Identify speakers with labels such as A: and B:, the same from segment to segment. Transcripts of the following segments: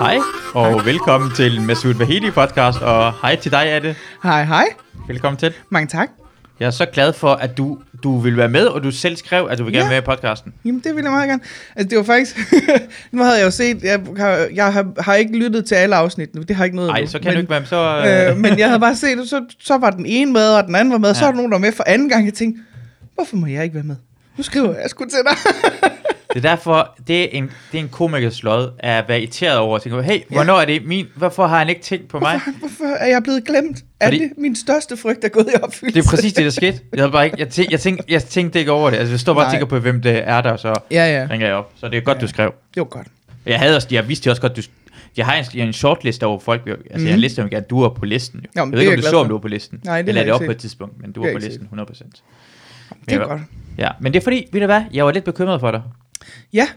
A: Hej, og velkommen til Masoud Vahidi podcast, og hej til dig, Ade.
B: Hej, hej.
A: Velkommen til.
B: Mange tak.
A: Jeg er så glad for, at du, du vil være med, og du selv skrev, at du vil gerne
B: Ja.
A: være med i podcasten.
B: Jamen, det vil jeg meget gerne. Altså, det var faktisk... nu havde jeg jo set... Jeg har, jeg har, har ikke lyttet til alle afsnit nu. Det har ikke noget
A: Nej, så kan
B: men,
A: du ikke være med, så...
B: Øh, men jeg havde bare set, så, så var den ene med, og den anden var med, og så
A: Ja.
B: var der nogen, der var med for anden gang. Jeg tænkte, hvorfor må jeg ikke være med? Nu skriver jeg sgu til dig.
A: Det er derfor, det er en, det er en komikers lod at være irriteret over og tænke, hey, hvornår er det min... Hvorfor har han ikke tænkt på mig?
B: Hvorfor, hvorfor er jeg blevet glemt? Er
A: Fordi-
B: det min største frygt, der er gået i opfyldelse?
A: Det er præcis det, der skete. Jeg, bare ikke, jeg, tænkte, jeg, tænkte, jeg tænkte ikke over det. Altså, jeg står bare og tænker på, hvem det er der, så
B: Ja, ja.
A: ringer jeg op. Så det er godt,
B: Ja.
A: du skrev.
B: Det var godt.
A: Jeg, havde også, jeg vidste jo også godt, du... Jeg har en, jeg har en shortlist over folk. Altså, mm. jeg har en liste, om du er på listen. Jo.
B: Mhm. Jo, men
A: jeg ved ikke,
B: er
A: om du så, om du var på listen.
B: Nej, det
A: lagde
B: jeg
A: det op på et tidspunkt, men du
B: har
A: på listen, 100%.
B: Det er
A: Ja.
B: godt.
A: Ja, men det er fordi, ved du hvad, jeg var lidt bekymret for dig.
B: Ja,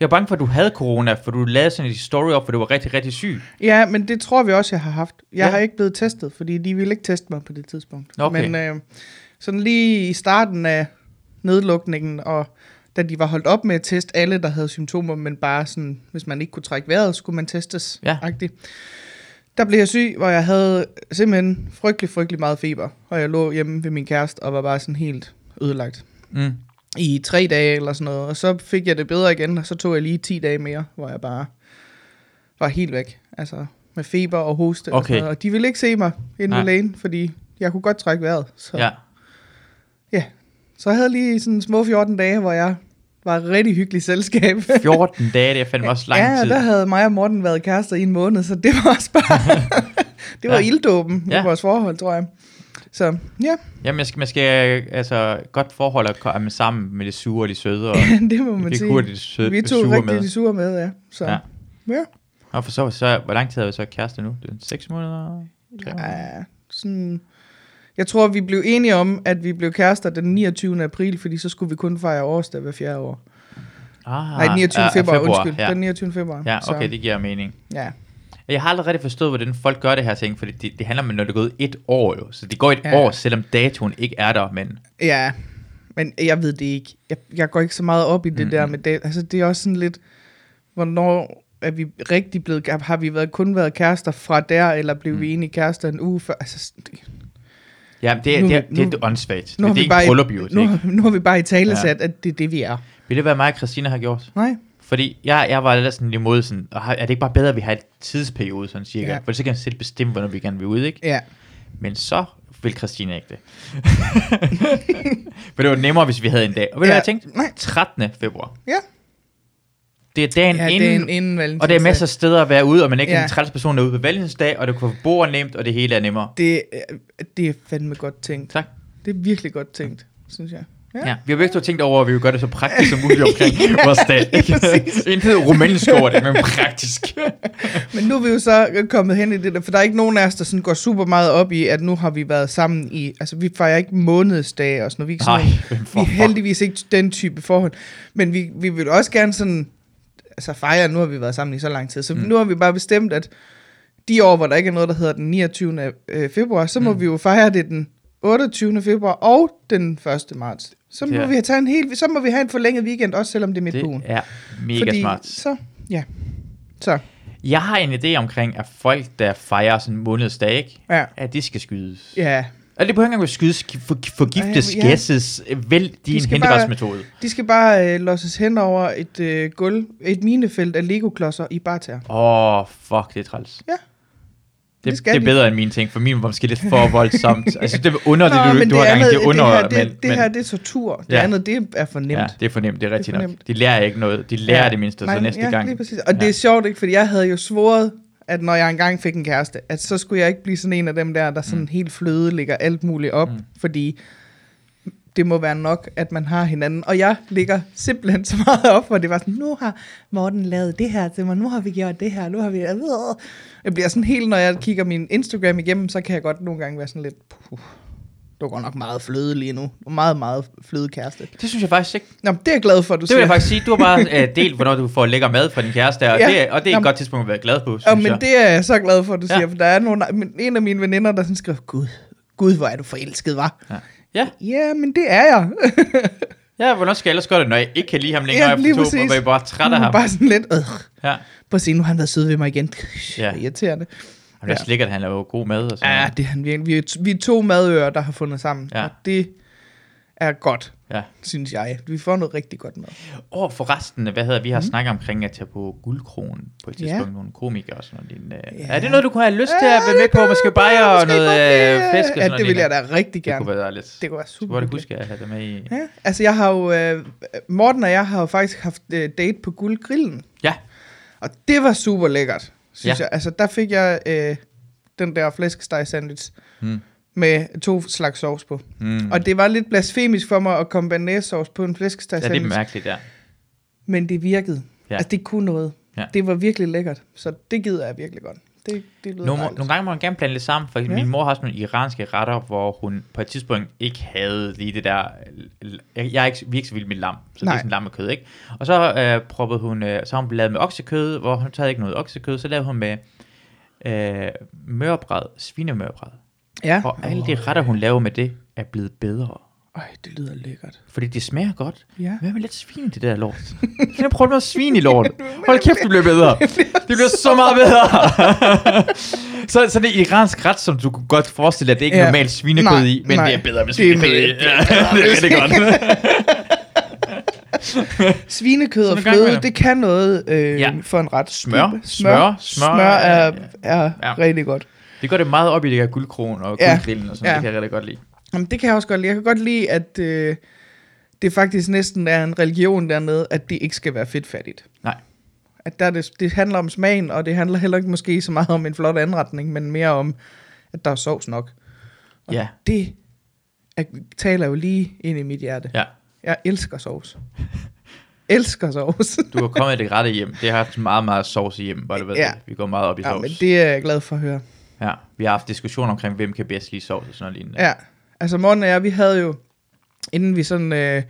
A: Jeg var bange for, at du havde corona, for du lavede sådan en story op, for du var rigtig, rigtig syg.
B: Ja, men det tror vi også, jeg har haft. Jeg
A: Ja.
B: ja. har ikke blevet testet, fordi de ville ikke teste mig på det tidspunkt.
A: Okay.
B: Men øh, sådan lige i starten af nedlukningen, og da de var holdt op med at teste alle, der havde symptomer, men bare sådan, hvis man ikke kunne trække vejret, skulle man testes.
A: Ja.
B: agtigt. Der blev jeg syg, hvor jeg havde simpelthen frygtelig, frygtelig meget feber. Og jeg lå hjemme ved min kæreste og var bare sådan helt ødelagt.
A: Mm.
B: I tre dage eller sådan noget. Og så fik jeg det bedre igen, og så tog jeg lige 10 dage mere, hvor jeg bare var helt væk. Altså med feber og hoste. Og,
A: Okay.
B: sådan noget. og de ville ikke se mig inde ved lægen, fordi jeg kunne godt trække vejret. Så,
A: Ja.
B: så jeg havde lige sådan små 14 dage, hvor jeg var et rigtig hyggeligt selskab.
A: 14 dage, det er fandme også lang
B: ja,
A: tid.
B: der havde mig og Morten været kærester i en måned, så det var også bare... det var
A: Ja.
B: ja. ilddåben
A: Ja.
B: i vores forhold, tror jeg. Så ja,
A: Jamen, jeg skal, man skal altså, godt forhold at komme sammen med det sure og det søde, og
B: det må man
A: det
B: sige.
A: det søde,
B: Vi
A: det
B: tog rigtig
A: med.
B: de sure med, ja. Så
A: Ja.
B: ja.
A: Og for så, så, hvor lang tid har vi så kæreste nu? Det er 6 måneder? Tre måneder?
B: Ja, sådan... Jeg tror, vi blev enige om, at vi blev kærester den 29. april, fordi så skulle vi kun fejre årsdag hver fjerde år.
A: Ah,
B: Nej, den 29.
A: ja,
B: februar, undskyld.
A: Ja.
B: Den 29. februar.
A: ja, okay,
B: så,
A: det giver mening.
B: Ja.
A: Jeg har aldrig rigtig forstået, hvordan folk gør det her ting, for det, det handler om, når det er gået et år jo. Så det går et
B: Ja.
A: år, selvom datoen ikke er der, men...
B: ja, men jeg ved det ikke. Jeg, jeg går ikke så meget op i det
A: Mhm.
B: mm-hmm. der med det. Altså, det er også sådan lidt, hvornår er vi rigtig blevet, har vi været, kun været kærester fra der, eller blev
A: Mm.
B: vi egentlig kærester en uge før? Altså, det,
A: Ja, det, er-
B: Nu-
A: det, er- det er
B: nu-
A: åndssvagt.
B: nu
A: Det, det er ikke
B: bare i-
A: bryllup jo,
B: nu, nu har vi bare i tale
A: Ja.
B: sat, at det er det, vi er.
A: Vil det være mig og Christina har gjort?
B: Nej?
A: Fordi jeg, jeg var lidt sådan imod sådan, "Og har- er det ikke bare bedre, at vi har et tidsperiode sådan cirka? Ja. For så kan jeg selv bestemme, hvornår vi gerne vil ud, ikke?
B: Ja.
A: Men så vil Christina ikke det. For det var nemmere, hvis vi havde en dag. Og ved du,
B: Ja.
A: hvad jeg tænkte?
B: Nej.
A: 13. februar.
B: Ja.
A: Det er dagen
B: Ja,
A: inden,
B: det er en, inden
A: og det er masser af steder at være ude, og man er ikke ja.
B: Ja.
A: en træls person derude på valentinsdag, og det kan få bord nemt, og det hele er nemmere.
B: Det, er- det er fandme godt tænkt.
A: Tak.
B: Det er virkelig godt tænkt, synes jeg.
A: Ja. Vi har begge to tænkt over, at vi vil gøre det så praktisk som muligt omkring vores dag.
B: ja.
A: Ikke romantisk over det, men praktisk.
B: Men nu er vi jo så kommet hen i det der, for der er ikke nogen af os, der sådan går super meget op i, at nu har vi været sammen i, altså vi fejrer ikke månedsdage og sådan noget. Vi er, ikke sådan,
A: Nej,
B: vi er heldigvis ikke den type forhold. Men vi, vi vil også gerne sådan, altså fejre, nu har vi været sammen i så lang tid, så
A: Mm.
B: mm. nu har vi bare bestemt, at de år, hvor der ikke er noget, der hedder den 29. øh, februar, så må
A: Mm.
B: vi jo fejre det den 28. februar og den 1. marts. Så må,
A: Ja.
B: vi have tage en hel, så må vi have en forlænget weekend, også selvom det er midt på
A: Det
B: ugen.
A: er mega
B: Fordi,
A: smart.
B: Så, ja. Så,
A: Jeg har en idé omkring, at folk, der fejrer sådan en månedsdag, ikke?
B: ja.
A: at de skal skydes.
B: Ja,
A: Og det behøver ikke at skydes, for, forgiftes,
B: Ja, ja.
A: gæsses,
B: skal bare-
A: hentebrætsmetode.
B: De skal bare øh, losses hen over et øh, gulv, et minefelt af Lego-klodser i barter.
A: Åh, oh, fuck, det er træls.
B: Ja,
A: Det,
B: det
A: det er
B: de.
A: bedre end mine ting, for min var måske lidt for voldsomt. altså, det er under det, du, du har gang det er under,
B: det her, det,
A: men,
B: det her, det er tortur. Det
A: Ja.
B: andet, det er for nemt.
A: ja, det er for nemt, det er rigtigt
B: for
A: nok.
B: nemt.
A: De lærer ikke noget, de lærer
B: Ja.
A: det mindste,
B: Nej,
A: så næste
B: ja,
A: gang.
B: Lige præcis. Og
A: Ja.
B: det er sjovt, ikke? Fordi jeg havde jo svoret, at når jeg engang fik en kæreste, at så skulle jeg ikke blive sådan en af dem der, der sådan
A: Mm.
B: helt fløde ligger alt muligt op,
A: mm.
B: fordi det må være nok, at man har hinanden. Og jeg ligger simpelthen så meget op, hvor det var sådan, nu har Morten lavet det her til mig, nu har vi gjort det her, nu har vi... Jeg bliver sådan helt, når jeg kigger min Instagram igennem, så kan jeg godt nogle gange være sådan lidt, puh, du går nok meget fløde lige nu. Du er meget, meget fløde kæreste.
A: Det synes jeg faktisk ikke.
B: Nå, det er jeg glad for, at du
A: Det
B: siger.
A: vil jeg faktisk sige. Du har bare uh, delt, hvornår du får lækker mad fra din kæreste, og,
B: Ja.
A: det, er- og det er et
B: Jamen.
A: godt tidspunkt at være glad på, synes
B: Ja, men
A: jeg.
B: det er jeg så glad for, at du
A: Ja.
B: siger, for der er nogle, men en af mine veninder, der sådan skriver, Gud, Gud, hvor er du forelsket, var.
A: Ja. Ja,
B: Ja, men det er jeg.
A: Ja, hvornår skal jeg ellers gøre det, når jeg ikke kan lide ham længere
B: Ja,
A: efter to,
B: præcis.
A: hvor jeg bare er træt af ham.
B: Bare sådan lidt, øh.
A: Ja.
B: Prøv at se, nu har han været sød ved mig igen.
A: Ja.
B: Irriterende.
A: Det er
B: Ja.
A: slikkert, at han laver god mad og sådan
B: Ja,
A: noget.
B: det er han virkelig. Vi er, vi er to madører, der har fundet sammen.
A: Ja.
B: Og det er godt,
A: Ja.
B: synes jeg. Vi får noget rigtig godt mad.
A: Og forresten, hvad hedder vi har snakket omkring at tage på guldkronen på et
B: Mhm. Ja.
A: tidspunkt, nogle komikere og sådan noget.
B: Ja.
A: Er det noget, du kunne have lyst til at være med på?
B: det
A: Måske bajer og noget øh, flæsk og sådan
B: Ja,
A: noget.
B: det vil jeg da rigtig
A: Det
B: gerne.
A: kunne være lidt.
B: Det kunne være
A: Så
B: super
A: det
B: hyggeligt.
A: huske at have det med i.
B: Ja, altså jeg har jo, øh, Morten og jeg har jo faktisk haft øh, date på guldgrillen.
A: Ja.
B: Og det var super lækkert, synes
A: Ja.
B: jeg. Altså der fik jeg øh, den der flæskesteg sandwich
A: Mm.
B: Med to slags sovs på.
A: Mm.
B: Og det var lidt blasfemisk for mig at komme banæssauce på en flæskesteg
A: Ja, det er mærkeligt, ja.
B: men det virkede.
A: Ja.
B: Altså det kunne noget.
A: Ja.
B: Det var virkelig lækkert. Så det gider jeg virkelig godt. Det, det lyder
A: Nogle, nogle gange må man gerne blande det sammen, for eksempel,
B: Ja.
A: min mor har sådan nogle iranske retter, hvor hun på et tidspunkt ikke havde lige det der, jeg, jeg er ikke, vi er ikke så vild med lam, så Nej. det er sådan lammekød, ikke? Og så øh, proppede hun, øh, så har hun lavet med oksekød, hvor hun taget ikke noget oksekød, så lavede hun med øh, mørbræd, svinemørbræd.
B: Ja.
A: Og alle de retter, hun laver med det, er blevet bedre.
B: Øj, det lyder lækkert.
A: Fordi det smager godt.
B: Ja.
A: Hvad med lidt svin i det der lort? Kan jeg prøve med svin i lort? Hold kæft, det bliver bedre. Det bliver så meget bedre. så, så det er iransk ret, som du kunne godt forestille dig, at det ikke er
B: Ja.
A: normalt svinekød
B: Nej,
A: i, men
B: nej.
A: det er bedre med svinekød i. det er rigtig godt.
B: Svinekød og fløde, det kan noget øh,
A: Ja.
B: for en ret.
A: Smør.
B: Smør,
A: Smør.
B: smør,
A: Smør er-
B: er,
A: ja.
B: rigtig godt.
A: Det går det meget op i det her guldkron og
B: Ja.
A: guldgrillen og sådan.
B: Ja.
A: Det kan jeg rigtig godt lide.
B: Jamen, det kan jeg også godt lide. Jeg kan godt lide, at øh, det faktisk næsten er en religion dernede, at det ikke skal være fedtfattigt.
A: Nej.
B: At der er det, det handler om smagen, og det handler heller ikke måske så meget om en flot anretning, men mere om, at der er sovs nok. Og
A: Ja.
B: det er, taler jo lige ind i mit hjerte.
A: Ja.
B: Jeg elsker sovs. elsker sovs.
A: Du har kommet i det rette hjem. Det har haft meget, meget sovs hjem, bare du ved
B: Ja.
A: det. Vi går meget op i
B: ja,
A: sovs.
B: men det er jeg glad for at høre.
A: Ja, vi har haft diskussioner omkring, hvem kan bedst lide sovs og sådan noget lignende.
B: Ja, altså Morten og jeg, vi havde jo, inden vi sådan, øh,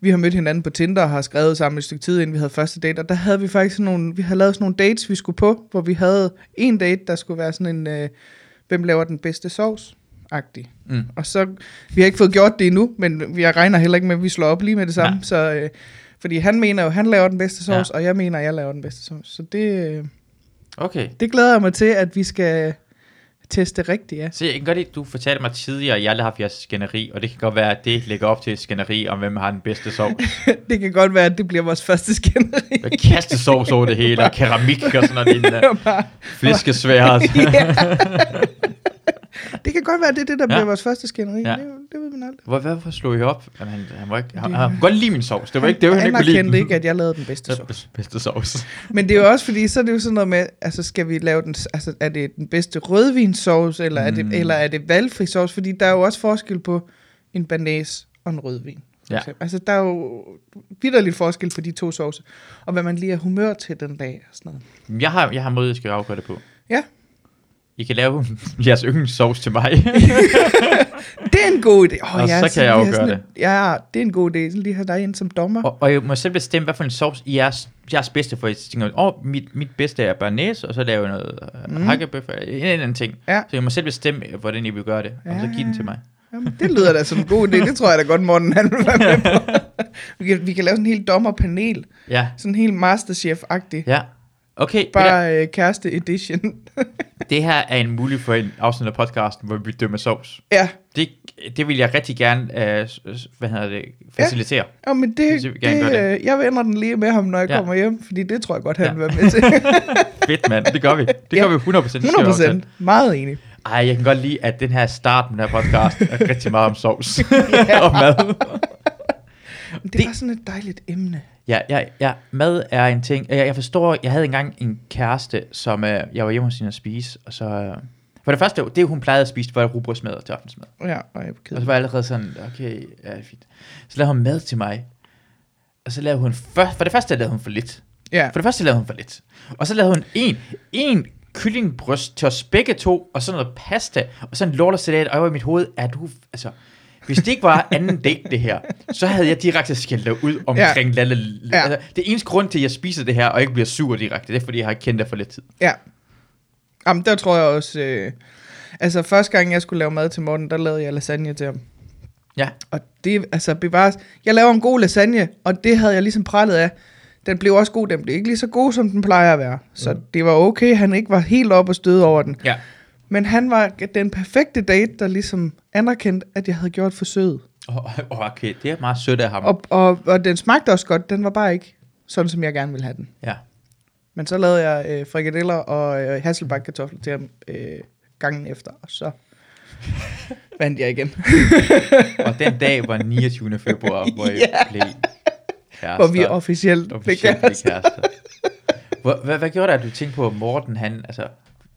B: vi har mødt hinanden på Tinder og har skrevet sammen et stykke tid, inden vi havde første date, og der havde vi faktisk sådan nogle, vi havde lavet sådan nogle dates, vi skulle på, hvor vi havde en date, der skulle være sådan en, øh, hvem laver den bedste sovs? Agtig.
A: Mm.
B: Og så, vi har ikke fået gjort det endnu, men jeg regner heller ikke med, at vi slår op lige med det samme,
A: Nej.
B: så, øh, fordi han mener jo, han laver den bedste sovs,
A: Ja.
B: og jeg mener, jeg laver den bedste sovs. Så det, øh,
A: Okay.
B: det glæder jeg mig til, at vi skal teste rigtigt, ja.
A: Så jeg kan godt lide, du fortalte mig tidligere, at jeg aldrig har haft jeres skænderi, og det kan godt være, at det lægger op til et skænderi om, hvem har den bedste sovs.
B: det kan godt være, at det bliver vores første skænderi.
A: Med kastesovs over det hele, og keramik og sådan noget Flæskesvær.
B: Det kan godt være, det er det, der
A: Ja.
B: bliver vores første skænderi.
A: Ja.
B: Det, det ved man aldrig.
A: Hvor, hvorfor slog I op? Jamen, han, han, var ikke, han, han, kunne godt lide min sovs. Det var ikke det, var, han ikke kunne lide.
B: anerkendte ikke, at jeg lavede den bedste sovs.
A: bedste sovs.
B: Men det er jo også fordi, så er det jo sådan noget med, altså skal vi lave den, altså er det den bedste rødvinsovs, eller, mm. er,
A: Mm.
B: det, eller er det valgfri sovs? Fordi der er jo også forskel på en banæs og en rødvin.
A: Ja.
B: Altså der er jo vidderlig forskel på de to sovse, og hvad man lige er humør til den dag og sådan noget.
A: Jeg har, jeg har måde, jeg skal afgøre det på.
B: Ja.
A: I kan lave jeres yndlingssovs til mig.
B: Det er en god idé. Oh,
A: Og så kan jeg afgøre
B: sådan
A: det.
B: et- Ja, det er en god idé. Så lige have dig ind som dommer.
A: og, og jeg må selv bestemme, hvad for en sovs I jeres, jeres bedste, for jeg tænker, åh, oh, mit, mit bedste er bearnaise, og så laver jeg noget mm.
B: Mm.
A: hakkebøf, eller en eller anden ting.
B: Ja.
A: Så jeg må selv bestemme, hvordan I vil gøre det, og så give den til mig.
B: Jamen, det lyder da som en god idé. Det tror jeg da godt, Morten han vil være med på. vi, kan, vi kan lave sådan en helt dommerpanel.
A: Ja,
B: Sådan en helt Masterchef-agtig.
A: ja. Okay,
B: Bare øh, kæreste edition.
A: Det her er en mulig for en afsnit af podcasten, hvor vi dømmer sovs.
B: ja,
A: Det, det vil jeg rigtig gerne, øh, hvad hedder det, facilitere.
B: oh, men det,
A: Det vil vi gerne gøre
B: det, øh, jeg vender den lige med ham, når jeg
A: Ja.
B: ja. kommer hjem, fordi det tror jeg godt, han
A: Ja.
B: vil være med til.
A: Fedt, mand. Det gør vi. Det
B: Ja.
A: gør vi 100%. Det skal jeg
B: 100
A: også have.
B: procent. Meget enig.
A: Ej, jeg kan godt lide, at den her start med den her podcast er rigtig meget om sovs og mad.
B: Det,
A: Det-
B: var sådan et dejligt emne.
A: Ja, ja, ja, mad er en ting. Jeg, jeg forstår, jeg havde engang en kæreste, som øh, jeg var hjemme hos hende at spise, og så... Øh, for det første, det hun plejede at spise, var rugbrødsmad til aftensmad.
B: Ja, og jeg.
A: Og så var jeg allerede sådan, okay, ja, fint. Så lavede hun mad til mig. Og så lavede hun, for, for det første lavede hun for lidt.
B: Ja,
A: For det første lavede hun for lidt. Og så lavede hun en, en kyllingbryst til os begge to, og så noget pasta, og så en lortesalat, og jeg var i mit hoved, er du, altså, hvis det ikke var anden date det her, så havde jeg direkte skældt dig ud omkring ja. lalle,
B: Ja.
A: altså, Det eneste grund til, at jeg spiser det her, og ikke bliver sur direkte, det er, fordi jeg har kendt dig for lidt tid.
B: ja. Jamen, der tror jeg også... Øh, altså, første gang jeg skulle lave mad til Morten, der lavede jeg lasagne til ham.
A: Ja.
B: Og det, altså bevares. Jeg laver en god lasagne, og det havde jeg ligesom prallet af. Den blev også god, den blev ikke lige så god, som den plejer at være. Så mm. det var okay, han ikke var helt op og støde over den.
A: Ja.
B: Men han var den perfekte date, der ligesom anerkendte, at jeg havde gjort forsøget.
A: Oh, okay, det er meget sødt af ham.
B: Og, og, og den smagte også godt, den var bare ikke sådan, som jeg gerne ville have den.
A: Ja.
B: Men så lavede jeg øh, frikadeller og øh, hasselbakke kartofler til ham øh, gangen efter, og så vandt jeg igen.
A: og den dag var 29. februar, hvor jeg
B: Ja.
A: blev kærester.
B: Hvor vi officielt blev
A: officielt blev
B: kærester.
A: kærester. Hvor, hvad, hvad gjorde det, at du tænkte på, at Morten, han, altså,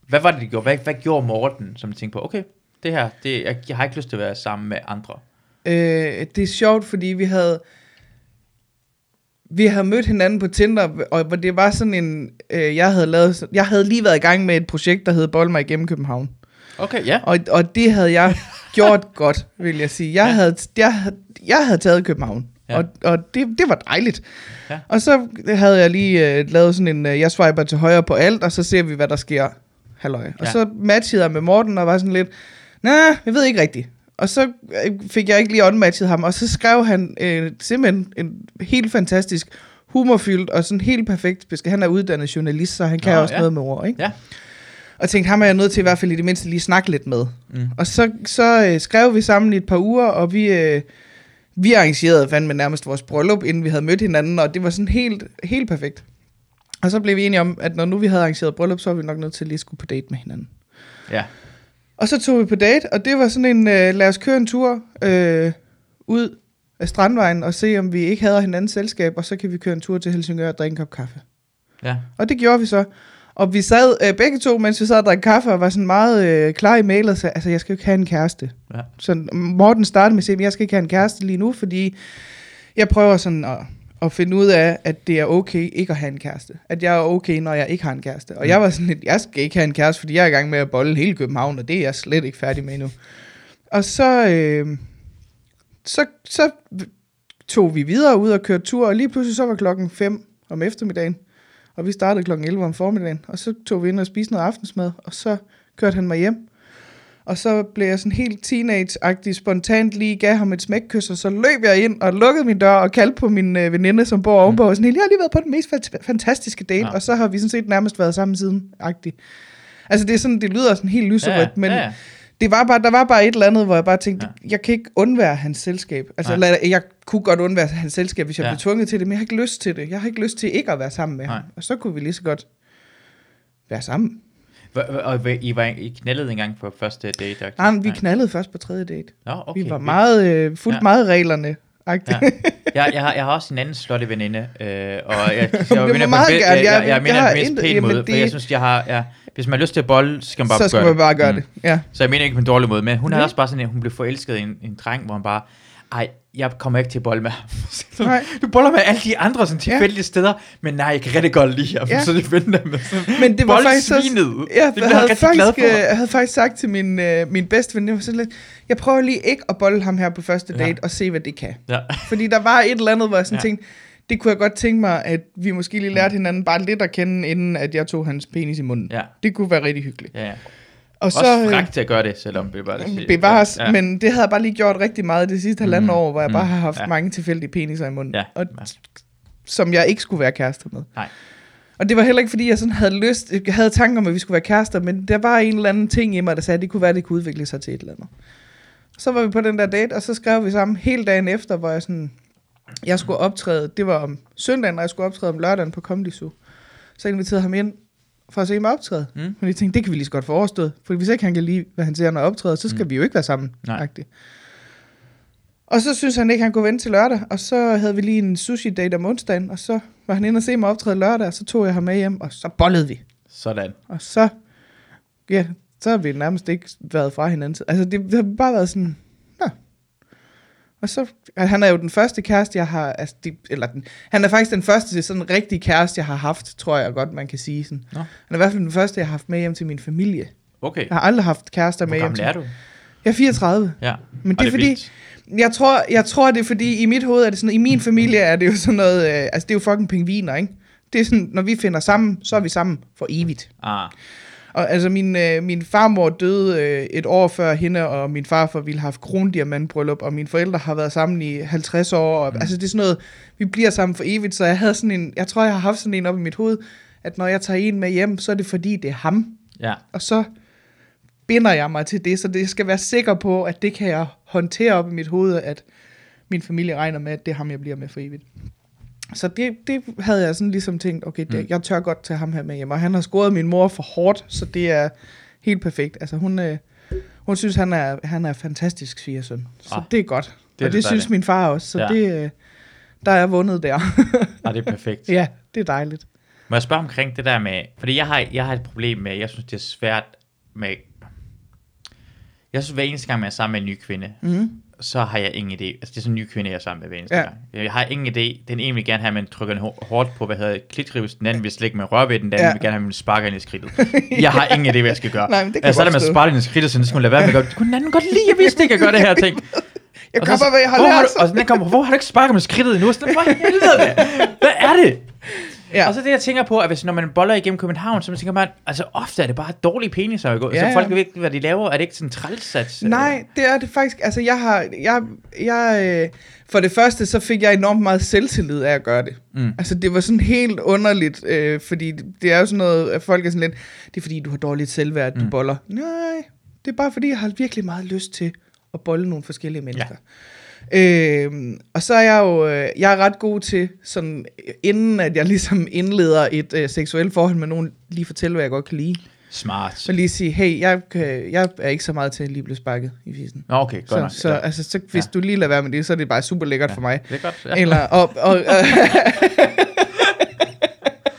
A: hvad var det, de gjorde? Hvad, hvad gjorde Morten, som tænkte på, okay, det her, det, jeg, jeg har ikke lyst til at være sammen med andre.
B: Øh, det er sjovt, fordi vi havde vi havde mødt hinanden på Tinder, og det var sådan en, øh, jeg havde lavet, jeg havde lige været i gang med et projekt, der hed Bold mig igennem København.
A: Okay, ja.
B: Og, og det havde jeg gjort godt, vil jeg sige. Jeg,
A: Ja.
B: havde, jeg, havde- jeg havde taget København,
A: ja.
B: og, og det, det var dejligt.
A: Ja.
B: Og så havde jeg lige øh, lavet sådan en, øh, jeg swiper til højre på alt, og så ser vi, hvad der sker. Halløj. Og
A: Ja.
B: så matchede jeg med Morten, og var sådan lidt, nej, jeg ved ikke rigtigt. Og så øh, fik jeg ikke lige unmatchet ham, og så skrev han øh, simpelthen en helt fantastisk humorfyldt og sådan helt perfekt besked. Han er uddannet journalist, så han kan
A: Nå,
B: også
A: ja.
B: noget med ord, ikke?
A: Ja.
B: Og tænkte, ham er jeg nødt til i hvert fald i det mindste lige snakke lidt med.
A: Mm.
B: Og så, så øh, skrev vi sammen i et par uger, og vi, øh, vi arrangerede fandme nærmest vores bryllup, inden vi havde mødt hinanden, og det var sådan helt, helt perfekt. Og så blev vi enige om, at når nu vi havde arrangeret bryllup, så var vi nok nødt til lige at skulle på date med hinanden.
A: Ja.
B: Og så tog vi på date, og det var sådan en, øh, lad os køre en tur øh, ud af Strandvejen og se, om vi ikke havde hinandens selskab, og så kan vi køre en tur til Helsingør og drikke en kop kaffe.
A: Ja.
B: Og det gjorde vi så. Og vi sad øh, begge to, mens vi sad og drak kaffe, og var sådan meget øh, klar i mailet, sagde, altså jeg skal jo ikke have en kæreste.
A: Ja.
B: Så Morten startede med at sige, jeg skal ikke have en kæreste lige nu, fordi jeg prøver sådan at, at finde ud af, at det er okay ikke at have en kæreste. At jeg er okay, når jeg ikke har en kæreste. Og jeg var sådan lidt, jeg skal ikke have en kæreste, fordi jeg er i gang med at bolle hele København, og det er jeg slet ikke færdig med endnu. Og så, øh, så, så tog vi videre ud og kørte tur, og lige pludselig så var klokken 5 om eftermiddagen, og vi startede klokken 11 om formiddagen, og så tog vi ind og spiste noget aftensmad, og så kørte han mig hjem. Og så blev jeg sådan helt teenage-agtig, spontant lige gav ham et smækkys, og så løb jeg ind og lukkede min dør og kaldte på min øh, veninde, som bor ovenpå, og sådan helt, jeg har lige været på den mest fant- fantastiske date,
A: Ja.
B: og så har vi sådan set nærmest været sammen siden-agtig. Altså det er sådan, det lyder sådan helt lyserødt,
A: Ja,
B: men
A: ja,
B: det var bare, der var bare et eller andet, hvor jeg bare tænkte,
A: Ja.
B: jeg kan ikke undvære hans selskab. Altså,
A: Nej.
B: jeg kunne godt undvære hans selskab, hvis jeg
A: ja.
B: blev tvunget til det, men jeg har ikke lyst til det. Jeg har ikke lyst til ikke at være sammen med
A: Nej.
B: ham. Og så kunne vi lige så godt være sammen.
A: Og I, var, I knaldede en gang på første date? -agtigt?
B: Nej, men vi knaldede først på tredje date.
A: Nå, okay.
B: Vi var meget, øh, fuldt
A: Ja.
B: ja. meget reglerne.
A: Ja.
B: Ja.
A: Jeg, jeg, har, jeg har også en anden slotte veninde, øh, og jeg, jeg, jeg, mener,
B: meget gerne.
A: jeg, jeg,
B: Jeg-
A: jeg, mener det mest pæne måde, for
B: det-
A: jeg synes, jeg har, ja, hvis man har lyst til at bolle, så skal man bare
B: så skal
A: gøre
B: man bare gøre
A: Mm.
B: det. Ja.
A: Så jeg mener ikke på en dårlig måde, men hun havde
B: Nej.
A: også bare sådan, at hun blev forelsket i en, en dreng, hvor han bare, ej, jeg kommer ikke til at bolle med ham.
B: Nej.
A: du boller med alle de andre sådan tilfældige steder, men nej, jeg kan rigtig godt lide ham,
B: Ja.
A: så det venter med sådan,
B: Men det var faktisk også... Jeg,
A: det
B: jeg, havde
A: glad
B: faktisk,
A: for.
B: øh, jeg havde faktisk sagt til min, øh, min bedste ven, jeg, var sådan lidt, jeg prøver lige ikke at bolle ham her på første
A: Ja.
B: date, og se, hvad det kan.
A: Ja.
B: Fordi der var et eller andet, hvor jeg sådan
A: Ja.
B: ja. tænkte, det kunne jeg godt tænke mig, at vi måske lige lærte hinanden bare lidt at kende, inden at jeg tog hans penis i munden.
A: Ja.
B: Det kunne være rigtig hyggeligt.
A: Ja, ja.
B: Og
A: Også
B: så øh,
A: frækt til at gøre det, selvom det bare det
B: bevares,
A: ja.
B: men det havde jeg bare lige gjort rigtig meget det sidste halvanden
A: Mm.
B: år, hvor jeg bare
A: Mm.
B: har haft
A: Ja.
B: ja. mange tilfældige peniser i munden.
A: Ja.
B: Og,
A: Ja.
B: som jeg ikke skulle være kærester med.
A: Nej.
B: Og det var heller ikke, fordi jeg sådan havde lyst, jeg havde tanker om, at vi skulle være kærester, men der var en eller anden ting i mig, der sagde, at det kunne være, at det kunne udvikle sig til et eller andet. Så var vi på den der date, og så skrev vi sammen hele dagen efter, hvor jeg sådan, jeg skulle optræde, det var om søndagen, og jeg skulle optræde om lørdagen på Comedy Zoo. Så inviterede ham ind for at se mig optræde.
A: Mm.
B: Men jeg tænkte, det kan vi lige så godt få overstået. For hvis ikke han kan lide, hvad han ser, når optræder, så skal
A: Mm.
B: vi jo ikke være sammen.
A: Nej.
B: Og så synes han ikke, han kunne vente til lørdag. Og så havde vi lige en sushi-date om onsdagen. Og så var han inde og se mig optræde lørdag, og så tog jeg ham med hjem, og så bollede vi.
A: Sådan.
B: Og så, ja, så har vi nærmest ikke været fra hinanden. Altså, det, det har bare været sådan. Og så, han er jo den første kæreste, jeg har, altså, de, eller den, han er faktisk den første sådan rigtig kæreste, jeg har haft, tror jeg godt, man kan sige. Sådan.
A: Nå.
B: Han er i hvert fald den første, jeg har haft med hjem til min familie.
A: Okay.
B: Jeg har aldrig haft kærester med
A: Hvor
B: hjem
A: gammel
B: til.
A: er du?
B: Jeg er 34.
A: Ja.
B: Men det er fordi,
A: vildt.
B: jeg tror, jeg tror, det er fordi, i mit hoved er det sådan, i min familie er det jo sådan noget, øh, altså det er jo fucking pingviner, ikke? Det er sådan, når vi finder sammen, så er vi sammen for evigt.
A: Ah,
B: Og altså, min, øh, min farmor døde øh, et år før hende, og min farfar ville have haft krondiamantbryllup, og mine forældre har været sammen i 50 år. Og, mm. Altså, det er sådan noget, vi bliver sammen for evigt, så jeg havde sådan en, jeg tror, jeg har haft sådan en op i mit hoved, at når jeg tager en med hjem, så er det fordi, det er ham.
A: Ja.
B: Og så binder jeg mig til det, så det skal være sikker på, at det kan jeg håndtere op i mit hoved, at min familie regner med, at det er ham, jeg bliver med for evigt. Så det, det havde jeg sådan ligesom tænkt, okay, det,
A: Mm.
B: jeg tør godt tage ham her med hjem. Og han har scoret min mor for hårdt, så det er helt perfekt. Altså hun, øh, hun synes, han er, han er fantastisk svigersøn. Så
A: Ah,
B: det er godt.
A: det er
B: Det og
A: da
B: det synes min far også, så
A: Ja.
B: det, øh, der er jeg vundet der.
A: Nej, det er perfekt.
B: ja, det er dejligt.
A: Må jeg spørge omkring det der med, fordi jeg har, jeg har et problem med, jeg synes det er svært med, jeg synes hver eneste gang, man er sammen med en ny kvinde,
B: Mm.
A: Så har jeg ingen idé, altså det er sådan en ny kvinde, jeg er sammen med hver eneste
B: Ja.
A: gang. Jeg har ingen idé, den ene vil gerne have, at man trykker den hår- hårdt på, hvad hedder klitrives, den anden vil slet ikke med røre ved den, den anden
B: Ja.
A: vil gerne have, at man sparker ind i skridtet. Jeg har ingen idé, hvad jeg skal gøre.
B: Nej, men det kan
A: altså, så er det med
B: godt
A: at sparke ind i skridtet, så skulle man lade være med at gøre det. Kunne den anden godt lide, jeg vidste ikke, at gøre det her ting.
B: Jeg kommer,
A: så-
B: hvad jeg har
A: hvor
B: lært.
A: du, og så den kommer, hvor har du ikke sparket med skridtet endnu? Så, for helvede, hvad er det?
B: Ja.
A: Og så det, jeg tænker på, at hvis når man boller igennem København, så man tænker man, altså ofte er det bare dårlige peniser, ja,
B: Ja,
A: så
B: ja.
A: folk ved ikke, hvad de laver. Er det ikke sådan trælsats?
B: Nej, det er det faktisk. Altså, jeg har... Jeg, jeg, øh, for det første, så fik jeg enormt meget selvtillid af at gøre det.
A: Mm.
B: Altså, det var sådan helt underligt, øh, fordi det er jo sådan noget, at folk er sådan lidt, det er fordi, du har dårligt selvværd, at du
A: Mm.
B: mm. boller. Nej, det er bare fordi, jeg har virkelig meget lyst til at bolle nogle forskellige mennesker. Ja. Øh, og så er jeg jo, øh, jeg er ret god til, sådan, inden at jeg ligesom indleder et øh, seksuelt forhold med nogen, lige fortælle, hvad jeg godt kan lide.
A: Smart.
B: Så lige sige, hey, jeg, kan, jeg er ikke så meget til at lige blive sparket i fisen.
A: Nå, okay, godt
B: Så,
A: nok.
B: så,
A: Ja.
B: altså, så hvis
A: Ja.
B: ja. du lige lader være med det, så er det bare super lækkert
A: Ja.
B: ja. for mig.
A: Er godt. Ja.
B: Eller, og, og, og,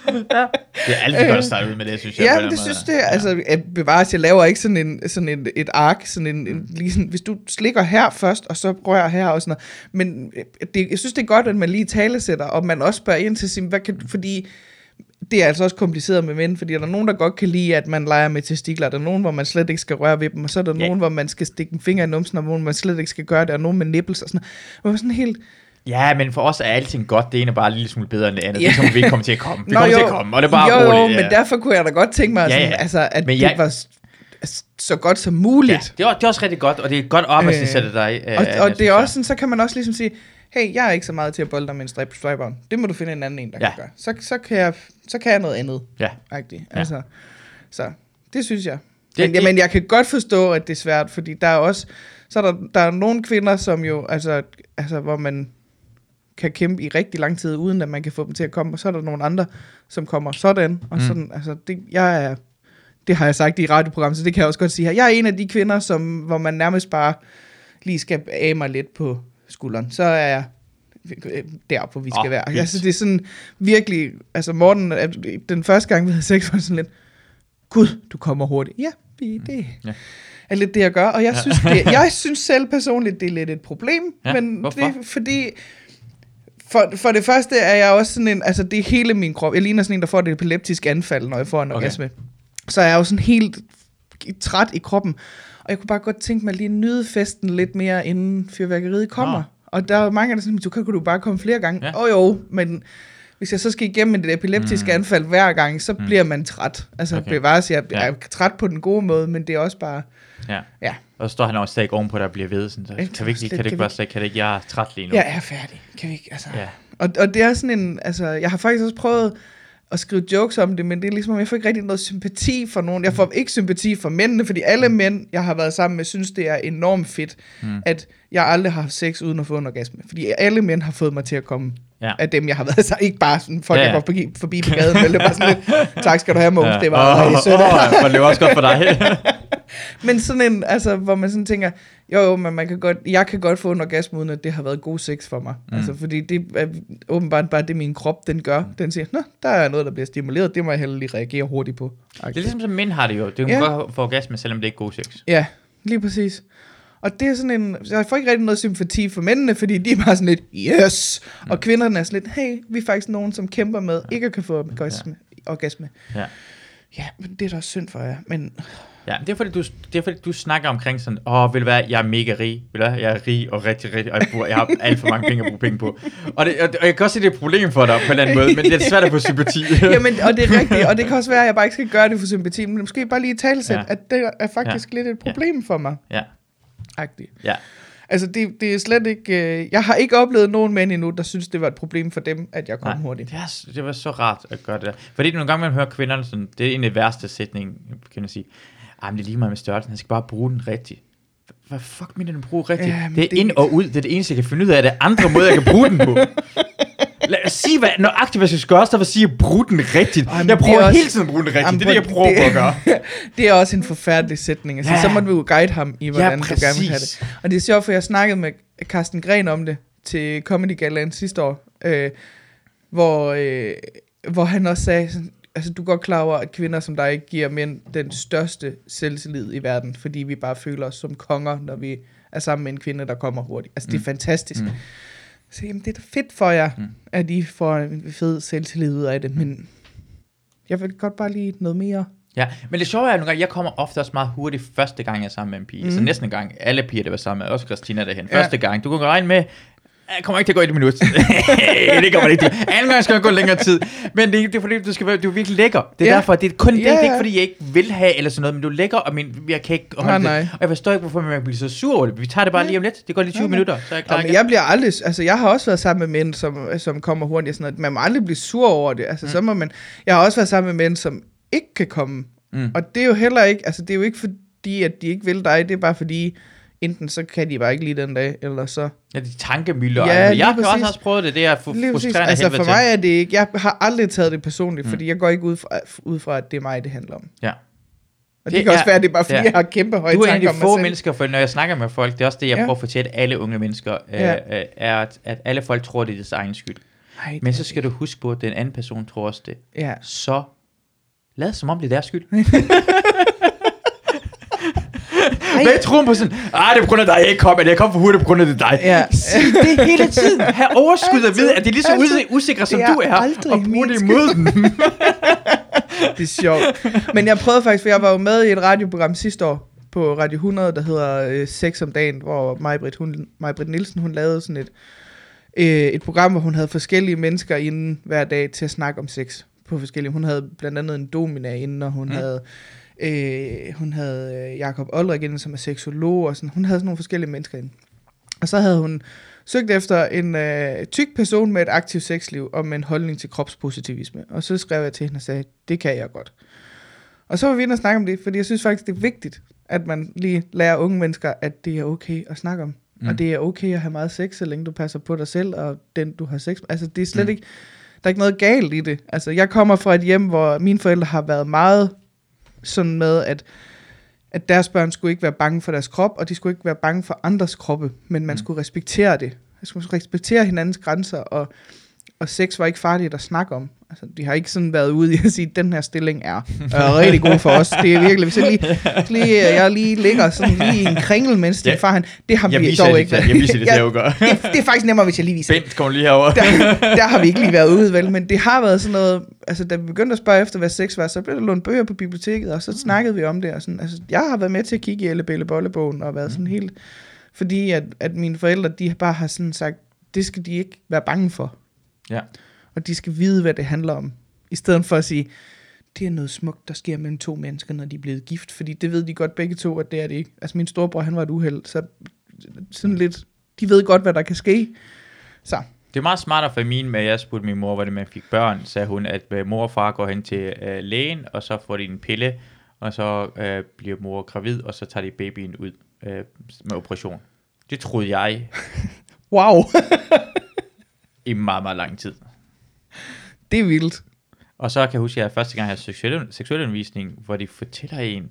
A: Det er altid godt at starte ud med det, synes jeg.
B: ja, men det synes det, altså, at bevares, jeg laver ikke sådan, en, sådan en, et ark, sådan en, en lige sådan, hvis du slikker her først, og så rører her og sådan noget, men øh, det, jeg synes, det er godt, at man lige talesætter, og man også spørger ind til sin, hvad kan, fordi det er altså også kompliceret med mænd, fordi der er nogen, der godt kan lide, at man leger med testikler, der er nogen, hvor man slet ikke skal røre ved dem, og så er der
A: ja.
B: nogen, hvor man skal stikke en finger i numsen, og hvor man slet ikke skal gøre det, og nogen med nipples og sådan noget. Man sådan helt,
A: Ja, men for os er alting godt. Det ene er bare en lille smule bedre end det andet.
B: Ja.
A: Det er som, vi ikke kommer til at komme. Vi
B: Nå,
A: kommer
B: jo,
A: til at komme, og det er bare
B: jo,
A: roligt. ja.
B: men derfor kunne jeg da godt tænke mig,
A: Ja,
B: ja,
A: ja.
B: sådan, altså, at
A: Men
B: men
A: jeg-
B: det var så godt som
A: Ja,
B: muligt.
A: det er, det er også rigtig godt, og det er godt at
B: Øh,
A: dig. øh,
B: og, og
A: synes,
B: det er
A: ja.
B: også sådan, så kan man også ligesom sige, hey, jeg er ikke så meget til at bolde dig med en strip strip on. Det må du finde en anden en, der
A: Ja.
B: kan gøre. Så, så, kan jeg, så kan jeg noget andet.
A: Ja.
B: Agtigt.
A: Ja.
B: Altså, så det synes jeg.
A: Det-
B: Men, jamen, jeg kan godt forstå, at det er svært, fordi der er også, så er der, der er nogle kvinder, som jo, altså, altså, hvor man kan kæmpe i rigtig lang tid, uden at man kan få dem til at komme, og så er der nogle andre, som kommer sådan, og
A: Mm.
B: sådan, altså, det, jeg er, det har jeg sagt i et radioprogram, så det kan jeg også godt sige her. Jeg er en af de kvinder, som, hvor man nærmest bare lige skal af mig lidt på skulderen. Så er jeg øh, der, hvor vi skal oh, være. Altså, det er sådan virkelig, altså Morten, den første gang, vi havde sex, var sådan lidt, Gud, du kommer hurtigt. Ja, vi- det
A: Ja.
B: er lidt det, jeg gør. Og jeg synes, det, jeg synes selv personligt, det er lidt et problem.
A: Ja,
B: men
A: hvorfor?
B: det er fordi, for, for det første er jeg også sådan en, altså det er hele min krop. Jeg ligner sådan en, der får et epileptisk anfald, når jeg får en
A: Okay.
B: orgasme. Så er jeg jo sådan helt træt i kroppen. Og jeg kunne bare godt tænke mig lige at nyde festen lidt mere, inden fyrværkeriet kommer.
A: Nå.
B: Og der er mange, der er sådan, du kan, kan du bare komme flere gange.
A: Ja.
B: Åh oh, jo, men hvis jeg så skal igennem et epileptisk
A: Mm.
B: anfald hver gang, så
A: Mm.
B: bliver man træt. Altså
A: Okay.
B: bevares, jeg,
A: Ja.
B: jeg er træt på den gode måde, men det er også bare,
A: Ja.
B: ja,
A: Og så står han også stadig ovenpå, der bliver ved. Sådan, så,
B: Ikke?
A: kan, vi ikke, kan
B: Det
A: ikke
B: kan
A: bare sige, kan det ikke, jeg er træt lige nu.
B: jeg er færdig. Kan vi ikke, altså.
A: ja.
B: Og, og det er sådan en, altså, jeg har faktisk også prøvet at skrive jokes om det, men det er ligesom, jeg får ikke rigtig noget sympati for nogen. Jeg får ikke sympati for mændene, fordi alle mænd, jeg har været sammen med, synes, det er enormt fedt,
A: Mm.
B: mm. at jeg aldrig har haft sex uden at få en orgasme. Fordi alle mænd har fået mig til at komme
A: Ja.
B: af dem, jeg har været så Ikke bare sådan, folk,
A: Ja,
B: ja, jeg går forbi, forbi på gaden, men det bare sådan lidt, tak skal du have, Mogens, ja. det var
A: Åh,
B: rigtig sødt.
A: for det var også godt for dig.
B: Men sådan en, altså, hvor man sådan tænker, jo, jo, men man kan godt, jeg kan godt få en orgasme, uden at det har været god sex for mig.
A: Mm.
B: Mm. Altså, fordi det er åbenbart bare det, min krop, den gør. Den siger, nå, der er noget, der bliver stimuleret, det må jeg heller lige reagere hurtigt på.
A: det er ligesom, som mænd har det jo. Det kan
B: Ja.
A: godt få orgasme, selvom det ikke er god sex.
B: Ja, lige præcis. Og det er sådan en, jeg får ikke rigtig noget sympati for mændene, fordi de er bare sådan lidt, yes! Mm. Og kvinderne er sådan lidt, hey, vi er faktisk nogen, som kæmper med, ikke at kan få orgasme. Ja. orgasme.
A: Ja.
B: Ja, men det er da synd for jer. Men
A: Ja, det er fordi, du, det er fordi, du snakker omkring sådan, åh, vil du hvad, jeg er mega rig, vil du hvad, jeg er rig og rigtig, rigtig, og jeg, bruger, jeg har alt for mange penge at bruge penge på. Og, det, og, og jeg kan også se, det er et problem for dig på en eller anden måde, men det er svært at få sympati.
B: Jamen, og det er rigtigt, og det kan også være, at jeg bare ikke skal gøre det for sympati, men måske bare lige tale ja.
A: Ja.
B: at det er faktisk ja. lidt et problem for mig.
A: Ja,
B: Agtigt.
A: ja.
B: Altså, det, det er slet ikke... Øh, jeg har ikke oplevet nogen mænd endnu, der synes, det var et problem for dem, at jeg kom
A: Nej,
B: hurtigt.
A: Det, er, det var så rart at gøre det der. Fordi nogle gange, man hører kvinderne sådan, det er en af værste sætninger, kan man sige. Ej, men det er lige meget med størrelsen, han skal bare bruge den rigtigt. Hvad fuck mener du bruge rigtigt?
B: Ja,
A: det er
B: det-
A: ind og ud, det er det eneste, jeg kan finde ud af. Det er andre måder, jeg kan bruge den på. Lad os sige, hvad, nøjagtigt, hvad jeg skal gøre, så vil sige, at bruge den rigtigt.
B: Ej, men
A: jeg
B: er
A: prøver
B: også-
A: hele tiden at bruge den rigtigt.
B: Jamen,
A: det er det, jeg
B: prøv-
A: prøver
B: det-
A: på at gøre.
B: Det er også en forfærdelig sætning. Altså,
A: Ja.
B: Så må du jo guide ham i, hvordan du gerne vil have
A: præcis.
B: det. Og det er sjovt, for jeg snakkede med Carsten Gren om det til Comedy Galaen sidste år, øh, hvor, øh, hvor han også sagde, sådan, altså du er godt klar over, at kvinder som dig giver mænd den største selvtillid i verden, fordi vi bare føler os som konger, når vi er sammen med en kvinde, der kommer hurtigt. Altså det er
A: Mm.
B: fantastisk.
A: Mm.
B: Så jamen, det er da fedt for jer,
A: Mm.
B: at I får en fed selvtillid ud af det, men jeg vil godt bare lige noget mere.
A: Ja, men det sjove er, at nogle gange, jeg kommer ofte også meget hurtigt første gang, jeg er sammen med en pige. Mm. Så næsten en gang, alle piger, der var sammen med, også Christina derhen.
B: Ja.
A: Første gang, du kan regne med, jeg kommer ikke til at gå et minut. det kommer ikke til. Anden gang skal jeg gå længere tid. Men det, det er fordi, du, skal være, du er virkelig lækker. Det er
B: Ja.
A: derfor, det er kun det,
B: Ja,
A: det er ikke fordi, jeg ikke vil have eller sådan noget, men du er lækker, og min, jeg kan ikke holde
B: Nej,
A: det.
B: nej.
A: Og jeg forstår ikke, hvorfor man bliver så sur over det. Vi tager det bare
B: Ja.
A: lige om lidt. Det går lige 20
B: Nej, nej.
A: minutter, så er jeg klar
B: Jamen, jeg bliver aldrig, altså jeg har også været sammen med mænd, som, som kommer hurtigt sådan noget. Man må aldrig blive sur over det. Altså, mm. så må man, jeg har også været sammen med mænd, som ikke kan komme.
A: Mm.
B: Og det er jo heller ikke, altså det er jo ikke fordi, at de ikke vil dig, det er bare fordi, enten så kan de bare ikke lide den dag, eller så...
A: Ja, de tankemøller.
B: Ja,
A: Ja,
B: lige
A: jeg kan også
B: præcis.
A: have prøvet det. Det er fu-
B: Lige
A: frustrerende
B: Altså for mig er det ikke, jeg har aldrig taget det personligt,
A: Mm.
B: fordi jeg går ikke ud fra, ud fra, at det er mig, det handler om.
A: Ja.
B: Og det,
A: Det
B: kan også
A: er-
B: være, at det er bare fordi,
A: ja.
B: jeg har kæmpe høje
A: Du er en
B: tanker
A: af
B: om
A: de
B: mig
A: få
B: selv.
A: mennesker, for når jeg snakker med folk, det er også det, jeg
B: Ja.
A: prøver at fortælle alle unge mennesker, øh,
B: Ja.
A: øh, er, at, at alle folk tror, det er deres egen skyld.
B: Ej,
A: Men så skal du huske på, at den anden person tror også det.
B: Ja.
A: Så lad som om det er deres skyld. Hvad tror på sådan, ah, det er på grund af dig, jeg ikke kom, eller jeg kom for hurtigt på grund af det dig.
B: Ja.
A: Sig det hele tiden. Ha' overskud at vide, at det er lige så
B: Altid.
A: us- usikre, som
B: Det er
A: du er,
B: aldrig
A: og bruge det imod dem.
B: Det er sjovt. Men jeg prøvede faktisk, for jeg var jo med i et radioprogram sidste år på Radio 100, der hedder øh, Sex om dagen, hvor Majbrit, hun, Majbrit Nielsen, hun lavede sådan et, øh, et program, hvor hun havde forskellige mennesker inden hver dag til at snakke om sex på forskellige. Hun havde blandt andet en domina inden, og hun
A: mm.
B: havde øh, hun havde øh, Jakob Olrik inden, som er seksolog, og sådan. Hun havde sådan nogle forskellige mennesker inden. Og så havde hun søgt efter en øh, tyk person med et aktivt sexliv og med en holdning til kropspositivisme. Og så skrev jeg til hende og sagde, det kan jeg godt. Og så var vi inde og snakke om det, fordi jeg synes faktisk, det er vigtigt, at man lige lærer unge mennesker, at det er okay at snakke om.
A: Mm.
B: Og det er okay at have meget sex, så længe du passer på dig selv og den, du har sex med. Altså, det er slet
A: mm.
B: ikke... Der er ikke noget galt i det. Altså, jeg kommer fra et hjem, hvor mine forældre har været meget sådan med, at, at deres børn skulle ikke være bange for deres krop, og de skulle ikke være bange for andres kroppe, men man
A: Mm.
B: skulle respektere det. Man skulle respektere hinandens grænser, og, og sex var ikke farligt at snakke om. Altså, de har ikke sådan været ude i at sige, at den her stilling er, er rigtig god for os. Det er virkelig, hvis jeg lige, lige, jeg lige ligger sådan lige i en kringel, mens din
A: Ja.
B: far, han, det har
A: Jeg
B: vi dog
A: det
B: ikke været.
A: jeg viser det jeg gør.
B: det, det er faktisk nemmere, hvis jeg lige viser det
A: Bent, kom lige herover.
B: der, der har vi ikke lige været ude, vel? Men det har været sådan noget... Altså, da vi begyndte at spørge efter, hvad sex var, så blev der lånt bøger på biblioteket, og så
A: Mm.
B: snakkede vi om det. Og sådan, altså, jeg har været med til at kigge i Elle Belle Bollebogen, og været
A: Mm.
B: sådan helt... Fordi at, at mine forældre, de bare har sådan sagt, det skal de ikke være bange for.
A: Ja.
B: Og de skal vide, hvad det handler om. I stedet for at sige, det er noget smukt, der sker mellem to mennesker, når de er blevet gift. Fordi det ved de godt begge to, at det er det ikke. Altså min storebror, han var et uheld, så sådan lidt... De ved godt, hvad der kan ske. Så,
A: Det er meget smartere for min med, at jeg spurgte min mor, hvordan man fik børn, sagde hun, at øh, mor og far går hen til øh, lægen, og så får de en pille, og så øh, bliver mor gravid, og så tager de babyen ud øh, med operation. Det troede jeg
B: wow,
A: i meget, meget lang tid.
B: Det er vildt.
A: Og så kan jeg huske, at jeg første gang havde seksuel, seksuel undervisning, hvor de fortæller en,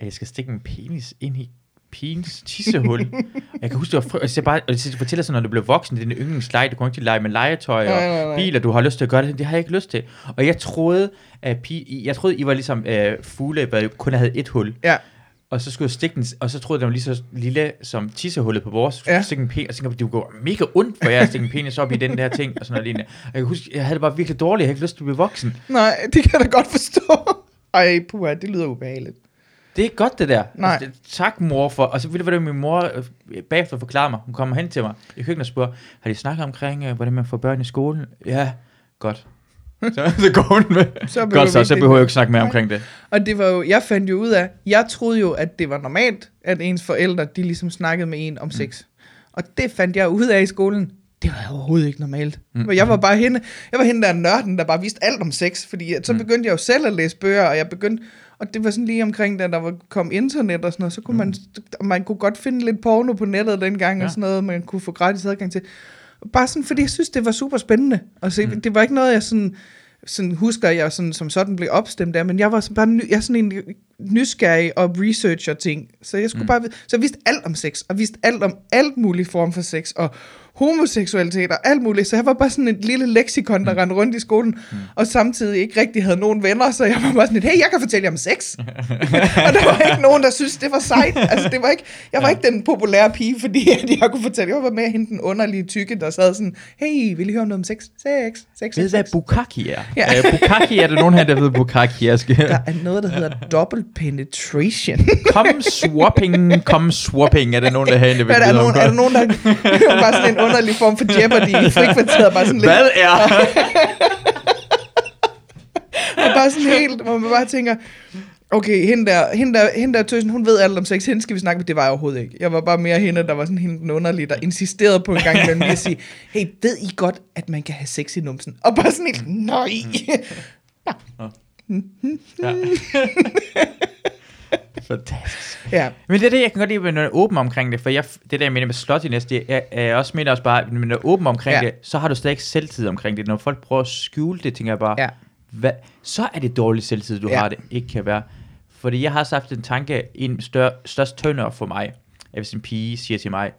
A: at jeg skal stikke en penis ind i pigens tissehul. jeg kan huske, det var så bare, og de fortæller sådan, når du bliver voksen, det er din yndlingsleje, du kan ikke lege med legetøj og
B: Nej, nej, nej.
A: biler, du har lyst til at gøre det, det har jeg ikke lyst til. Og jeg troede, at pi, jeg troede, I var ligesom øh, fugle, hvor kun havde et hul.
B: Ja,
A: Og så skulle jeg stikke den, og så troede jeg, den var lige så lille som tissehullet på vores. Så skulle
B: Ja.
A: stikke en penis, og tænkte det går mega ondt, for jeg at stikke en penis op i den der ting, og sådan noget lignende. Og jeg kan huske, jeg havde det bare virkelig dårligt, jeg havde ikke lyst til at blive voksen.
B: nej, det kan jeg da godt forstå. Ej, puha, det lyder ubehageligt.
A: Det er godt, det der.
B: Nej.
A: Altså, tak, mor, for... Og så ville det, min mor øh, bagefter forklarede mig. Hun kommer hen til mig i køkkenet og spørger, har de snakket omkring, øh, hvordan man får børn i skolen? Ja, godt. Så, så går hun med.
B: Så
A: godt så, så behøver jeg ikke snakke mere
B: Nej.
A: omkring det.
B: Og det var jo, jeg fandt jo ud af, jeg troede jo, at det var normalt, at ens forældre, de ligesom snakkede med en om sex. Og det fandt jeg ud af i skolen. Det var overhovedet ikke normalt.
A: Mm.
B: Mm. Jeg var bare hende, jeg var hende der nørden, der bare vidste alt om sex, fordi så
A: Mm.
B: begyndte jeg jo selv at læse bøger, og jeg begyndte, og det var sådan lige omkring, da der var, kom internet og sådan noget, så kunne man, man kunne godt finde lidt porno på nettet dengang,
A: Mm. Ja.
B: og sådan noget, man kunne få gratis adgang til. Bare sådan, fordi jeg synes, det var super spændende. Og se,
A: Mm.
B: det var ikke noget, jeg sådan, sådan husker, jeg sådan, som sådan blev opstemt af, men jeg var sådan bare ny, jeg sådan en nysgerrig og researcher ting. Så jeg skulle
A: Mm.
B: bare vide, så jeg vidste alt om sex, og vidste alt om alt muligt form for sex, og homoseksualitet og alt muligt. Så jeg var bare sådan et lille leksikon, der
A: Mm.
B: rendte rundt i skolen,
A: Mm.
B: og samtidig ikke rigtig havde nogen venner, så jeg var bare sådan et, hey, jeg kan fortælle jer om sex. og der var ikke nogen, der synes det var sejt. Altså, det var ikke, jeg var
A: Ja.
B: ikke den populære pige, fordi at jeg kunne fortælle. Jeg var med hende den underlige tykke, der sad sådan, hey, vil I høre om noget om sex? Sex, sex,
A: Ved
B: sex,
A: hvad
B: sex.
A: bukkake er?
B: Ja.
A: Øh, bukkake er der nogen her, der ved. Jeg skal...
B: Der er noget, der hedder double penetration.
A: Kom swapping, kom swapping. Er der nogen, der herinde, der vil
B: er, der nogen, er der nogen, der var bare sådan en underlig form for Jeopardy i frikvarteret, bare sådan lidt,
A: Hvad er?
B: og bare sådan helt, hvor man bare tænker, okay, hende der, hende der, hende der tøsen, hun ved alt om sex, hende skal vi snakke med, det var jeg overhovedet ikke. Jeg var bare mere hende, der var sådan helt den underlige, der insisterede på en gang imellem at sige, hey, ved I godt, at man kan have sex i numsen? Og bare sådan helt, nej.
A: Ja. Fantastisk.
B: ja,
A: Men det er det, jeg kan godt lide, når man er åben omkring det, for jeg, det der, jeg mener med sluttiness, det er, er også mener også bare, at når man er åben omkring
B: Ja.
A: det, så har du stadig ikke selvtid omkring det. Når folk prøver at skjule det, tænker jeg bare,
B: Ja.
A: hvad, så er det dårlig selvtid, du
B: Ja.
A: har det, ikke kan være. Fordi jeg har også haft en tanke, en større, størst turn for mig, at hvis en pige siger til mig,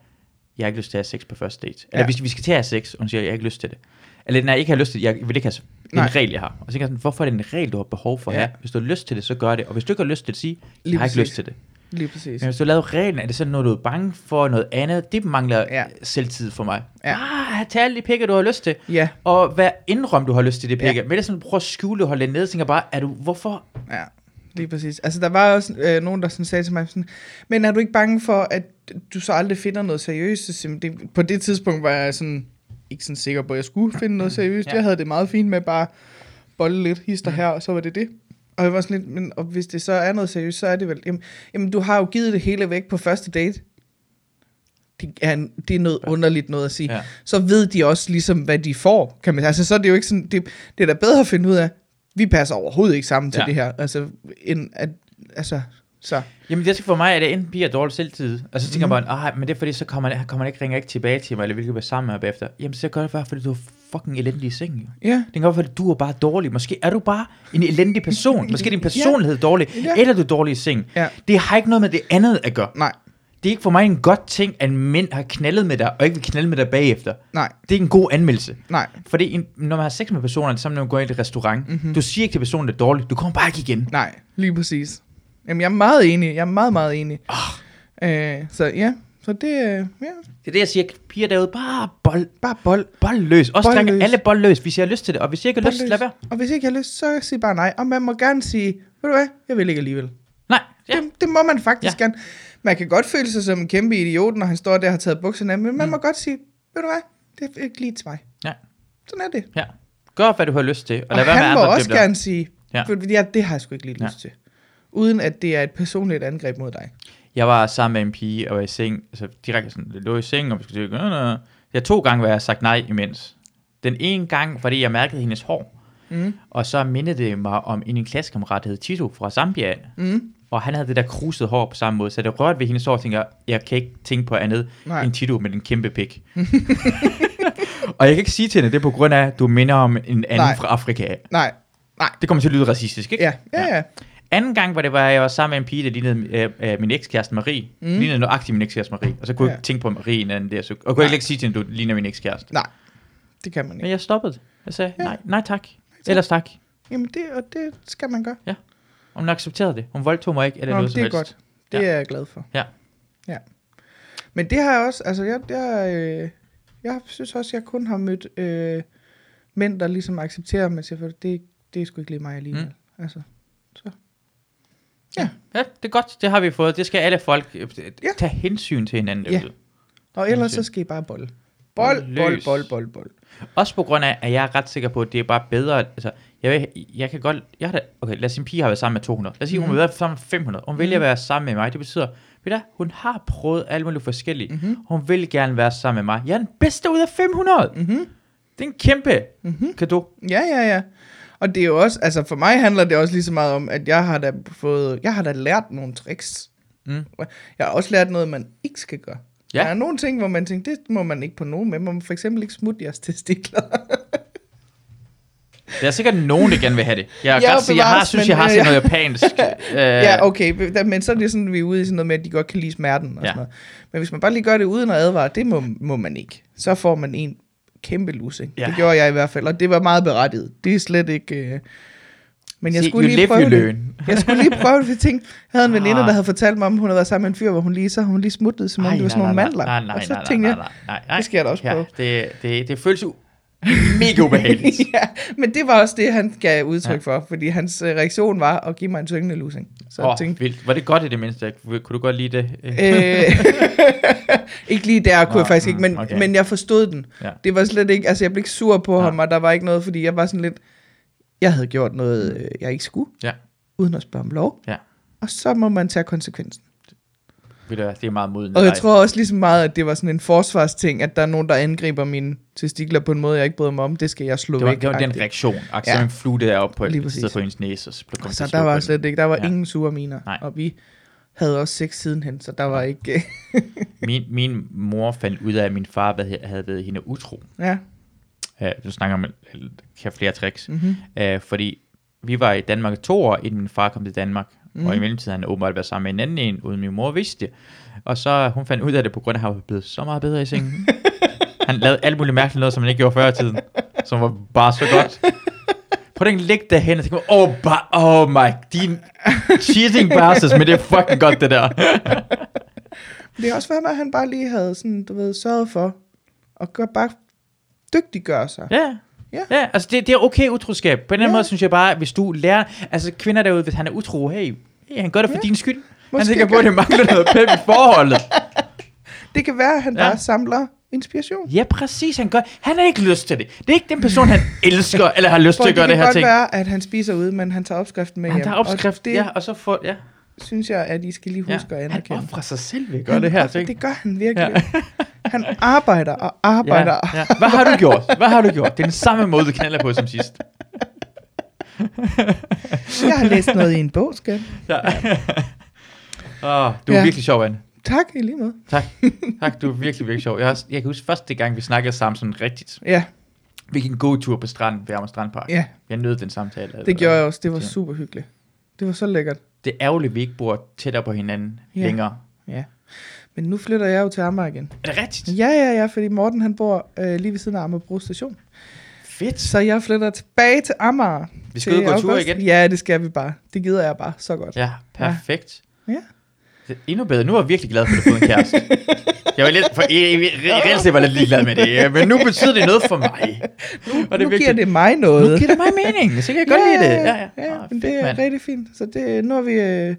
A: jeg har ikke lyst til at have sex på første date. Eller
B: Ja.
A: hvis vi skal til at have sex, og hun siger, jeg har ikke lyst til det. Eller nej, jeg ikke har lyst til det, jeg vil ikke have det er
B: Nej.
A: en regel, jeg har. Og så tænker jeg sådan, hvorfor er det en regel, du har behov for at
B: Ja.
A: have? Hvis du har lyst til det, så gør det. Og hvis du ikke har lyst til det, sig, jeg har ikke lyst til det.
B: lige præcis.
A: Men hvis du har lavet reglen, er det sådan noget, du er bange for, noget andet? Det mangler
B: Ja.
A: selvtid for mig.
B: Ja.
A: Ah, tag alle de pikker, du har lyst til.
B: Ja,
A: Og vær indrøm, du har lyst til det pikker.
B: Ja.
A: Men det er sådan, prøv at skjule det, holde det nede, og tænker bare, er du, hvorfor?
B: ja. Lige præcis. Altså, der var også øh, nogen, der sådan sagde til mig sådan, men er du ikke bange for, at du så aldrig finder noget seriøst? Det, på det tidspunkt var jeg sådan, ikke sådan sikker på, at jeg skulle finde noget seriøst.
A: Ja.
B: Jeg havde det meget fint med bare bolle lidt hister her, og så var det det. Og jeg var sådan lidt, men og hvis det så er noget seriøst, så er det vel, jamen, jamen du har jo givet det hele væk på første date. Det er, det er noget underligt noget at sige.
A: Ja.
B: Så ved de også ligesom, hvad de får. Kan man, altså, så er det jo ikke sådan, det, det er da bedre at finde ud af, vi passer overhovedet ikke sammen til
A: Ja.
B: det her. Altså, end at, altså, så.
A: Jamen det er for mig, er det enten bliver dårlig selvtid. Og så tænker
B: Mhm.
A: mm. man, ah, men det er fordi, så kommer han, kommer han ikke, ringer ikke tilbage til mig, eller vil ikke være sammen med bagefter. Jamen så gør det bare, fordi du er fucking elendig i sengen.
B: Ja,
A: Det kan godt være, at du er bare dårlig. Måske er du bare en elendig person. Måske er din personlighed dårlig.
B: Ja.
A: Eller du er dårlig i seng.
B: Ja.
A: Det har ikke noget med det andet at gøre.
B: nej,
A: Det er ikke for mig en godt ting, at mænd har knaldet med dig, og ikke vil knalde med dig bagefter.
B: nej,
A: Det er en god anmeldelse.
B: nej.
A: Fordi en, når man har sex med personer, sammen når man går ind i et restaurant,
B: Mhm.
A: mm-hmm. du siger ikke til personen, det er dårligt. Du kommer bare ikke igen.
B: Nej, lige præcis. Jamen, jeg er meget enig. Jeg er meget, meget enig.
A: Oh,
B: Øh, så ja, så det, øh, ja,
A: det er det, jeg siger. Piger derude, bare bold,
B: bare bold.
A: bold løs. Også
B: Bold løs.
A: alle bold løs, hvis jeg har lyst til det. Og hvis jeg ikke har lyst,
B: Bold
A: lad
B: løs.
A: være.
B: Og hvis ikke jeg har lyst, så sig bare nej. Og man må gerne sige, ved du hvad, jeg vil ikke alligevel.
A: Nej, ja.
B: Det, det må man faktisk
A: Ja.
B: gerne. Man kan godt føle sig som en kæmpe idiot, når han står der og har taget bukserne af, men man
A: Mm.
B: må godt sige, ved du hvad, det er ikke lige til mig.
A: Ja.
B: Sådan er det.
A: ja. Gør, hvad du har lyst til. Og,
B: Og,
A: lad være med
B: han må
A: andre
B: også gerne sige,
A: Ja.
B: ja. ja, det har jeg sgu ikke lige
A: Ja.
B: lyst til. Uden at det er et personligt angreb mod dig.
A: Jeg var sammen med en pige og var i seng, altså direkte sådan, lå i seng, og vi skulle sige, jeg to gange, hvor jeg sagt nej imens. Den ene gang, fordi jeg mærkede hendes hår,
B: Mm.
A: og så mindede det mig om en, klassekammerat, der hed Tito fra Zambia,
B: Mm.
A: og han havde det der krusede hår på samme måde, så det rørte ved hendes hår, og tænkte, jeg, jeg kan ikke tænke på andet
B: Nej.
A: end Tito med den kæmpe pik. og jeg kan ikke sige til hende, det er på grund af, at du minder om en anden
B: Nej.
A: fra Afrika.
B: Nej,
A: Det kommer til at lyde racistisk, ikke?
B: ja, ja, ja.
A: Anden gang var det, hvor jeg var sammen med en pige, der lignede øh, øh, min ekskæreste Marie. Mm. Lignede nøjagtigt min ekskæreste Marie. Og så kunne jeg
B: Ja.
A: ikke tænke på Marie en anden der. Så, og kunne jeg ikke sige til hende, du ligner min ekskæreste.
B: Nej, det kan man
A: Men
B: ikke.
A: jeg stoppede. Jeg sagde,
B: Ja.
A: nej, nej tak. Ellers tak.
B: Jamen, det, og det skal man gøre.
A: Og hun accepterede det. Hun voldtog mig ikke, eller
B: Nå,
A: noget
B: det er
A: helst.
B: godt. Det
A: Ja.
B: er jeg glad for.
A: Ja.
B: Ja. Men det har jeg også, altså jeg, jeg, øh, jeg synes også, jeg kun har mødt øh, mænd, der ligesom accepterer, men siger, det, det er sgu ikke lige mig alligevel. Mm. Altså, så. Ja.
A: Ja, det er godt. Det har vi fået. Det skal alle folk øh,
B: Ja.
A: tage hensyn til hinanden.
B: Ja. Og ellers så skal I bare bold. Bold, bold, bold, bold, bold.
A: Også på grund af, at jeg er ret sikker på, at det er bare bedre. Altså, jeg, ved, jeg kan godt... Jeg har da, okay, lad os sige, en pige har været sammen med 200. Lad os sige, mm. hun har været sammen med 500. Hun vælger at være sammen med mig. Det betyder, ved du, hun har prøvet alt muligt forskelligt. Mm-hmm. Hun vil gerne være sammen med mig. Jeg er den bedste ud af 500. Mm-hmm. Det er en kæmpe mm-hmm. kado.
B: Ja, ja, ja. Og det er jo også, altså for mig handler det også lige så meget om, at jeg har da fået, jeg har da lært nogle tricks.
A: Mm.
B: Jeg har også lært noget, man ikke skal gøre.
A: Ja.
B: Der er nogle ting, hvor man tænker, det må man ikke på nogen med. Man må for eksempel ikke smutte jeres testikler.
A: Der er sikkert nogen, der gerne vil have det. Jeg,
B: Ja,
A: ret, sikker- jeg har, synes,
B: men,
A: jeg har
B: øh,
A: set noget japansk. øh,
B: ja, okay, men så er det sådan, vi er ude i sådan noget med, at de godt kan lide smerten og
A: Ja.
B: sådan noget. Men hvis man bare lige gør det uden at advare, det må, må man ikke. Så får man en kæmpe lussing.
A: Ja.
B: Det gjorde jeg i hvert fald, og det var meget berettiget. Det er slet ikke... Øh... Men jeg
A: Se,
B: skulle lige prøve det. Jeg skulle lige prøve det, for jeg tænkte, jeg havde en veninde,
A: Ah.
B: der havde fortalt mig om, hun havde været sammen med en fyr, hvor hun lige, så hun lige smuttet, som om det var sådan
A: nej,
B: nogle
A: nej,
B: mandler.
A: Nej, nej,
B: og så tænkte
A: nej,
B: jeg,
A: nej, nej, nej.
B: det skal jeg da også
A: ja,
B: prøve.
A: Det, det, det føles jo mega ubehageligt.
B: ja, men det var også det, han gav udtryk
A: Ja.
B: for, fordi hans øh, reaktion var at give mig en tyngende losing. Så jeg
A: oh,
B: tænkte,
A: vildt. Var det godt i det mindste? Kunne du godt lide det?
B: øh, ikke lige der kunne
A: Nå,
B: jeg faktisk ikke, men,
A: mm, okay.
B: men jeg forstod den.
A: Ja.
B: Det var slet ikke, altså jeg blev ikke sur på
A: Ja.
B: ham, og der var ikke noget, fordi jeg var sådan lidt, jeg havde gjort noget, øh, jeg ikke skulle,
A: Ja.
B: uden at spørge om lov.
A: Ja.
B: Og så må man tage konsekvensen.
A: Det er meget moden.
B: Og jeg tror også ligesom meget, at det var sådan en forsvarsting, at der er nogen, der angriber mine testikler på en måde, jeg ikke bryder mig om. Det skal jeg slå
A: det var,
B: væk.
A: det var den reaktion. Akse
B: Ja.
A: flue der oppe på et sted på hendes næse, og så blev
B: Så der var slet ikke, der var
A: Ja.
B: ingen sure miner.
A: Nej.
B: Og vi havde også sex sidenhen, så der var ikke...
A: min, min mor fandt ud af, at min far hed- havde været hende utro.
B: ja.
A: Uh, du snakker om, kan flere tricks.
B: Mm-hmm.
A: Uh, fordi vi var i Danmark to år, inden min far kom til Danmark. Mm. Og i
B: Mhm.
A: mellemtiden havde han åbenbart været sammen med en anden en, uden min mor vidste det. Og så hun fandt ud af det, på grund af, at han var blevet så meget bedre i sengen. han lavede alt muligt mærkeligt noget, som han ikke gjorde før i tiden. Som var bare så godt. Prøv at ligge derhen og tænke, oh, ba- oh my, din cheating bastards, men det er fucking godt det der.
B: Det er også været med, at han bare lige havde sådan, du ved, sørget for at gøre, bare dygtiggøre sig.
A: Ja.
B: Ja.
A: Ja, altså det, det er okay utroskab. På den
B: Ja.
A: måde synes jeg bare, hvis du lærer, altså kvinder derude, hvis han er utro, hey, hey han gør det for
B: Ja.
A: ja. din skyld.
B: Måske
A: han tænker på, at det mangler noget pep i forholdet.
B: Det kan være, at han
A: Ja.
B: ja. bare samler inspiration.
A: Ja, præcis, han gør. Han har ikke lyst til det. Det er ikke den person, han elsker, eller har lyst
B: For
A: til at gøre
B: det
A: det
B: kan
A: her
B: godt
A: ting.
B: være, at han spiser ude, men han tager opskriften med
A: Han
B: hjem.
A: tager opskrift,
B: og det
A: ja, og så får, ja.
B: synes jeg, at I skal lige
A: ja.
B: huske at
A: Han
B: anerkende.
A: offrer sig selv ved at gøre det her ting.
B: Det gør han virkelig.
A: Ja.
B: Ja. Han arbejder og arbejder.
A: Ja, ja. Hvad har du gjort? Hvad har du gjort? Det er den samme måde, du knaller på som sidst.
B: Jeg har læst noget i en bog, skat.
A: Ja. Oh, du er
B: Ja.
A: virkelig sjov, Anne.
B: Tak i lige måde.
A: Tak. tak, du er virkelig, virkelig sjov. Jeg, har, jeg kan huske første gang, vi snakkede sammen sådan rigtigt.
B: Ja,
A: Vi gik en god tur på stranden ved Amager Strandpark.
B: ja,
A: Jeg nød den samtale.
B: det gjorde jeg også. Det var
A: Ja.
B: super hyggeligt. Det var så lækkert.
A: Det er ærgerligt, at vi ikke bor tættere på hinanden
B: Ja.
A: ja. længere.
B: Ja. Men nu flytter jeg jo til Amager igen.
A: Er det rigtigt?
B: Ja, ja, ja, fordi Morten han bor øh, lige ved siden af Amagerbro station.
A: Fedt.
B: Så jeg flytter tilbage til Amager.
A: Vi skal ud og gå tur igen.
B: Ja, det skal vi bare. Det gider jeg bare så godt.
A: Ja, perfekt.
B: Ja.
A: Det er endnu bedre. Nu er jeg virkelig glad for, at du har fået en kæreste. Jeg var lidt, for, reelt set var lidt ligeglad med det, ja, men nu betyder det noget for mig. Nu, og
B: nu giver det mig noget.
A: nu giver det mig mening, så kan jeg godt lide det. Ja, ja.
B: ja
A: Ah,
B: men
A: fedt,
B: det er
A: mand.
B: rigtig fint. Så det, nu er vi, øh,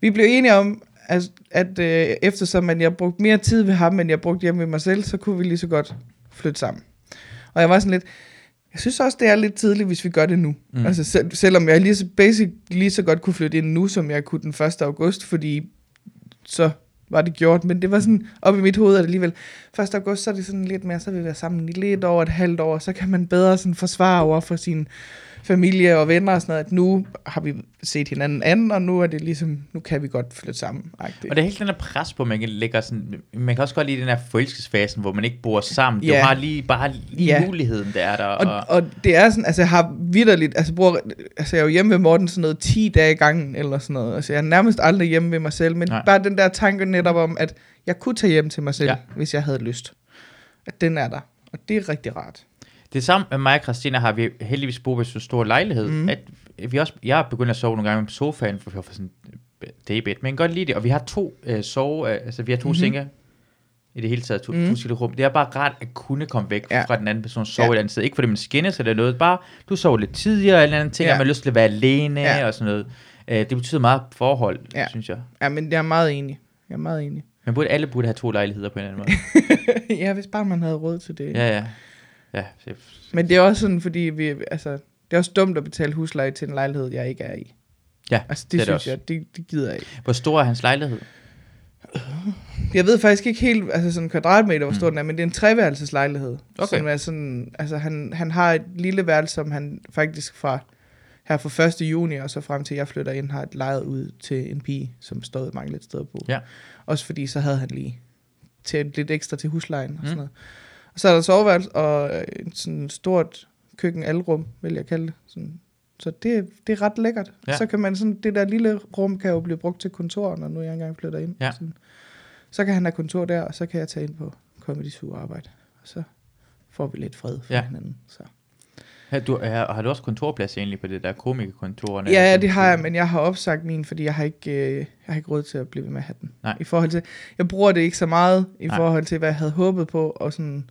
B: vi blev enige om, at, at øh, eftersom at jeg brugte mere tid ved ham, end jeg brugte hjemme ved mig selv, så kunne vi lige så godt flytte sammen. Og jeg var sådan lidt, jeg synes også, det er lidt tidligt, hvis vi gør det nu. Mm. Altså selv, selvom jeg lige så basic lige så godt kunne flytte ind nu, som jeg kunne den 1. august, fordi så var det gjort, men det var sådan, op i mit hoved, at alligevel 1. august, så er det sådan lidt mere, så vil vi være sammen i lidt over et halvt år, så kan man bedre sådan forsvare over for sin familie og venner og sådan noget, at nu har vi set hinanden anden, og nu er det ligesom, nu kan vi godt flytte sammen.
A: Og det er helt den der pres på, man kan lægge sådan, man kan også godt lide den her forelskelsesfasen, hvor man ikke bor sammen.
B: Ja.
A: Du har lige, bare lige
B: Ja.
A: muligheden, der er der.
B: Og, og det er sådan, altså jeg har vidderligt, altså, bruger, altså jeg er jo hjemme ved Morten sådan noget 10 dage i gangen, eller sådan noget. Altså jeg er nærmest aldrig hjemme ved mig selv, men
A: Nej.
B: Bare den der tanke netop om, at jeg kunne tage hjem til mig selv,
A: ja.
B: hvis jeg havde lyst. At den er der. Og det er rigtig rart.
A: Det samme med mig og Christina har vi heldigvis boet i så stor lejlighed, mm. at vi også, jeg er begyndt at sove nogle gange på sofaen, for, for sådan daybed, men godt lide det, og vi har to øh, sove, øh, altså vi har to
B: Mhm.
A: mm-hmm. senge, i det hele taget, to, mm. to rum. Det er bare rart at kunne komme væk
B: Ja.
A: fra den anden person, sove
B: Ja.
A: et andet sted. Ikke fordi man skændes eller noget, bare du sover lidt tidligere, eller anden ting,
B: Ja.
A: og man har lyst til at være alene
B: Ja.
A: og sådan noget. Øh, det betyder meget forhold. Ja. synes jeg.
B: Ja, men jeg er meget enig. Jeg er meget enig.
A: Men burde, alle burde have to lejligheder på en eller anden måde.
B: ja, hvis bare man havde råd til det.
A: ja, ja. Ja, det,
B: Men det er også sådan, fordi vi, altså, det er også dumt at betale husleje til en lejlighed, jeg ikke er i.
A: ja.
B: Altså, det,
A: Det er
B: det
A: det
B: synes jeg, det, det gider jeg ikke.
A: Hvor stor er hans lejlighed?
B: Jeg ved faktisk ikke helt, altså sådan kvadratmeter, hvor
A: Mm.
B: stor den er, men det er en treværelseslejlighed.
A: Okay.
B: Som er sådan, altså han, han har et lille værelse, som han faktisk fra her fra 1. juni og så frem til jeg flytter ind, har et lejet ud til en pige, som stod mange lidt steder på.
A: Ja.
B: Også fordi så havde han lige til lidt ekstra til huslejen og sådan
A: Mm.
B: noget. Og så er der soveværelse og øh, et sådan stort køkken alrum, vil jeg kalde det. Sådan. Så det, det er ret lækkert.
A: Ja.
B: Så kan man sådan, det der lille rum kan jo blive brugt til kontor, når nu jeg engang flytter ind.
A: Ja.
B: Sådan. Så kan han have kontor der, og så kan jeg tage ind på Comedy Zoo arbejde. Og så får vi lidt fred for
A: ja.
B: hinanden. Så.
A: Har du, har, har du også kontorplads egentlig på det der komikerkontor?
B: Ja, ja, det har jeg, men jeg har opsagt min, fordi jeg har ikke, øh, jeg har ikke råd til at blive ved med at have den.
A: Nej.
B: I forhold til, jeg bruger det ikke så meget, i
A: Nej.
B: Forhold til, hvad jeg havde håbet på, og sådan,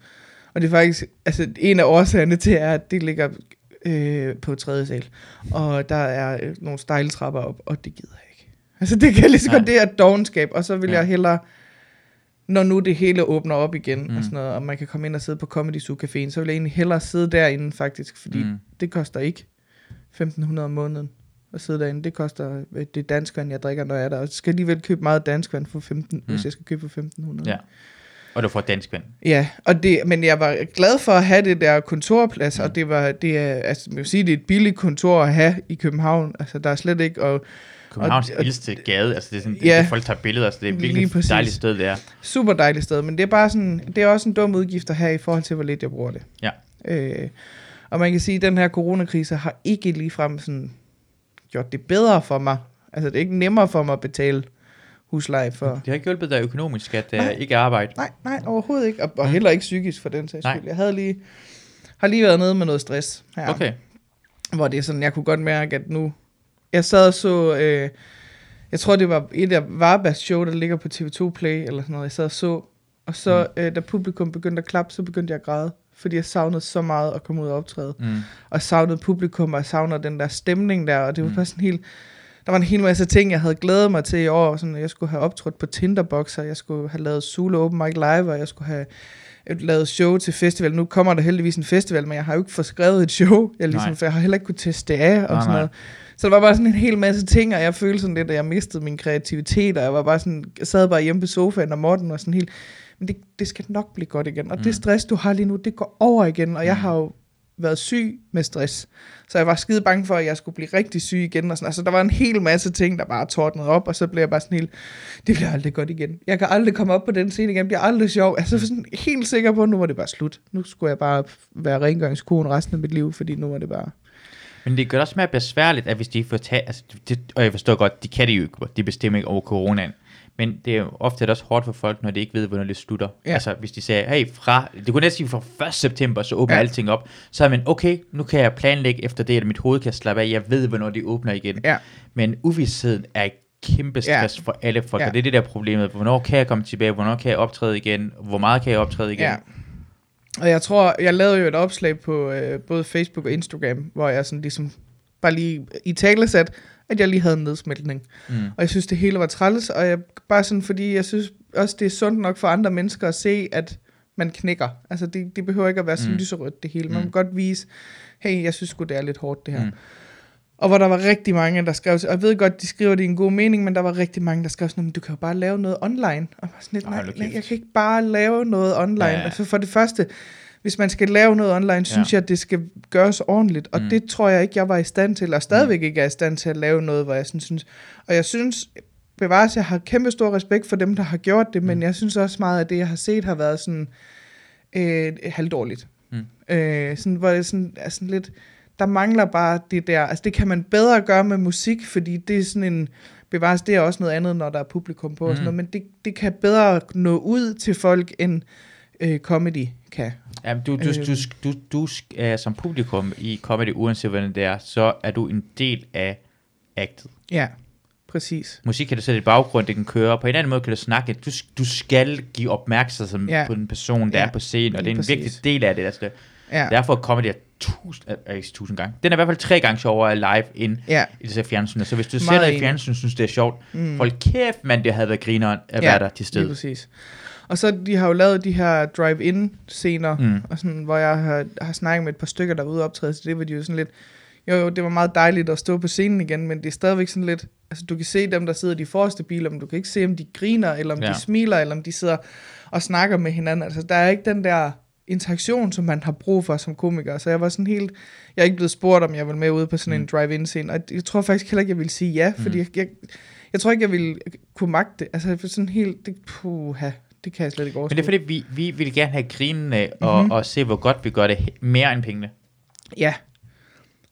B: og det er faktisk, altså en af årsagerne til, er, at det ligger øh, på tredje sal, og der er øh, nogle stejletrapper op, og det gider jeg ikke. Altså det kan lige så godt, det er dogenskab, og så vil
A: ja.
B: jeg hellere, når nu det hele åbner op igen,
A: Mm.
B: og sådan noget, og man kan komme ind og sidde på Comedy Zoo Caféen, så vil jeg egentlig hellere sidde derinde faktisk, fordi
A: Mm.
B: det koster ikke 1.500 om måneden at sidde derinde. Det koster øh, det danskvand, jeg drikker, når jeg er der. Og så skal jeg alligevel købe meget danskvand for 15,
A: Mm.
B: hvis jeg skal købe for 1.500.
A: Ja. Og du får dansk vand.
B: Ja, og det, men jeg var glad for at have det der kontorplads,
A: mm.
B: og det var, det er, altså, man vil sige, det er et billigt kontor at have i København. Altså, der er slet ikke, og
A: Københavns
B: Og- og-
A: ældste gade, altså det er sådan,
B: Ja.
A: det, folk tager billeder, så det er virkelig et dejligt sted, det er.
B: super dejligt sted, men det er bare sådan, det er også en dum udgift at have i forhold til, hvor lidt jeg bruger det.
A: Ja.
B: Øh, og man kan sige, at den her coronakrise har ikke ligefrem sådan gjort det bedre for mig. Altså, det er ikke nemmere for mig at betale husleje for...
A: Det har ikke hjulpet dig økonomisk, at uh,
B: Nej.
A: ikke arbejde.
B: Nej, nej, overhovedet ikke. Og, og heller ikke psykisk for den sags
A: Nej.
B: skyld. Jeg havde lige, har lige været nede med noget stress her.
A: Okay.
B: Hvor det er sådan, jeg kunne godt mærke, at nu... Jeg sad og så... Øh, jeg tror, det var et af Varbas show, der ligger på TV2 Play, eller sådan noget. Jeg sad og så. Og så, mm. øh, da publikum begyndte at klappe, så begyndte jeg at græde. Fordi jeg savnede så meget at komme ud og optræde.
A: Mm.
B: Og savnede publikum, og savnede den der stemning der. Og det var
A: Mm.
B: bare sådan helt... Der var en hel masse ting, jeg havde glædet mig til i år. Sådan, jeg skulle have optrådt på Tinderboxer, jeg skulle have lavet Zulu Open Mic Live, og jeg skulle have lavet show til festival. Nu kommer der heldigvis en festival, men jeg har jo ikke fået skrevet et show. Jeg, ligesom,
A: Nej.
B: for jeg har heller ikke kunne teste det af og
A: Nej,
B: sådan
A: nej.
B: noget. Så der var bare sådan en hel masse ting, og jeg følte sådan lidt, at jeg mistede min kreativitet, og jeg var bare sådan, jeg sad bare hjemme på sofaen, og Morten var sådan helt, men det, det skal nok blive godt igen. Og mm. Det stress, du har lige nu, det går over igen, og jeg
A: Mm.
B: har jo været syg med stress. Så jeg var skide bange for, at jeg skulle blive rigtig syg igen. Og sådan. Altså, der var en hel masse ting, der bare tordnede op, og så blev jeg bare sådan helt, det bliver aldrig godt igen. Jeg kan aldrig komme op på den scene igen, det bliver aldrig sjov. Altså, jeg var sådan helt sikker på, at nu var det bare slut. Nu skulle jeg bare være rengøringskone resten af mit liv, fordi nu var det bare...
A: Men det gør det også mere besværligt, at hvis de får taget, altså, det, og jeg forstår godt, de kan det jo ikke, de bestemmer ikke over coronaen. Men det er jo ofte det også hårdt for folk, når de ikke ved, hvornår det slutter.
B: Ja.
A: Altså, hvis de sagde, hey, fra, det kunne næsten sige fra 1. september, så åbner
B: Ja.
A: alting op. Så er man, okay, nu kan jeg planlægge efter det, at mit hoved kan slappe af, jeg ved, hvornår de åbner igen.
B: Ja.
A: Men uvidsheden er kæmpe stress ja. for alle folk,
B: Ja.
A: og det er det der problemet. Hvornår kan jeg komme tilbage? Hvornår kan jeg optræde igen? Hvor meget kan jeg optræde igen?
B: Ja. Og jeg tror, jeg lavede jo et opslag på øh, både Facebook og Instagram, hvor jeg sådan ligesom bare lige i tale sat, at jeg lige havde en nedsmeltning.
A: Mm.
B: Og jeg synes, det hele var træls, og jeg, bare sådan, fordi jeg synes også, det er sundt nok for andre mennesker at se, at man knækker. Altså, det, det behøver ikke at være så
A: Mm.
B: lyserødt, det hele. Man
A: Mm.
B: må godt vise, hey, jeg synes sgu, det er lidt hårdt, det her.
A: Mm.
B: Og hvor der var rigtig mange, der skrev, og jeg ved godt, de skriver det i en god mening, men der var rigtig mange, der skrev sådan, "Men du kan jo bare lave noget online. Og jeg var sådan lidt,
A: Ej,
B: nej, nej, jeg kan ikke bare lave noget online.
A: Ja.
B: Altså for det første, hvis man skal lave noget online, synes
A: Ja.
B: jeg, at det skal gøres ordentligt. Og
A: Mm.
B: mm. det tror jeg ikke, jeg var i stand til, og stadigvæk ikke er i stand til at lave noget, hvor jeg sådan synes. Og jeg synes, bevares, jeg har kæmpe stor respekt for dem, der har gjort det, men
A: Mm.
B: jeg synes også meget, at det, jeg har set, har været sådan øh, halvdårligt.
A: Mm.
B: Øh, sådan, hvor det sådan, er sådan lidt, der mangler bare det der, altså det kan man bedre gøre med musik, fordi det er sådan en, bevares, det er også noget andet, når der er publikum på, mm. og sådan
A: Mm.
B: noget, men det, det kan bedre nå ud til folk, end øh, comedy kan.
A: Jamen, du, du,
B: Øh.
A: du, du, du, er som publikum i comedy, uanset hvordan det er, så er du en del af actet.
B: Ja, præcis.
A: Musik kan du sætte i baggrund, det kan køre, på en anden måde kan du snakke. Du, du skal give opmærksomhed
B: Ja.
A: på den person, der
B: Ja,
A: er på scenen, og det er en
B: præcis.
A: vigtig del af det. Altså,
B: Ja.
A: Derfor kommer det tusind, øh, ikke tusind gange. Den er i hvert fald tre gange sjovere live end
B: Ja.
A: i det fjernsyn. Så hvis du
B: Meget
A: ser det i fjernsyn, synes det er sjovt. Mm. Hold kæft, man, det havde været grineren at være der til stede.
B: præcis. Og så de har jo lavet de her drive-in scener,
A: Mm.
B: mm. og sådan, hvor jeg har, har snakket med et par stykker, der var ude optræde, så det var de jo sådan lidt, jo, jo, det var meget dejligt at stå på scenen igen, men det er stadigvæk sådan lidt, altså du kan se dem, der sidder i de forreste biler, men du kan ikke se, om de griner, eller om
A: Ja.
B: de smiler, eller om de sidder og snakker med hinanden. Altså der er ikke den der interaktion, som man har brug for som komiker. Så jeg var sådan helt, jeg er ikke blevet spurgt, om jeg ville med ude på sådan mm. en drive-in scene, og jeg tror faktisk heller ikke, jeg ville sige ja, fordi jeg, jeg, jeg tror ikke, jeg ville kunne magte det. Altså sådan helt, det, puha, det kan jeg slet ikke overskue.
A: Men det er fordi, vi, vi vil gerne have grinen af, og, mm-hmm. og se, hvor godt vi gør det mere end pengene.
B: Ja.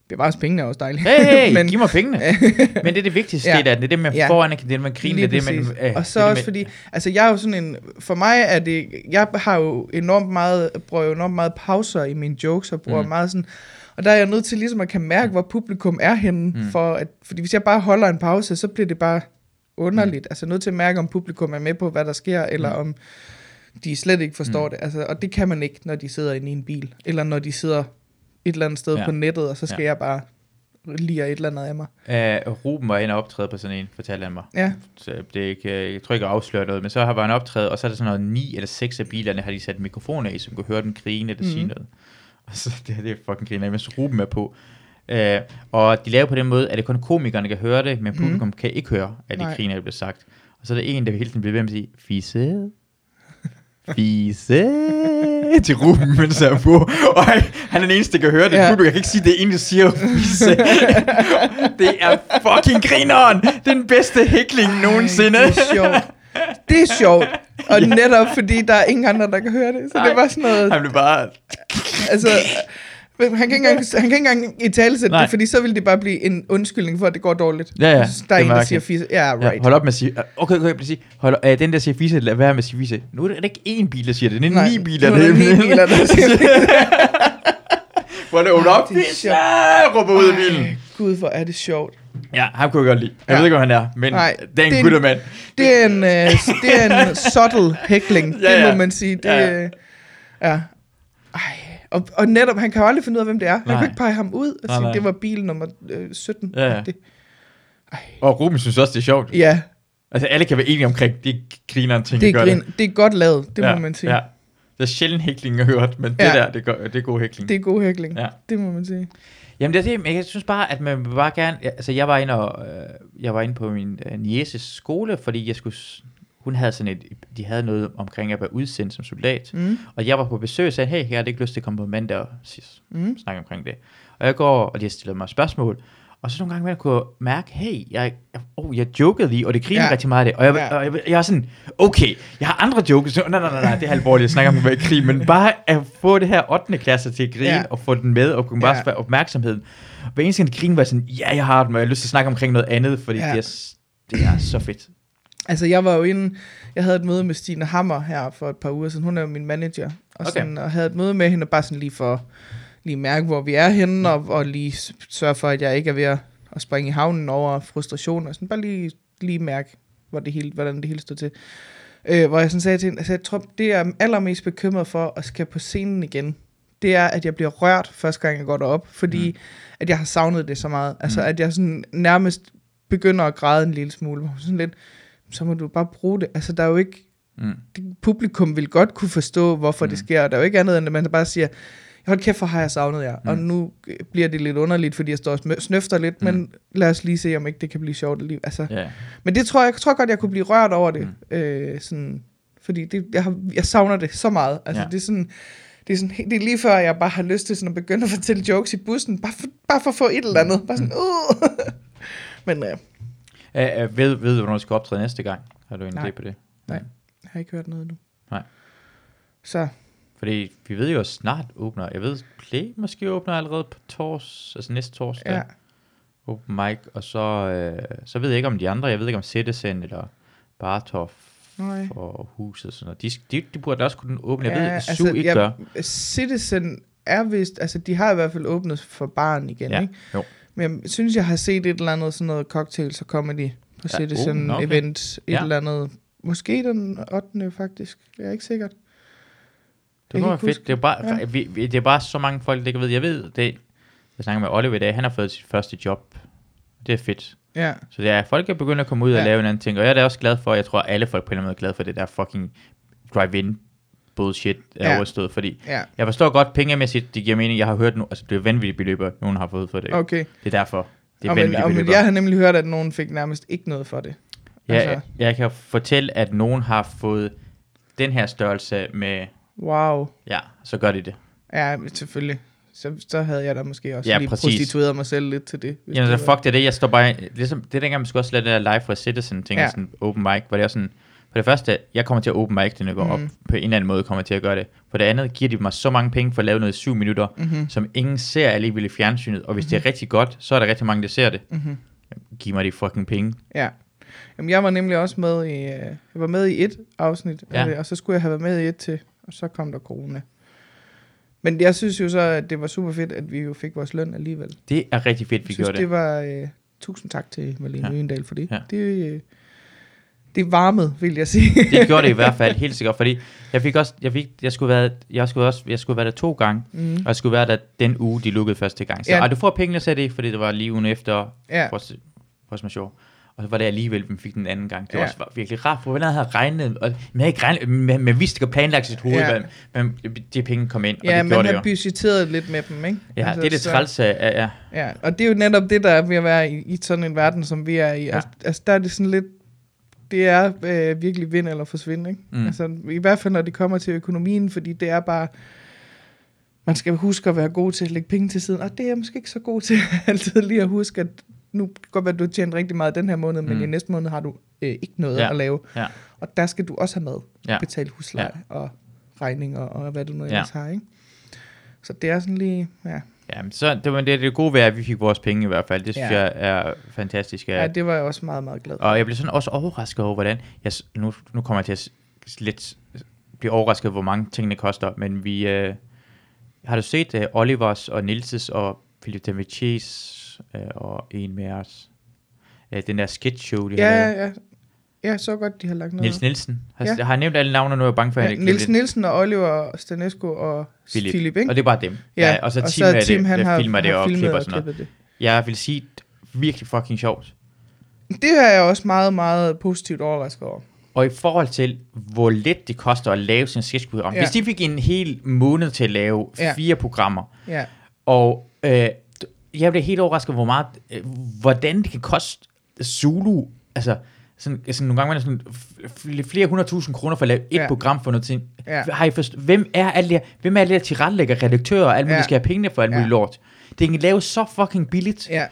B: Bevares pengene er også dejligt.
A: Hey, hey
B: Men-
A: giv mig pengene. Men det er det vigtigste,
B: Ja.
A: det der. Det er det, man
B: Ja.
A: anerkendt, det er, man griner, det er det, man... øh,
B: og så
A: det er det,
B: også fordi, altså jeg er jo sådan en, for mig er det, jeg har jo enormt meget, bruger jo enormt meget pauser i mine jokes, og bruger
A: Mm.
B: mm. meget sådan, og der er jeg nødt til ligesom at kan mærke, hvor publikum er henne, mm. for at, fordi hvis jeg bare holder en pause, så bliver det bare underligt, mm. altså nødt til at mærke, om publikum er med på, hvad der sker, eller
A: Mm.
B: om de slet ikke forstår det, altså, og det kan man ikke, når de sidder inde i en bil, eller når de sidder et eller andet sted
A: Ja.
B: på nettet, og så skal
A: Ja.
B: jeg bare lige et eller andet af mig.
A: Uh, Ruben var inde og optræde på sådan en, fortalte han mig.
B: Ja,
A: Så det er ikke, øh, jeg tror ikke, jeg afslører noget, men så har han optrædet, og så er der sådan noget ni eller seks af bilerne, har de sat mikrofoner i, som kunne høre den grine eller sige
B: Mhm.
A: noget. Og så det, det er fucking griner, mens Ruben er på. Uh, og de laver på den måde, at det kun komikerne kan høre det, men publikum mm. kan ikke høre, at de
B: Nej.
A: griner, det bliver sagt. Og så er der en, der hele tiden bliver ved med at sige, fisse, fisse til Ruben, mens han er på. Og han, han er den eneste, der kan høre det.
B: Ja.
A: Du kan ikke sige, det er en, der siger fisse. det er fucking grineren. Er den bedste hækling nogensinde.
B: Ej, det er sjovt. Det er sjovt. Og ja. netop fordi der er ingen andre, der kan høre det. Så
A: Nej.
B: det var sådan noget...
A: Han blev bare...
B: Altså, han kan ikke engang, han kan ikke engang i tale
A: Nej.
B: det, fordi så vil det bare blive en undskyldning for, at det går dårligt.
A: Ja, ja.
B: Synes, Der er
A: Det
B: en,
A: er
B: der siger fisse. Ja, right.
A: Ja, hold op med at sige... Okay, okay, jeg vil sige... Hold op, øh, den der siger fisse, lad være med at sige fisse. Nu er det ikke én bil, der siger det. Det er
B: Nej,
A: ni biler,
B: er der ni biler, der siger
A: Hvor det åbner op.
B: det er
A: Fisse! Råber ud af bilen.
B: Gud, hvor er det sjovt.
A: Ja, ham kunne jeg godt lide. Jeg
B: Ja.
A: ved ikke, hvor han er, men
B: Nej,
A: det er en
B: det er en-
A: guttermand.
B: Det er en, øh, det er en subtle hækling,
A: Ja,
B: det
A: ja.
B: må man sige. Det,
A: Ja,
B: ja. Ej. Og, og netop, han kan jo aldrig finde ud af, hvem det er. Han
A: Nej.
B: kan ikke pege ham ud og sige,
A: nej.
B: det var bil nummer øh, 17.
A: Ja, ja.
B: Det,
A: Og Ruben synes også, det er sjovt.
B: ja,
A: Altså, alle kan være enige omkring, det griner en ting,
B: det er,
A: gøre
B: grin, det er godt lavet, det
A: ja,
B: må man sige.
A: Ja. Det er sjældent hækling, jeg har hørt, men det
B: Ja.
A: der, det, gør, det er god hækling.
B: Det er god hækling,
A: Ja.
B: det må man sige.
A: Jamen det er det, men jeg synes bare, at man vil bare gerne, altså jeg var inde, og, øh, jeg var inde på min øh, nieces skole, fordi jeg skulle, hun havde sådan et, de havde noget omkring at være udsendt som soldat,
B: Mm.
A: og jeg var på besøg og sagde, hey, jeg har ikke lyst til at komme på mandag og
B: Mm.
A: snakke omkring det. Og jeg går, og de har stillet mig spørgsmål, og så nogle gange, man kunne mærke, hey, jeg, jeg, oh, jeg jokede lige, og det griner
B: Ja.
A: rigtig meget af det. Og jeg,
B: Ja.
A: og jeg, jeg er sådan, okay, jeg har andre jokes. Så, nej, nej, nej, nej, det er alvorligt, jeg snakker om at være i krig, men bare at få det her 8. klasse til at grine,
B: Ja.
A: og få den med, og kunne bare
B: Ja.
A: opmærksomheden. Hver eneste gang de griner, var jeg sådan, ja, jeg har den, og jeg har lyst til at snakke omkring noget andet, fordi
B: Ja.
A: det, er, det er så fedt.
B: Altså, jeg var jo inde, jeg havde et møde med Stine Hammer her for et par uger siden. Hun er jo min manager. Og,
A: Okay.
B: sådan, og havde et møde med hende, bare sådan lige for lige mærke, hvor vi er henne, og, og lige sørge for, at jeg ikke er ved at, at springe i havnen over frustration, og sådan bare lige, lige mærke, hvor det hele, hvordan det hele stod til. Øh, hvor jeg sådan sagde til hende, altså jeg tror, det jeg er allermest bekymret for at skal på scenen igen, det er, at jeg bliver rørt første gang, jeg går derop, fordi mm. at jeg har savnet det så meget. Altså,
A: Mm.
B: at jeg sådan nærmest begynder at græde en lille smule, sådan lidt, så må du bare bruge det. Altså, der er jo ikke,
A: Mm.
B: det, publikum vil godt kunne forstå, hvorfor mm. det
A: Mm.
B: sker. Der er jo ikke andet, end at man bare siger, hold kæft, hvor har jeg savnet jer. Mm. Og
A: Mm.
B: nu bliver det lidt underligt, fordi jeg står og snøfter lidt, mm.
A: Mm.
B: men lad os lige se, om ikke det kan blive sjovt alligevel. Altså,
A: Ja.
B: men det tror jeg, jeg tror godt, jeg kunne blive rørt over det.
A: Mm.
B: Øh, sådan, fordi det, jeg, har, jeg savner det så meget. Altså. Ja. det, er sådan, det, er sådan, det er lige før, jeg bare har lyst til sådan at begynde at fortælle jokes i bussen, bare for, bare for at få et eller andet. Bare sådan, uh. Men øh,
A: Uh, ved, ved du, hvornår du skal optræde næste gang? Har du en
B: Nej.
A: idé på det?
B: Nej. jeg har ikke hørt noget nu.
A: Nej.
B: Så,
A: Fordi vi ved jo, at snart åbner. Jeg ved, Play måske åbner allerede på tors, altså næste torsdag.
B: ja.
A: Open mic, og så, øh, så ved jeg ikke om de andre, jeg ved ikke om Citizen eller Bartof
B: Nej.
A: for huset og sådan noget. De, de, de burde også kunne åbne. Jeg
B: Ja,
A: ved, at Su
B: altså,
A: ikke
B: jeg-
A: gør.
B: Citizen er vist, altså de har i hvert fald åbnet for barn igen,
A: Ja,
B: ikke?
A: jo.
B: Men jeg synes, jeg har set et eller andet sådan noget cocktails og comedy på
A: Ja,
B: Citizen
A: uh, okay.
B: event, et
A: Ja.
B: eller andet, måske den 8. faktisk, jeg er ikke sikkert.
A: Det
B: ikke
A: fedt. Det er, bare, Ja. vi, vi, det er bare så mange folk, der ikke ved. Jeg ved det. Jeg snakker med Oliver i dag. Han har fået sit første job. Det er fedt.
B: Ja,
A: Så det er, folk er begyndt at komme ud og
B: Ja.
A: lave en anden ting. Og jeg er da også glad for, jeg tror, alle folk på en eller anden måde er glade for det der fucking drive-in bullshit er
B: Ja.
A: overstået. Fordi
B: ja,
A: jeg forstår godt pengemæssigt, det giver mening. Jeg har hørt nu, altså det er vanvittige beløber, nogen har fået for det. Okay. Det er derfor. Det er
B: Og
A: vanvittige
B: men
A: beløber.
B: jeg har nemlig hørt, at nogen fik nærmest ikke noget for det.
A: Ja,
B: altså-
A: jeg, jeg kan fortælle, at nogen har fået den her størrelse med,
B: Wow.
A: ja, så gør de det.
B: Ja, selvfølgelig. Så, så havde jeg da måske også
A: Ja,
B: lige
A: præcis.
B: prostitueret mig selv lidt til det.
A: Jamen, så fuck det det, jeg står bare, ligesom, det er dengang, man skulle også lade det der live for Citizen ting,
B: ja.
A: sådan open mic, hvor det er sådan, for det første, jeg kommer til at open mic, når jeg går
B: Mhm.
A: op, på en eller anden måde kommer jeg til at gøre det. For det andet, giver de mig så mange penge for at lave noget i syv minutter,
B: Mhm.
A: som ingen ser alligevel i fjernsynet, og hvis det er rigtig godt, så er der rigtig mange, der ser det.
B: Mhm.
A: Giv mig de fucking penge.
B: Ja. Jamen, jeg var nemlig også med i, øh, jeg var med i et afsnit,
A: Ja.
B: og så skulle jeg have været med i et til, og så kom der corona. Men jeg synes jo så, at det var super fedt, at vi jo fik vores løn alligevel.
A: Det er rigtig fedt, vi
B: Jeg synes,
A: gjorde det.
B: det var, øh, tusind tak til Malene
A: Ja.
B: Øgendal for det.
A: Ja.
B: Det, øh, det varmede, vil jeg sige.
A: Det gjorde det i hvert fald helt sikkert, fordi jeg fik også, jeg, fik, jeg skulle være, jeg skulle også, jeg skulle være der to gange,
B: mm.
A: og jeg skulle være der den uge, de lukkede første gang. Så
B: Ja.
A: ja. du får pengene, sagde det, fordi det var lige ugen efter
B: Ja.
A: force, force majeure. Og så var det alligevel, vi fik den anden gang. Det var
B: Ja.
A: også virkelig rart, for hvordan havde regnet, og man ikke regnet, man, man vidste ikke at planlagt sit hoved,
B: Ja.
A: ja. men, de penge kom ind, og
B: Ja,
A: det
B: man
A: gjorde det
B: har
A: jo.
B: budgetteret lidt med dem, ikke?
A: Ja,
B: Altså,
A: det er det
B: så-
A: træls af, ja, ja.
B: Ja, og det er jo netop det, der er ved at være i, i sådan en verden, som vi er i.
A: Ja.
B: Altså, altså, der er det sådan lidt, det er øh, virkelig vind eller forsvinde, ikke?
A: Mm.
B: Altså, i hvert fald, når det kommer til økonomien, fordi det er bare, man skal huske at være god til at lægge penge til siden, og det er jeg måske ikke så god til altid lige at huske, at nu kan godt være, at du har tjent rigtig meget den her måned, men
A: Mm.
B: i næste måned har du øh, ikke noget
A: Ja.
B: at lave.
A: Ja.
B: Og der skal du også have mad,
A: Ja.
B: betale husleje og regninger og hvad du nu
A: Ja.
B: ellers har, ikke? Så det er sådan lige, ja.
A: Ja så, det var det, det gode ved, at vi fik vores penge i hvert fald. Det synes
B: Ja.
A: jeg er fantastisk.
B: ja,
A: At,
B: det var jeg også meget, meget glad for.
A: Og jeg blev sådan også overrasket over, hvordan... Jeg, nu, nu kommer jeg til at lidt blive overrasket, hvor mange tingene koster, men vi... Øh, har du set uh, Olivers og Nilses og Philip Davichis uh, og en med os? Uh, den der sketch show, de
B: Ja,
A: lavet.
B: ja, ja. Ja, så godt, de har lagt noget.
A: Niels Nielsen. Har,
B: Ja.
A: ja. har jeg nævnt alle navne, nu er jeg bange for, at
B: ja,
A: jeg ikke glemte
B: Nielsen og Oliver Stanesco og
A: Philip.
B: Philip, ikke?
A: Og det er bare dem.
B: Ja,
A: og så
B: og
A: Tim,
B: så Tim,
A: det,
B: han
A: der
B: har,
A: filmer det og klipper
B: og
A: sådan noget.
B: klippet
A: Jeg vil sige, virkelig fucking sjovt.
B: det. Det er jeg også meget, meget positivt overrasket over.
A: Og i forhold til, hvor lidt det koster at lave sin sketchprogram.
B: Ja.
A: Ja. Hvis de fik en hel måned til at lave
B: Ja.
A: ja. fire programmer,
B: Ja,
A: og øh, jeg blev helt overrasket, hvor meget, øh, hvordan det kan koste Zulu, altså sådan, sådan nogle gange, man er sådan flere hundredtusind kroner for at lave et
B: Ja.
A: program for noget ting.
B: Ja.
A: Har I forst- hvem er alle de her, hvem er alle de her tilrettelægger, redaktører og alt muligt,
B: Ja.
A: skal have pengene for alt muligt
B: Ja.
A: lort? Det kan laves så fucking billigt.
B: ja,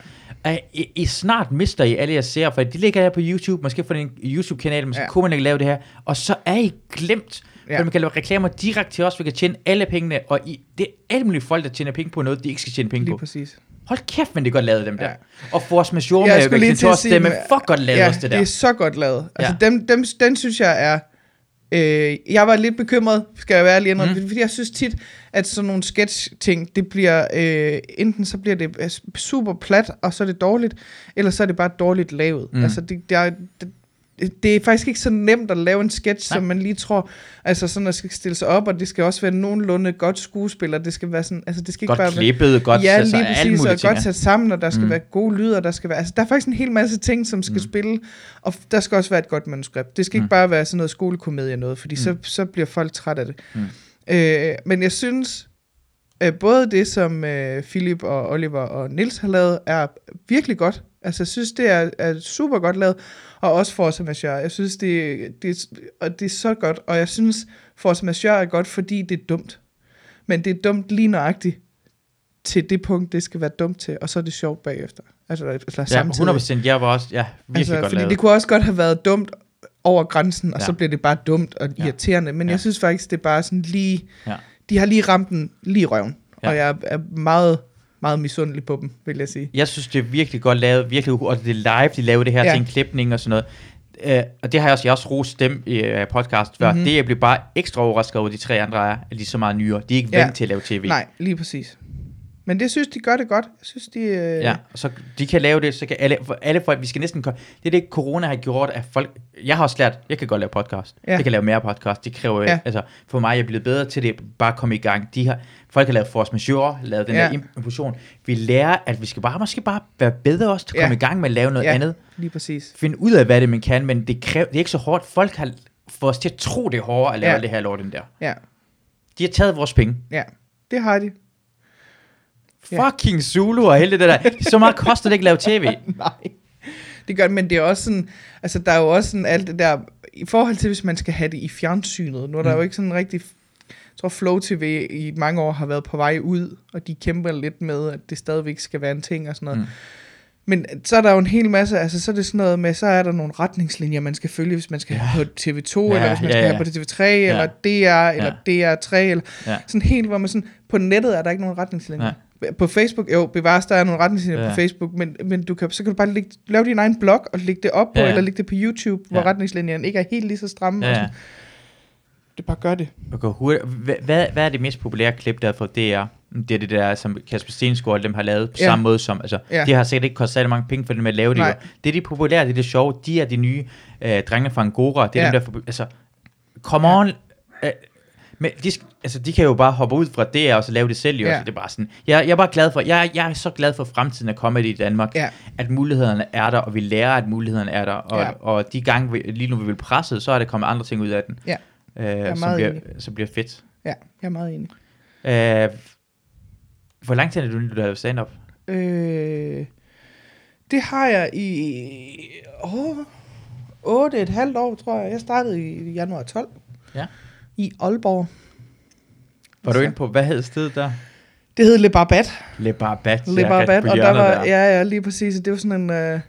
A: at I, I snart mister I alle jeres seere, for de ligger her på YouTube, måske får en YouTube-kanal, måske
B: Ja.
A: kunne man ikke lave det her, og så er I glemt,
B: Ja.
A: ja. man kan lave reklamer direkte til os, vi kan tjene alle pengene, og I, det er alle mulige folk, der tjener penge på noget, de ikke skal tjene penge
B: lige
A: på.
B: præcis.
A: Hold kæft, men det er godt lavet, dem der.
B: Ja.
A: Og Force Majeure med
B: sige,
A: stemme, fuck godt lavet
B: ja,
A: også det der.
B: det er så godt lavet. Altså,
A: Ja.
B: dem, dem, den synes jeg er... Øh, jeg var lidt bekymret, skal jeg være lige indrømme, mm. fordi jeg synes tit, at sådan nogle sketch-ting, det bliver, øh, enten så bliver det super plat, og så er det dårligt, eller så er det bare dårligt lavet. Mm. Altså, det, det, er, det, det er faktisk ikke så nemt at lave en sketch,
A: Nej.
B: som man lige tror, altså sådan, at skal stille sig op, og det skal også være nogenlunde godt skuespil, og det skal være sådan, altså det skal ikke
A: Godt
B: bare være,
A: klippet, godt
B: ja,
A: altså,
B: lige
A: alle
B: præcis,
A: mulige
B: og
A: ting.
B: godt sat sammen, og der skal mm. Være gode lyder, der skal være, altså der er faktisk en hel masse ting, som skal mm. spille, og der skal også være et godt manuskript. Det skal mm. ikke bare være sådan noget skolekomedie noget, fordi mm. så, så bliver folk træt af det.
A: Mm.
B: Øh, men jeg synes, øh, både det, som øh, Philip og Oliver og Nils har lavet, er virkelig godt. Altså, jeg synes, det er, er super godt lavet, og også Force Majeure. Jeg synes, det, det, er- og det er så godt, og jeg synes, Force Majeure er godt, fordi det er dumt. Men det er dumt lige nøjagtigt til det punkt, det skal være dumt til, og så er det sjovt bagefter. Altså, eller
A: Ja,
B: samtidig.
A: 100%, jeg var også, ja, virkelig
B: altså,
A: godt
B: fordi
A: lavet.
B: det kunne også godt have været dumt over grænsen, og ja. Så bliver det bare dumt og irriterende. Men ja. Jeg synes faktisk, det er bare sådan lige...
A: Ja.
B: De har lige ramt den lige røven. Ja. Og jeg er meget, meget misundelig på dem, vil jeg sige.
A: Jeg synes, det er virkelig godt lavet, virkelig, og det er live, de laver det her
B: Ja.
A: til en klipning og sådan noget. Uh, og det har jeg også, jeg også rost dem i uh, podcast før.
B: Mhm.
A: Mm-hmm. Det, jeg blev bare ekstra overrasket over, de tre andre er, at de er så meget nyere. De er ikke
B: Ja.
A: vant til at lave tv.
B: Nej, lige præcis. Men det synes de gør det godt. Jeg synes, de... Øh,
A: Ja, så de kan lave det, så kan alle, for alle folk, vi skal næsten, det er det, corona har gjort, at folk, jeg har også lært, jeg kan godt lave podcast,
B: Ja.
A: jeg kan lave mere podcast, det kræver,
B: Ja.
A: altså, for mig er jeg blevet bedre til det, bare komme i gang, de har, folk har lavet force majeure, lavet den
B: Ja.
A: der impulsion, vi lærer, at vi skal bare, måske bare være bedre også til at komme
B: Ja.
A: i gang med at lave noget
B: Ja.
A: andet,
B: Lige præcis.
A: finde ud af, hvad det er, man kan, men det, kræver, det er ikke så hårdt, folk har fået os til at tro, det er hårdere at lave
B: Ja.
A: det her lort end der.
B: Ja,
A: De har taget vores penge.
B: ja. Det har de. Ja.
A: Fucking Zulu og hele det der. Så meget koster det ikke at lave tv.
B: Nej. Det gør det, men det er også sådan, altså der er jo også sådan alt det der, i forhold til hvis man skal have det i fjernsynet, nu er der
A: Mm.
B: jo ikke sådan rigtig, jeg tror Flow TV i mange år har været på vej ud, og de kæmper lidt med, at det stadigvæk skal være en ting og sådan noget. Mm. Men så er der jo en hel masse, altså så er det sådan noget med, så er der nogle retningslinjer, man skal følge, hvis man skal ja. have på TV2, ja, eller hvis man
A: ja,
B: skal
A: ja.
B: have på TV3, ja. eller DR, eller DR3, eller
A: Ja.
B: sådan helt, hvor man sådan, på nettet er der ikke nogen retningslinjer.
A: Nej.
B: På Facebook, jo, bevares, der er nogle retningslinjer
A: Ja.
B: på Facebook, men, men du kan, så kan du bare lægge, lave din egen blog og lægge det op på,
A: Ja, ja.
B: eller lægge det på YouTube, hvor
A: Ja.
B: retningslinjerne ikke er helt lige så stramme.
A: Ja,
B: Og
A: ja.
B: sådan. Det bare gør det.
A: Gå hurtigt. Hvad, hvad, er det mest populære klip der fra DR? Det er det der, som Kasper Stensgaard og dem har lavet på
B: Ja.
A: ja. samme måde som, altså,
B: Ja.
A: ja. de har sikkert ikke kostet særlig mange penge for det med at lave det. Jo. Det er de populære, det er det sjove, de er de nye øh, drengene fra Angora, det er
B: Ja.
A: ja. dem der, for, altså, come on, øh, men de, altså, de kan jo bare hoppe ud fra det og så lave det selv, jo,
B: Ja.
A: så det er bare sådan, jeg, jeg er bare glad for, jeg, jeg er så glad for fremtiden af comedy i Danmark,
B: Ja.
A: at mulighederne er der, og vi lærer, at mulighederne er der, og,
B: Ja.
A: og de gange, vi, lige nu vi vil presse, så er der kommet andre ting ud af den,
B: Ja.
A: øh, som, bliver,
B: enig.
A: som bliver fedt.
B: Ja, jeg er meget enig.
A: Øh, hvor lang tid er du, du har lavet stand-up?
B: Øh, det har jeg i åh, 8 et halvt år, tror jeg. Jeg startede i januar 12
A: Ja.
B: I Aalborg.
A: Var du
B: Så-
A: inde på, hvad hed stedet der?
B: Det hed Le Barbat.
A: Le Barbat.
B: Le Barbat, og der var, ja, ja, lige præcis, det var sådan en, øh,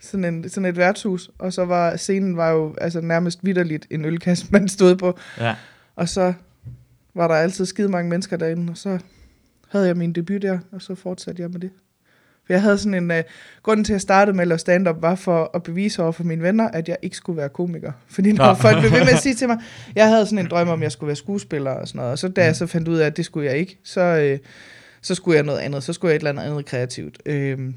B: sådan, en, sådan et værtshus, og så var scenen var jo altså nærmest vidderligt en ølkasse, man stod på,
A: ja.
B: og så var der altid skide mange mennesker derinde, og så havde jeg min debut der, og så fortsatte jeg med det. For jeg havde sådan en, uh, grunden til at jeg startede med at lave stand-up, var for at bevise over for mine venner, at jeg ikke skulle være komiker. Fordi når
A: Nå.
B: folk blev ved med at sige til mig, jeg havde sådan en drøm om, at jeg skulle være skuespiller og sådan noget, og så da jeg så fandt ud af, at det skulle jeg ikke, så, øh, så skulle jeg noget andet, så skulle jeg et eller andet andet kreativt. Øhm,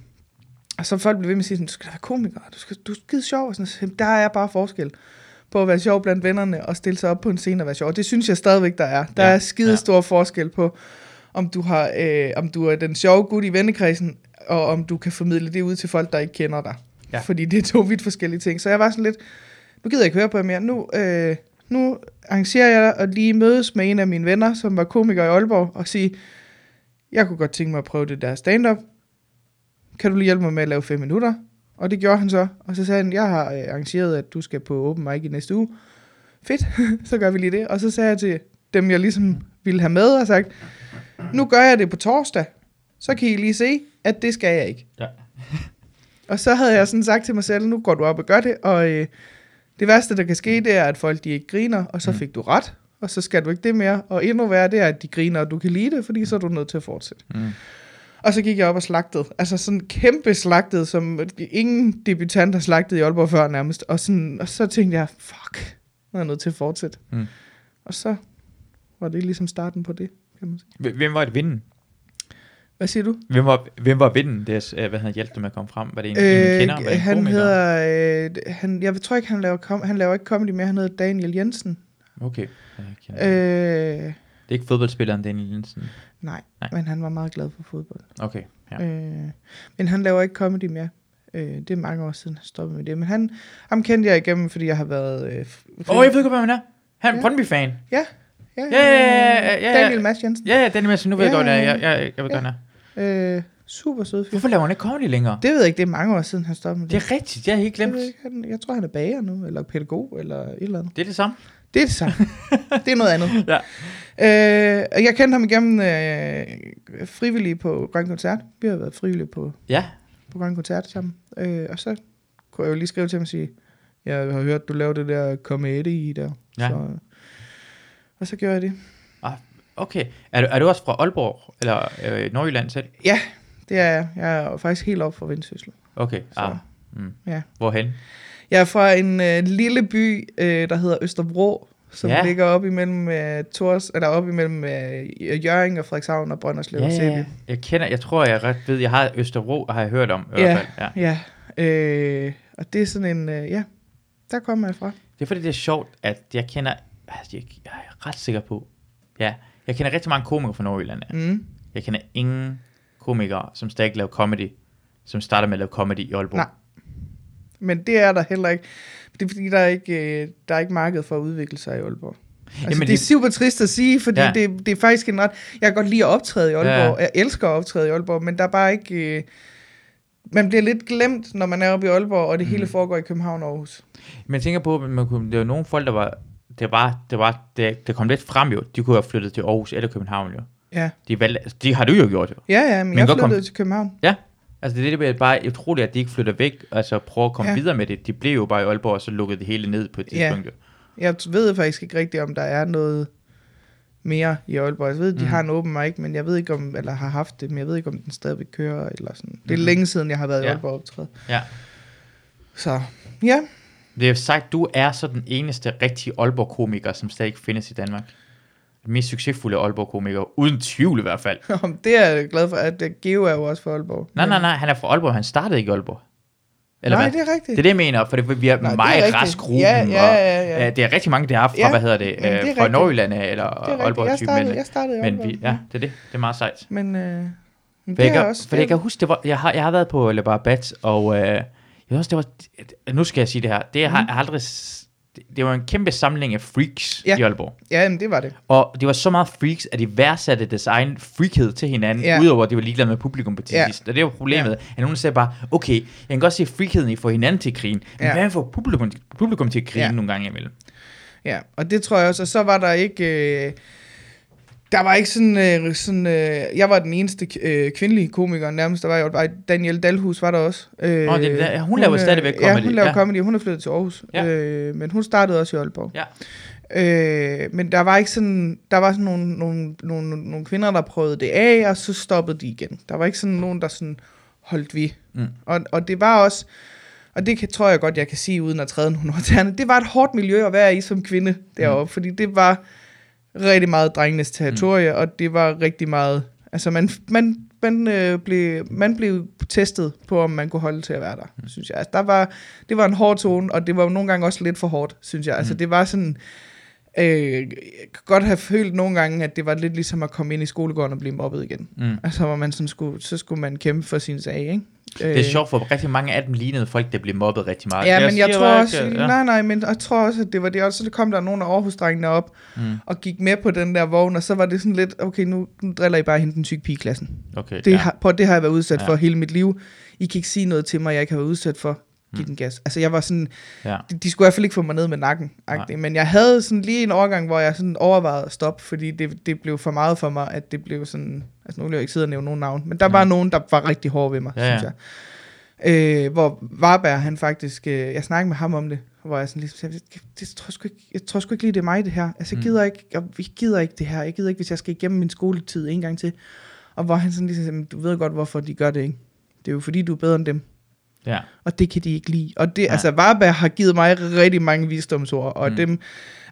B: og så folk blev ved med at sige, sådan, du skal være komiker, du, skal, du er skide sjov. Og sådan, så, der er bare forskel på at være sjov blandt vennerne og stille sig op på en scene og være sjov. Det synes jeg stadigvæk, der er. Der
A: Ja,
B: er skide stor forskel på, om du, har, øh, om du er den sjove gut i vennekredsen, og om du kan formidle det ud til folk, der ikke kender dig.
A: Ja.
B: Fordi det er to vidt forskellige ting. Så jeg var sådan lidt, nu gider jeg ikke høre på jer mere. Nu, øh, nu arrangerer jeg at lige mødes med en af mine venner, som var komiker i Aalborg, og sige, jeg kunne godt tænke mig at prøve det der stand-up. Kan du lige hjælpe mig med at lave fem minutter? Og det gjorde han så. Og så sagde han, jeg har øh, arrangeret, at du skal på open mic i næste uge. Fedt, så gør vi lige det. Og så sagde jeg til dem, jeg ligesom ville have med, og sagt, nu gør jeg det på torsdag. Så kan I lige se, at det skal jeg ikke.
A: Ja.
B: Og så havde jeg sådan sagt til mig selv, nu går du op og gør det, og øh, det værste, der kan ske, det er, at folk de ikke griner, og så
A: Mm.
B: fik du ret, og så skal du ikke det mere. Og endnu værre, det er, at de griner, og du kan lide det, fordi så er du nødt til at fortsætte.
A: Mm.
B: Og så gik jeg op og slagtede. Altså sådan kæmpe slagtet, som ingen debutant har slagtet i Aalborg før nærmest. Og, sådan, og så tænkte jeg, fuck, nu er jeg nødt til at fortsætte.
A: Mm.
B: Og så var det ligesom starten på det, kan man sige.
A: Hvem var det vinden?
B: Hvad siger du?
A: Hvem var, hvem var vinden, det, øh, hvad han hjalp med at komme frem? Var det en, øh, en kender? Var det en
B: han
A: komiker?
B: hedder, øh, han, jeg tror ikke, han laver, kom, han laver ikke comedy mere, han hedder Daniel Jensen.
A: Okay. Jeg. Øh.
B: Øh,
A: Det er ikke fodboldspilleren Daniel Jensen.
B: nej,
A: Nej.
B: men han var meget glad for fodbold.
A: Okay, ja.
B: Øh, men han laver ikke comedy mere. Øh, det er mange år siden, han stoppede med det. Men han, ham kendte jeg igennem, fordi jeg har været... Øh,
A: Åh, oh, jeg ved godt, hvem han er. Han er
B: Ja.
A: Brøndby-fan.
B: Ja, ja,
A: Ja, ja, ja, ja, ja.
B: Daniel Mads Jensen.
A: Ja, ja, den med, så nu ved jeg
B: Ja,
A: godt, jeg, jeg, jeg, jeg ved
B: ja.
A: godt, han er.
B: Øh, super sød fyr.
A: Hvorfor laver han ikke comedy længere?
B: Det ved jeg ikke, det er mange år siden, han stoppede med
A: Det
B: det.
A: er rigtigt, jeg har helt
B: jeg,
A: glemt.
B: ved ikke, han, jeg tror, han er bager nu, eller pædagog, eller et eller andet.
A: Det er det samme.
B: Det er det samme. det er noget andet.
A: Ja.
B: Øh, jeg kendte ham igennem øh, frivillige på Grøn Koncert. Vi har været frivillige på,
A: Ja,
B: på Grøn Koncert sammen. Øh, og så kunne jeg jo lige skrive til ham og sige, jeg har hørt, du laver det der comedy der.
A: Ja.
B: Så, og så gjorde jeg det.
A: Okay. Er du, er du også fra Aalborg, eller øh, Nordjylland selv?
B: Ja, det er jeg. Jeg er faktisk helt op fra Vendsyssel.
A: Okay,
B: Så,
A: ah. Mm.
B: ja.
A: Hvorhen?
B: Jeg er fra en øh, lille by, øh, der hedder Østerbro, som
A: Ja.
B: ja. ligger op imellem uh, Tors, eller op imellem uh, Jørgen og Frederikshavn og Brønderslev.
A: Ja,
B: og
A: ja,
B: Sæby.
A: ja. Jeg kender, jeg tror, jeg ret ved, jeg har Østerbro, har jeg hørt om i hvert fald. Ja.
B: Ja, øh, og det er sådan en, øh, ja, der kommer jeg fra.
A: Det er fordi, det er sjovt, at jeg kender, altså jeg, jeg er ret sikker på, ja, jeg kender rigtig mange komikere fra Nordjylland. Ja.
B: Mm.
A: Jeg kender ingen komikere, som stadig laver comedy, som starter med at lave comedy i Aalborg.
B: Nej. Men det er der heller ikke. Det er fordi, der er ikke, øh, der er ikke marked for at udvikle sig i Aalborg. Altså,
A: Jamen,
B: det er
A: det-
B: super trist at sige, fordi
A: Ja.
B: det, det er faktisk en ret... Jeg kan godt lide at optræde i Aalborg.
A: Ja.
B: Jeg elsker at optræde i Aalborg, men der er bare ikke... Øh, man bliver lidt glemt, når man er oppe i Aalborg, og det
A: Mm.
B: hele foregår i København og Aarhus.
A: Men jeg tænker på, at man kunne, der var nogle folk, der var, det var, det var, det, det kom lidt frem jo. De kunne have flyttet til Aarhus eller København jo.
B: Ja,
A: De, valgte, altså, de har du jo gjort jo.
B: ja, ja men
A: Men
B: jeg
A: godt kom-
B: flyttede til København.
A: Ja. Altså det er det, er bare utroligt, at de ikke flytter væk, altså prøver at komme ja.
B: Ja.
A: videre med det. De blev jo bare i Aalborg, og så lukkede det hele ned på et
B: Ja.
A: tidspunkt. jo.
B: Jeg ved faktisk ikke rigtigt, om der er noget mere i Aalborg. Jeg ved, de
A: Mm.
B: mm. har en open mic, men jeg ved ikke om, eller har haft det, men jeg ved ikke, om den stadigvæk kører, eller sådan. Det er
A: Mhm.
B: længe siden, jeg har været i
A: Ja.
B: Aalborg optræde.
A: Ja.
B: Så, ja.
A: Det er sagt, du er så den eneste rigtige Aalborg-komiker, som stadig findes i Danmark. Den mest succesfulde Aalborg-komiker, uden tvivl i hvert fald.
B: Det er jeg glad for, at øh, Geo er jo også for Aalborg.
A: Nej, nej, nej, han er fra Aalborg, han startede ikke i Aalborg. Eller
B: nej,
A: hvad?
B: det er rigtigt.
A: Det er det, jeg mener, for det, vi har
B: Nej, er
A: meget
B: rigtigt.
A: rask-gruppen,
B: Ja, ja, ja, ja.
A: og øh, det er rigtig mange, der er fra,
B: Ja,
A: hvad hedder det,
B: men det er
A: øh, fra. Nordjylland eller
B: er.
A: Aalborg
B: Jeg startede,
A: men,
B: jeg startede
A: men vi, ja, det er det. Det er meget sejt.
B: Men, øh, men det
A: jeg,
B: er også...
A: for jeg kan huske, det var, jeg, har, jeg har været på Le Barbet, og øh, jeg synes, det var, nu skal jeg sige det her, det har har aldrig, det, var en kæmpe samling af freaks
B: Ja.
A: i Aalborg.
B: Ja, men det var det.
A: Og det var så meget freaks, at de værdsatte deres egen freakhed til hinanden,
B: Ja.
A: udover at de var ligeglade med publikum på til
B: Ja.
A: sidst. Og det var problemet, at nogen sagde bare, okay, jeg kan godt se freakheden i at få hinanden til grine, men
B: Ja.
A: hvad får publikum, publikum til grine
B: Ja.
A: nogle gange imellem?
B: Ja, og det tror jeg også. Og så var der ikke... Øh, der var ikke sådan... Øh, sådan øh, jeg var den eneste øh, kvindelige komiker nærmest. Der var jo bare Daniel Dalhus var der også. Øh,
A: Nå, det er der- hun laver
B: øh,
A: stadigvæk
B: Ja,
A: comedy,
B: hun laver
A: ja.
B: comedy. Hun er flyttet til Aarhus.
A: Ja.
B: Øh, men hun startede også i Aalborg.
A: Ja.
B: Øh, men der var ikke sådan, der var sådan nogle, nogle, nogle, nogle kvinder, der prøvede det af, og så stoppede de igen. Der var ikke sådan nogen, der sådan holdt vi.
A: Mm.
B: Og, og det var også, og det kan, tror jeg godt, jeg kan sige, uden at træde nogen over tæerne, det var et hårdt miljø at være i som kvinde deroppe, mm. fordi det var rigtig meget drengenes territorie, mm. og det var rigtig meget, altså man, man, man, øh, blev, man blev testet på, om man kunne holde til at være der, mm. synes jeg. Altså, der var, det var en hård tone, og det var nogle gange også lidt for hårdt, synes jeg. Altså
A: Mm.
B: det var sådan, øh, jeg kan godt have følt nogle gange, at det var lidt ligesom at komme ind i skolegården og blive mobbet igen.
A: Mm.
B: Altså hvor man sådan skulle, så skulle man kæmpe for sin sag, ikke?
A: Det er sjovt, for rigtig mange af dem lignede folk, der blev mobbet rigtig meget.
B: Ja, men jeg tror også,
A: ikke,
B: ja. nej, nej, men jeg tror også, at det var det. Og så kom der nogle af Aarhus-drengene op
A: Mm.
B: og gik med på den der vogn, og så var det sådan lidt, okay, nu, nu driller I bare hende den syge pigeklassen.
A: Okay,
B: Det,
A: ja.
B: har, prøv, det har jeg været udsat
A: Ja.
B: for hele mit liv. I kan ikke sige noget til mig, jeg ikke har været udsat for. Giv
A: Mm.
B: den gas. Altså jeg var sådan,
A: ja.
B: de, de skulle i hvert fald ikke få mig ned med nakken.
A: Nej.
B: Men jeg havde sådan lige en overgang, hvor jeg sådan overvejede at stoppe, fordi det, det blev for meget for mig, at det blev sådan, altså nu vil jeg ikke sidde og nævne nogen navn, men der var
A: Mm.
B: nogen, der var rigtig hårde ved mig,
A: Ja,
B: synes jeg. Øh, hvor Varberg, han faktisk, øh, jeg snakkede med ham om det, hvor jeg sådan ligesom sagde, det, det tror jeg, sgu ikke, jeg tror sgu ikke lige, det er mig det her. Altså jeg
A: Mm.
B: gider ikke, jeg, jeg gider ikke det her, jeg gider ikke, hvis jeg skal igennem min skoletid en gang til. Og hvor han sådan ligesom sagde, "Men du ved godt, hvorfor de gør det, ikke? Det er jo fordi, du er bedre end dem.
A: Ja.
B: Og det kan de ikke lide. Og det,
A: Nej.
B: altså, Varberg har givet mig rigtig mange visdomsord, og
A: Mm.
B: dem,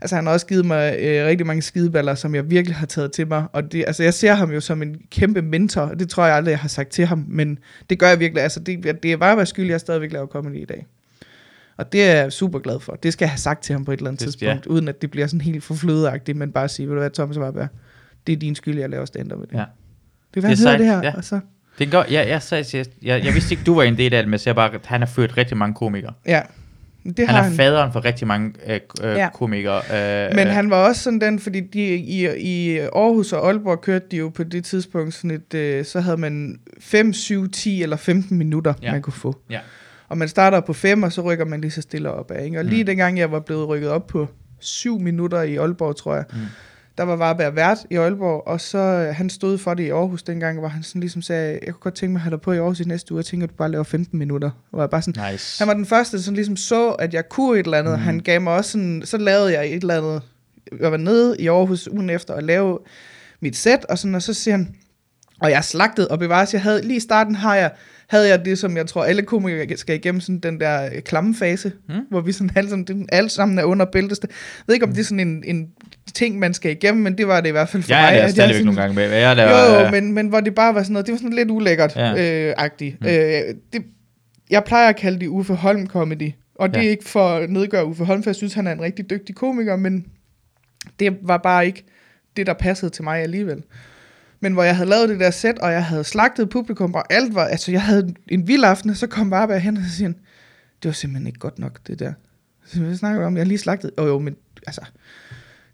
B: altså, han har også givet mig øh, rigtig mange skideballer, som jeg virkelig har taget til mig. Og det, altså, jeg ser ham jo som en kæmpe mentor, og det tror jeg aldrig, jeg har sagt til ham, men det gør jeg virkelig. Altså, det, det er Varbergs skyld, jeg stadigvæk laver comedy i dag. Og det er jeg super glad for. Det skal jeg have sagt til ham på et eller andet
A: Det-
B: tidspunkt, uden at det bliver sådan helt forflødeagtigt, men bare sige, ved du hvad, Thomas Varberg, det er din skyld, jeg laver stand-up i det.
A: Ja.
B: Det er, hvad
A: Det er
B: det her,
A: ja.
B: og så,
A: Det godt, ja, jeg, sagde, jeg, jeg, jeg vidste ikke, du var en del af det, men jeg bare, at han har født rigtig mange komikere.
B: ja. Det
A: han
B: har
A: er faderen for rigtig mange øh, øh,
B: Ja.
A: komikere. Øh,
B: Men
A: øh,
B: han var også sådan den, fordi de, i, i Aarhus og Aalborg kørte de jo på det tidspunkt sådan et, øh, så havde man 5, 7, 10 eller 15 minutter,
A: ja.
B: man kunne få.
A: Ja.
B: Og man starter på 5, og så rykker man lige så stille op af. Ikke? Og lige
A: Mm.
B: dengang jeg var blevet rykket op på 7 minutter i Aalborg, tror jeg,
A: Mm.
B: Der var Varberg vært i Aalborg, og så øh, han stod for det i Aarhus dengang, hvor han sådan ligesom sagde, jeg kunne godt tænke mig at have dig på i Aarhus i næste uge, jeg tænker, at du bare laver 15 minutter. Og jeg bare sådan,
A: Nice.
B: han var den første, som ligesom så, at jeg kunne et eller andet. Mm. Han gav mig også sådan, så lavede jeg et eller andet. Jeg var nede i Aarhus ugen efter og lavede mit sæt, og, sådan, og så siger han, Og jeg slagtede og bevares. Jeg havde, lige i starten har jeg, havde jeg det, som jeg tror, alle komikere skal igennem, sådan den der øh, klamme fase,
A: Mm.
B: mm. hvor vi sådan alle sammen, det- alle sammen er under bælteste. Jeg ved ikke, om det er sådan en, en ting, man skal igennem, men det var det i hvert fald for
A: Jeg
B: mig.
A: er der
B: at jeg
A: stadigvæk nogle gange med. Jeg er der,
B: jo,
A: øh,
B: men, men hvor det bare var sådan noget, det var sådan lidt ulækkert
A: Ja.
B: ja. øh, agtigt. Mm. Øh, det, jeg plejer at kalde det Uffe Holm comedy, og det
A: Ja.
B: er ikke for at nedgøre Uffe Holm, for jeg synes, han er en rigtig dygtig komiker, men det var bare ikke det, der passede til mig alligevel. Men hvor jeg havde lavet det der sæt, og jeg havde slagtet publikum, og alt var, altså jeg havde en vild aften, og så kom bare hen og så siger han, det var simpelthen ikke godt nok, det der. Så jeg snakker om, jeg har lige slagtet, jo jo, men altså,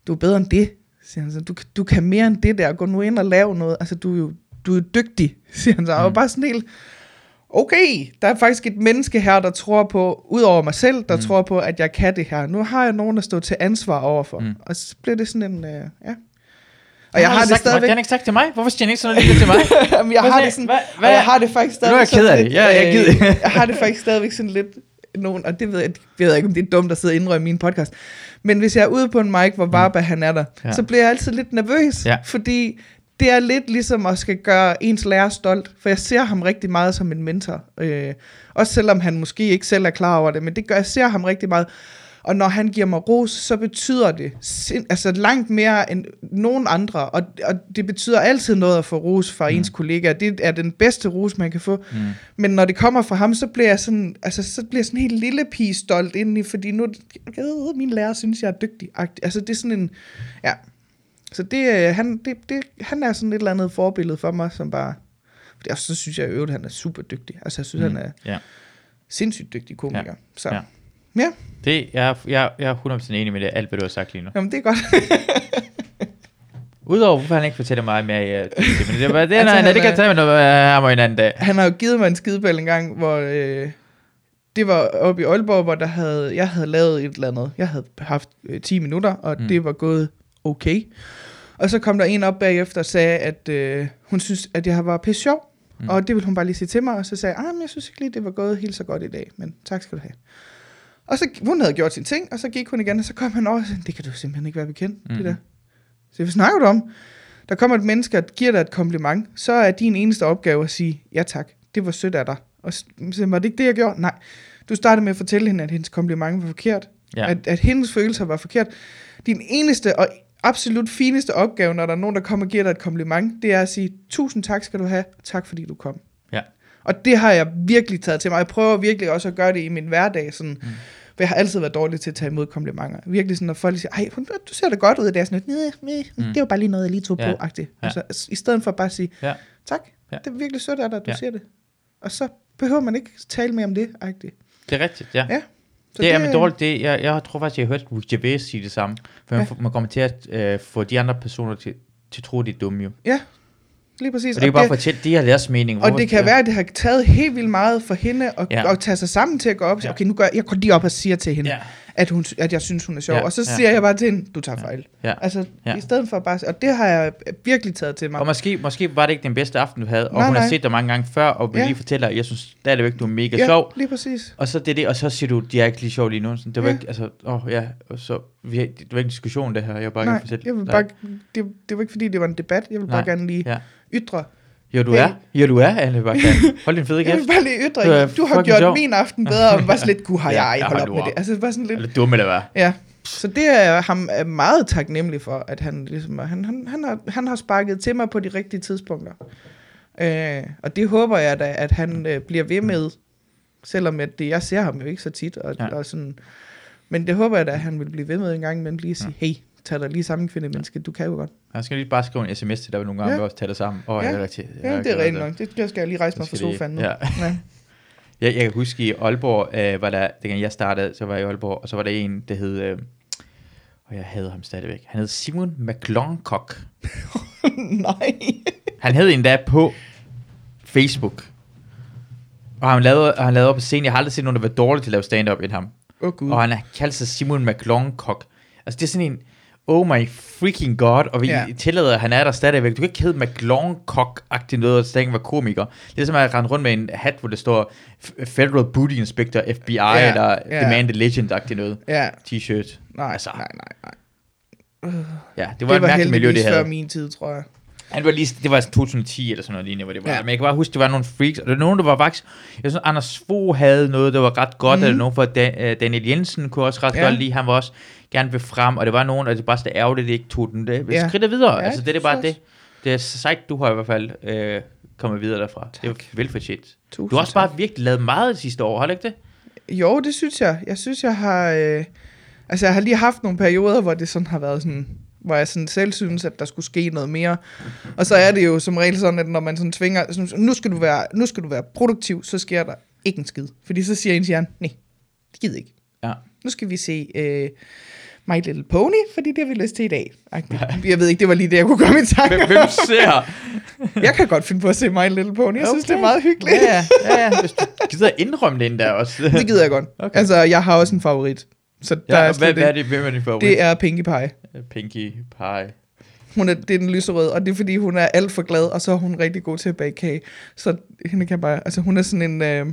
B: du er bedre end det, siger han så. Du, du kan mere end det der, gå nu ind og lave noget, altså du er jo, du er dygtig, siger han så. Og
A: Mm.
B: bare sådan helt, okay, der er faktisk et menneske her, der tror på, ud over mig selv, der
A: Mm.
B: tror på, at jeg kan det her. Nu har jeg nogen, der står til ansvar overfor.
A: Mm.
B: Og så bliver det sådan en, øh, ja. Og jeg har det
A: til mig-
B: stadigvæk,
A: Det har ikke sagt til mig. Hvorfor siger han ikke sådan noget lige til mig?
B: Jamen, jeg har det sådan,
A: hvad- hvad-
B: jeg har det faktisk
A: Nu er jeg
B: stadigvæk
A: ked af det. Jeg- jeg gider-
B: øh, jeg har det faktisk stadigvæk sådan lidt nogen, og det ved jeg, jeg ved ikke, om det er dumt at sidde og indrømme i min podcast, men hvis jeg er ude på en mic, hvor Varba han er der,
A: Mm. Ja.
B: ja. så bliver jeg altid lidt nervøs,
A: Ja.
B: fordi det er lidt ligesom at skal gøre ens lærer stolt, for jeg ser ham rigtig meget som en mentor, øh, også selvom han måske ikke selv er klar over det, men det gør, jeg ser ham rigtig meget, og når han giver mig ros, så betyder det sind, altså langt mere end nogen andre. Og, og det betyder altid noget at få ros fra
A: Mm.
B: ens kollegaer. Det er den bedste ros, man kan få.
A: Mm.
B: Men når det kommer fra ham, så bliver jeg sådan, altså, så bliver jeg sådan helt lille pige stolt indeni, fordi nu, øh, min lærer synes, jeg er dygtig. Altså det er sådan en, ja. Så det, øh, han, det, det, han er sådan et eller andet forbillede for mig, som bare, og så synes jeg i øvrigt, han er super dygtig. Altså jeg synes, mm. han er
A: Ja.
B: sindssygt dygtig komiker. Ja. Så
A: Ja.
B: Ja.
A: Det, jeg, jeg, jeg er 100% enig med det, alt hvad du har sagt lige nu.
B: jamen det er godt.
A: Udover, hvorfor han ikke fortæller mig mere i uh, det, men det, var- det,
B: Altså,
A: nej, det kan jeg tage med noget uh, ham en anden dag.
B: han har jo givet mig en skideball en gang, hvor øh, det var oppe i Aalborg, hvor der havde, jeg havde lavet et eller andet. Jeg havde haft øh, 10 minutter, og
A: Mm.
B: det var gået okay. Og så kom der en op bagefter og sagde, at øh, hun synes, at jeg var pisse sjov.
A: Mm.
B: Og det ville hun bare lige sige til mig, og så sagde jeg, ah, men jeg synes ikke lige, det var gået helt så godt i dag, men tak skal du have. Og så hun havde gjort sin ting, og så gik hun igen, og så kom han over og sagde, det kan du simpelthen ikke være bekendt, mm.
A: Mhm.
B: det der. Så hvad snakker du om? Der kommer et menneske og giver dig et kompliment, så er din eneste opgave at sige, ja tak, det var sødt af dig. Og så var det ikke det, jeg gjorde? Nej. Du startede med at fortælle hende, at hendes kompliment var forkert.
A: Ja.
B: At, at hendes følelser var forkert. Din eneste og absolut fineste opgave, når der er nogen, der kommer og giver dig et kompliment, det er at sige, tusind tak skal du have, tak fordi du kom. Og det har jeg virkelig taget til mig. Jeg prøver virkelig også at gøre det i min hverdag, sådan, mm. for jeg har altid været dårlig til at tage imod komplimenter. Virkelig sådan, når folk siger, ej, du ser da godt ud, det er sådan "Næh, næh,
A: Mm.
B: det var bare lige noget, jeg lige tog
A: Ja.
B: på, agtigt.
A: Ja.
B: Altså, I stedet for bare at sige,
A: Ja.
B: tak,
A: Ja.
B: det er virkelig sødt af dig, at du
A: Ja.
B: siger det. Og så behøver man ikke tale mere om det, agtigt.
A: Det er rigtigt, ja.
B: Ja. Så
A: det er men dårligt. Det, jeg, jeg tror faktisk, jeg har hørt Rick Gervais sige det samme. For man,
B: Ja.
A: man kommer til at øh, få de andre personer til, til at tro, de er dumme jo.
B: Ja, lige præcis.
A: Og det kan bare fortælle, de har deres mening.
B: Og
A: Hvorfor-
B: det kan være, at det har taget helt vildt meget for hende at,
A: Ja.
B: ja. at tage sig sammen til at gå op og sige,
A: Ja.
B: okay, nu går jeg, jeg går lige op og siger til hende,
A: Ja.
B: At, hun, at jeg synes, hun er sjov.
A: Ja.
B: Og så
A: ja.
B: siger jeg bare til hende, du tager fejl.
A: Ja.
B: Altså,
A: Ja.
B: i stedet for bare... Og det har jeg virkelig taget til mig.
A: Og måske, måske var det ikke den bedste aften, du havde, og
B: Nej,
A: hun har
B: nej.
A: set dig mange gange før, og vil
B: Ja.
A: lige fortælle dig, jeg synes stadigvæk, du er mega
B: ja,
A: sjov.
B: lige præcis.
A: Og så det det, og så siger du, de er ikke lige sjov lige nu. Sådan, det var
B: Ja.
A: ikke, altså, åh oh, ja, og så, vi, har- det var ikke en diskussion det her, jeg bare
B: Nej,
A: ikke fortælle.
B: jeg vil bare, det, det var ikke fordi, det var en debat. Jeg vil bare
A: Nej.
B: gerne lige
A: Ja.
B: ytre.
A: Jo, du
B: Hey.
A: er. Jo, du er, Anne. Hold din fede
B: Jeg
A: kæft.
B: vil bare lige ytre.
A: Du er
B: Du har gjort
A: sjov.
B: min aften bedre, og bare sådan lidt, gud har
A: Ja,
B: jeg,
A: ja,
B: hold
A: hold
B: op med
A: op.
B: det. Altså, bare sådan lidt,
A: Eller dumme, eller hvad?
B: Ja, så det er jeg ham er meget taknemmelig for, at han ligesom, han, han, han, har, han har sparket til mig på de rigtige tidspunkter. Øh, og det håber jeg da, at han øh, bliver ved med, selvom at det, jeg ser ham jo ikke så tit. Og,
A: Ja.
B: ja. og sådan, men det håber jeg da, at han vil blive ved med en gang, men lige sige, hey, tag dig lige sammen, kvinde menneske, du kan jo godt.
A: Jeg skal lige bare skrive en sms til dig nogle gange,
B: Ja.
A: og også tage det sammen. Åh,
B: Ja.
A: jeg er rigtig,
B: Ja,
A: jeg
B: det er rent
A: der.
B: nok. Det, det skal jeg lige rejse mig fra sofaen nu.
A: ja.
B: Ja.
A: Jeg, jeg kan huske i Aalborg, øh, var der, dengang jeg startede, så var jeg i Aalborg, og så var der en, der hed, øh, og jeg havde ham stadigvæk, han hed Simon McLongcock.
B: Nej.
A: Han hed endda på Facebook. Og han lavede, han lavede op på scenen. Jeg har aldrig set nogen, der var dårlig til at lave stand-up end ham.
B: Oh, gud.
A: Og han er kaldt sig Simon McLongcock. Altså det er sådan en, oh my freaking god, og vi
B: Ja.
A: tillader, at han er der stadigvæk. Du kan ikke hedde McLongcock-agtigt noget, og stadig være komiker. Det er som at rende rundt med en hat, hvor det står Federal Booty Inspector, FBI,
B: Ja,
A: eller
B: ja.
A: The Man the Legend-agtigt noget.
B: Ja,
A: T-shirt.
B: nej,
A: Altså.
B: nej, nej, nej.
A: Ja, det var
B: Det
A: et
B: var
A: mærkeligt miljø, det
B: heldigvis før
A: havde.
B: min tid, tror jeg.
A: Han var lige, det var 2010 eller sådan noget lignende, hvor det var.
B: Ja.
A: Men jeg kan bare huske, det var nogle freaks, og der var nogen, der var faktisk, jeg synes, Anders Fogh havde noget, der var ret godt, mm. eller nogen fra da, øh, Daniel Jensen kunne også ret
B: ja.
A: godt lide, han var også gerne vil frem, og det var nogen, og det er bare så ærgerligt, at de ikke tog den det.
B: Ja.
A: Skridt videre,
B: Ja,
A: altså det er
B: det
A: bare
B: synes
A: det. Det er sejt, du har i hvert fald øh, kommet videre derfra. Det er velfortjent. Du har også
B: tak.
A: bare virkelig lavet meget det sidste år, har du ikke det?
B: Jo, det synes jeg. Jeg synes, jeg har... Øh, altså, jeg har lige haft nogle perioder, hvor det sådan har været sådan hvor jeg sådan selv synes, at der skulle ske noget mere. Og så er det jo som regel sådan, at når man sådan tvinger, sådan, nu skal du være, nu skal du være produktiv, så sker der ikke en skid. Fordi så siger ens hjerne, nej, det gider ikke.
A: Ja.
B: Nu skal vi se øh, My Little Pony, fordi det har vi lyst til i dag. Jeg ved ikke, det var lige det, jeg kunne komme i tanke
A: Hvem, hvem ser?
B: Jeg kan godt finde på at se My Little Pony. Jeg okay. synes, det er meget hyggeligt.
A: Ja, ja, ja. Hvis du gider indrømme det der også.
B: Det gider jeg godt. Okay. Altså, jeg har også en favorit. Så der
A: Ja,
B: er
A: hvad, hvad er det, hvem er din favorit?
B: Det er Pinkie Pie.
A: Pinky Pie.
B: Hun er, det er den lyserøde, og det er fordi, hun er alt for glad, og så er hun rigtig god til at bage kage. Så hende kan bare, altså hun er sådan en, øh,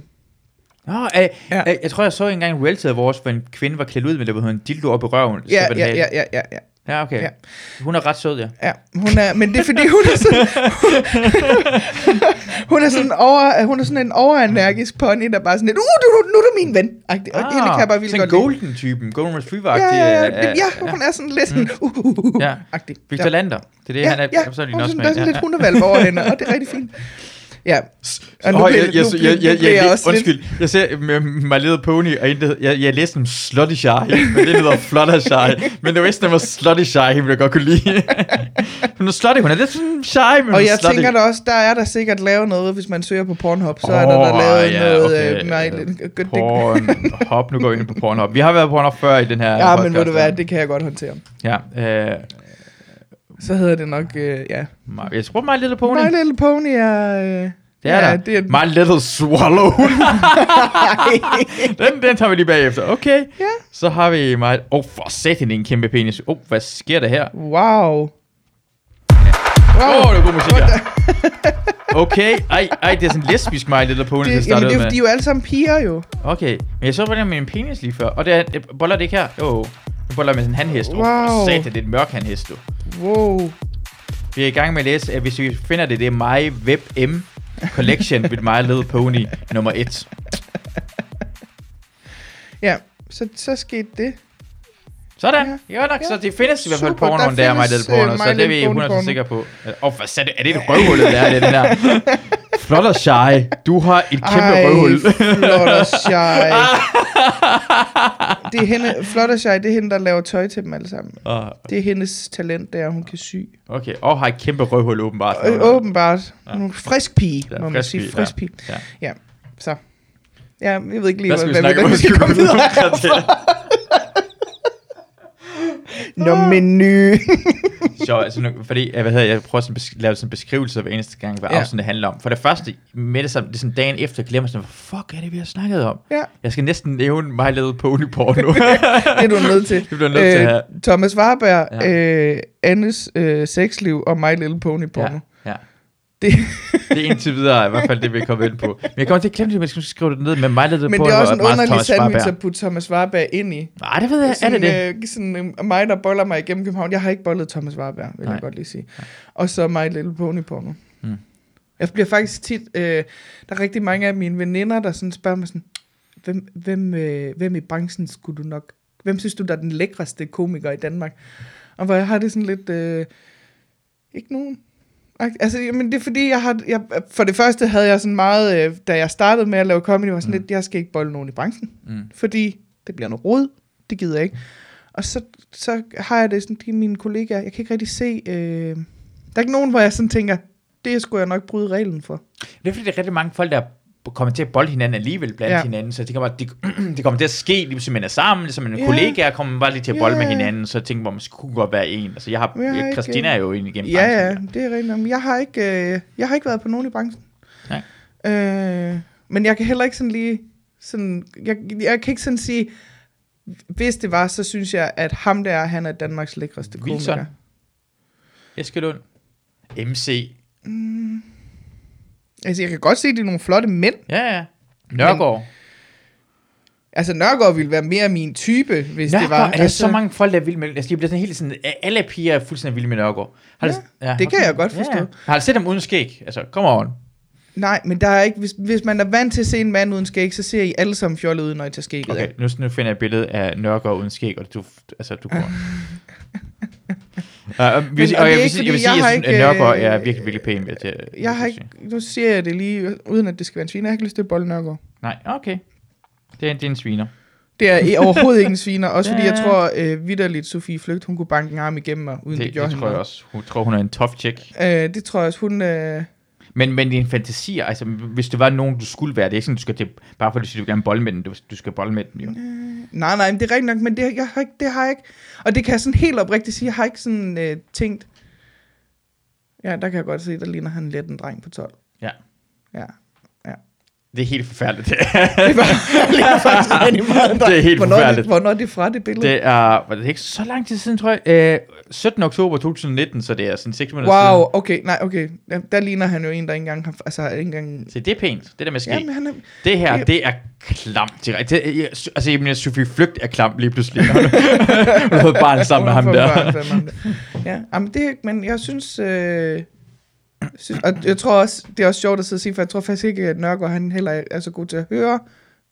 A: Nå, øh,
B: Ja.
A: øh, jeg tror, jeg så engang en reality hvor også, hvor en kvinde var klædt ud med det, hvor hun en dildo op i røven.
B: ja, ja, ja, ja, ja, ja,
A: Ja, okay.
B: Ja.
A: Hun er ret sød, ja.
B: ja. Hun er, men det er fordi, hun er sådan, hun er sådan, over, hun er sådan en overenergisk pony, der bare sådan lidt, uh, du, nu er du min ven. Og ah, hende kan jeg bare vildt godt
A: golden-typen, golden retriever
B: Ja, ja, ja,
A: ja,
B: ja, hun er sådan lidt sådan, uh, uh, uh, uh,
A: Ja. Victor
B: ja.
A: Lander. Det er det, han er
B: ja,
A: absolut
B: hun
A: også med.
B: der er sådan
A: Ja,
B: lidt
A: ja.
B: hundevalg over hende, og det er rigtig fint. Ja, og nu bliver-
A: jeg, jeg, jeg, jeg, jeg,
B: jeg
A: undskyld, jeg ser My Little Pony, og en, jeg, jeg læste om Slutty Shy, men det hedder Fluttershy, men det var vist, den var Slutty Shy, jeg godt kunne lide. hun er slutty, hun er lidt sådan shy, men
B: Og jeg
A: slutty.
B: tænker da også, der er der sikkert lavet noget, hvis man søger på Pornhub, så er der der lavet
A: ja,
B: noget
A: okay.
B: øh, med lidt good.
A: Pornhub, nu går vi ind på Pornhub. Vi har været på Pornhub før i den her
B: Ja,
A: podcast.
B: men ved du hvad, det kan jeg godt håndtere.
A: Ja, øh,
B: Så hedder det nok, øh, ja.
A: My- jeg tror My Little Pony.
B: My Little Pony er... Øh,
A: Det er
B: ja,
A: der.
B: Det er,
A: My Little Swallow. den, den tager vi lige bagefter. Okay.
B: Ja.
A: Så har vi mig... Åh, oh, for satan, det en kæmpe penis. Åh, oh, hvad sker der her?
B: wow.
A: Åh, oh, det er god musik her. Okay, ej, ej, det er sådan lesbisk My Little Pony, det,
B: Det,
A: det
B: jamen,
A: startede
B: det er,
A: med.
B: de er jo alle sammen piger jo.
A: Okay, men jeg så hvordan med en penis lige før. Og det er, det boller det ikke her? Jo, oh, det boller med sådan en handhest.
B: Wow.
A: Satan, det er en mørk handhest, du.
B: Wow.
A: Vi er i gang med at læse, at hvis vi finder det, det er My Web M Collection with My Little Pony nummer 1.
B: Ja, så, så skete det.
A: Sådan, ja, nok.
B: Ja.
A: Så det findes i hvert fald pornoen
B: der
A: der, My Little Porno, så det er vi
B: Little Pony
A: 100%
B: porno.
A: sikre på. Åh, hvad sagde du? Er det et røvhullet, der er det, den der? Flotter Shy, du har et kæmpe
B: Ej,
A: røvhul.
B: Fluttershy. det er hende, Fluttershy, det er hende, der laver tøj til dem alle sammen.
A: Åh,
B: Det er hendes talent, der hun kan sy.
A: okay, og har et kæmpe røvhul åbenbart.
B: Øh, åbenbart. Hun er en frisk pige,
A: Ja,
B: må man sige.
A: pige,
B: Frisk
A: ja.
B: pige.
A: Ja.
B: Ja, så. Ja, jeg ved ikke lige,
A: Hvad
B: hvad,
A: om?
B: hvordan vi skal komme videre. Nå, menu.
A: Så, altså, fordi, jeg, hvad hedder, jeg prøver sådan at lave sådan en beskrivelse hver eneste gang, hvad
B: Ja.
A: ja. afsnittet handler om. For det første, med det, samme, det er sådan dagen efter, glemmer sådan, hvad fuck er det, vi har snakket om?
B: Ja.
A: Jeg skal næsten nævne My Little Pony porno.
B: Det er du nødt til.
A: Det bliver du nødt til at have.
B: Thomas Warberg,
A: Ja.
B: øh, Annes øh, sexliv og My Little Pony porno.
A: ja, ja.
B: Det,
A: Det er indtil videre i hvert fald det, vi kommer ind på. Men jeg kommer til at glemme det, men jeg skal skrive det ned med My Little
B: men
A: Pony
B: det er også en underlig
A: Thomas
B: sandwich at putte Thomas Warberg ind i.
A: Nej, det ved jeg. Er det det?
B: Øh, sådan øh, mig, der boller mig igennem København. Jeg har ikke bollet Thomas Warberg, vil
A: Nej.
B: jeg godt lige sige. Og så My Little Pony porno.
A: Mm.
B: Jeg bliver faktisk tit... Øh, der er rigtig mange af mine veninder, der sådan spørger mig sådan, hvem, hvem, øh, hvem i branchen skulle du nok... Hvem synes du, der er den lækreste komiker i Danmark? Og hvor jeg har det sådan lidt... Øh, ikke nogen. Altså, men det er fordi, jeg har... Jeg, for det første havde jeg sådan meget... Øh, da jeg startede med at lave comedy, var sådan
A: Mm.
B: lidt, jeg skal ikke bolle nogen i branchen.
A: Mm.
B: Fordi det bliver noget rod. Det gider jeg ikke. Og så, så har jeg det sådan, de mine kollegaer, jeg kan ikke rigtig se... Øh, der er ikke nogen, hvor jeg sådan tænker, det skulle jeg nok bryde reglen for.
A: Det er fordi, der er rigtig mange folk, der kommer til at bolde hinanden alligevel blandt
B: Ja.
A: hinanden, så det kommer, det, det kommer til at ske, lige som man er sammen, ligesom en
B: ja.
A: kollega kommer man bare lige til at bolde
B: Ja.
A: med hinanden, så tænker man, man skulle godt være en. Altså, jeg har,
B: Jeg har
A: jeg,
B: ikke-
A: Christina er jo en igennem
B: Ja, ja,
A: branchen.
B: det er rigtigt. Men jeg har ikke, øh, jeg har ikke været på nogen i branchen.
A: Nej.
B: Øh, men jeg kan heller ikke sådan lige... Sådan, jeg, jeg kan ikke sådan sige, hvis det var, så synes jeg, at ham der, han er Danmarks lækreste
A: Wilson.
B: komiker.
A: Eskelund. MC.
B: Altså, jeg kan godt se, at det er nogle flotte mænd.
A: Ja, ja. Nørgaard.
B: Altså, Nørgaard ville være mere min type, hvis
A: Nørgaard,
B: det var.
A: er der
B: altså,
A: så mange folk, der er vilde med Altså, de bliver sådan helt sådan... Alle piger er fuldstændig vilde med Nørgaard. Har du-
B: Ja, det kan jeg godt forstå.
A: Ja, ja. Har du set dem uden skæg? Altså, come on.
B: Nej, men der er ikke, hvis, hvis man er vant til at se en mand uden skæg, så ser I alle sammen fjollet ud, når I tager skægget
A: Okay, nu, nu finder jeg et billede af Nørgaard uden skæg, og du, altså, du går... Og, hvis,
B: Men-
A: og,
B: og det
A: jeg, vil sige, jeg vil sige,
B: jeg
A: jeg, synes, at Nørgaard
B: øh,
A: er virkelig, virkelig pæn. Ved til,
B: Jeg har ikke, nu siger jeg det lige, uden at det skal være en sviner. Jeg har ikke lyst til at bolle Nørgaard.
A: Nej, okay. Det er, det er en sviner.
B: Det er overhovedet ikke en sviner, også fordi jeg tror øh, vidderligt, Sofie Flygt, hun kunne banke en arm igennem mig, uden det,
A: Det,
B: gjorde
A: det tror jeg også. Hun tror, hun er en tough chick.
B: Øh, det tror jeg også, hun... Øh,
A: Men, men dine fantasier, altså hvis det var nogen, du skulle være, det er ikke sådan, du skal det, bare fordi du siger, du gerne bolle med den, du, du skal bolle med den jo.
B: nej, nej, men det er rigtigt nok, men det, jeg har ikke, det har jeg ikke. Og det kan jeg sådan helt oprigtigt sige, jeg har ikke sådan øh, tænkt... Ja, der kan jeg godt se, der ligner han lidt en dreng på 12.
A: Ja.
B: Ja.
A: Det er helt forfærdeligt.
B: Det er faktisk rigtig meget.
A: Det er helt
B: hvornår,
A: forfærdeligt.
B: det, hvornår er det fra, det billede?
A: det er, var det ikke så lang tid siden, tror jeg? Øh, 17. oktober 2019, så det er sådan 6 måneder siden.
B: Wow, okay, nej, okay. Der ligner han jo en, der ikke engang har... Altså, ikke engang...
A: Så det er pænt, det der med skæg.
B: Ja, men han er...
A: Det her,
B: Det-
A: det er klamt direkte. Det, jeg, altså, jeg mener, Sofie Flygt er klam lige pludselig. Hun har fået barn sammen med ham
B: Hun
A: der.
B: får barn sammen med ham der. Ja, jamen det, men jeg synes, øh, synes... Og jeg tror også, det er også sjovt at sidde og sige, for jeg tror faktisk ikke, at Nørgaard han heller er så god til at høre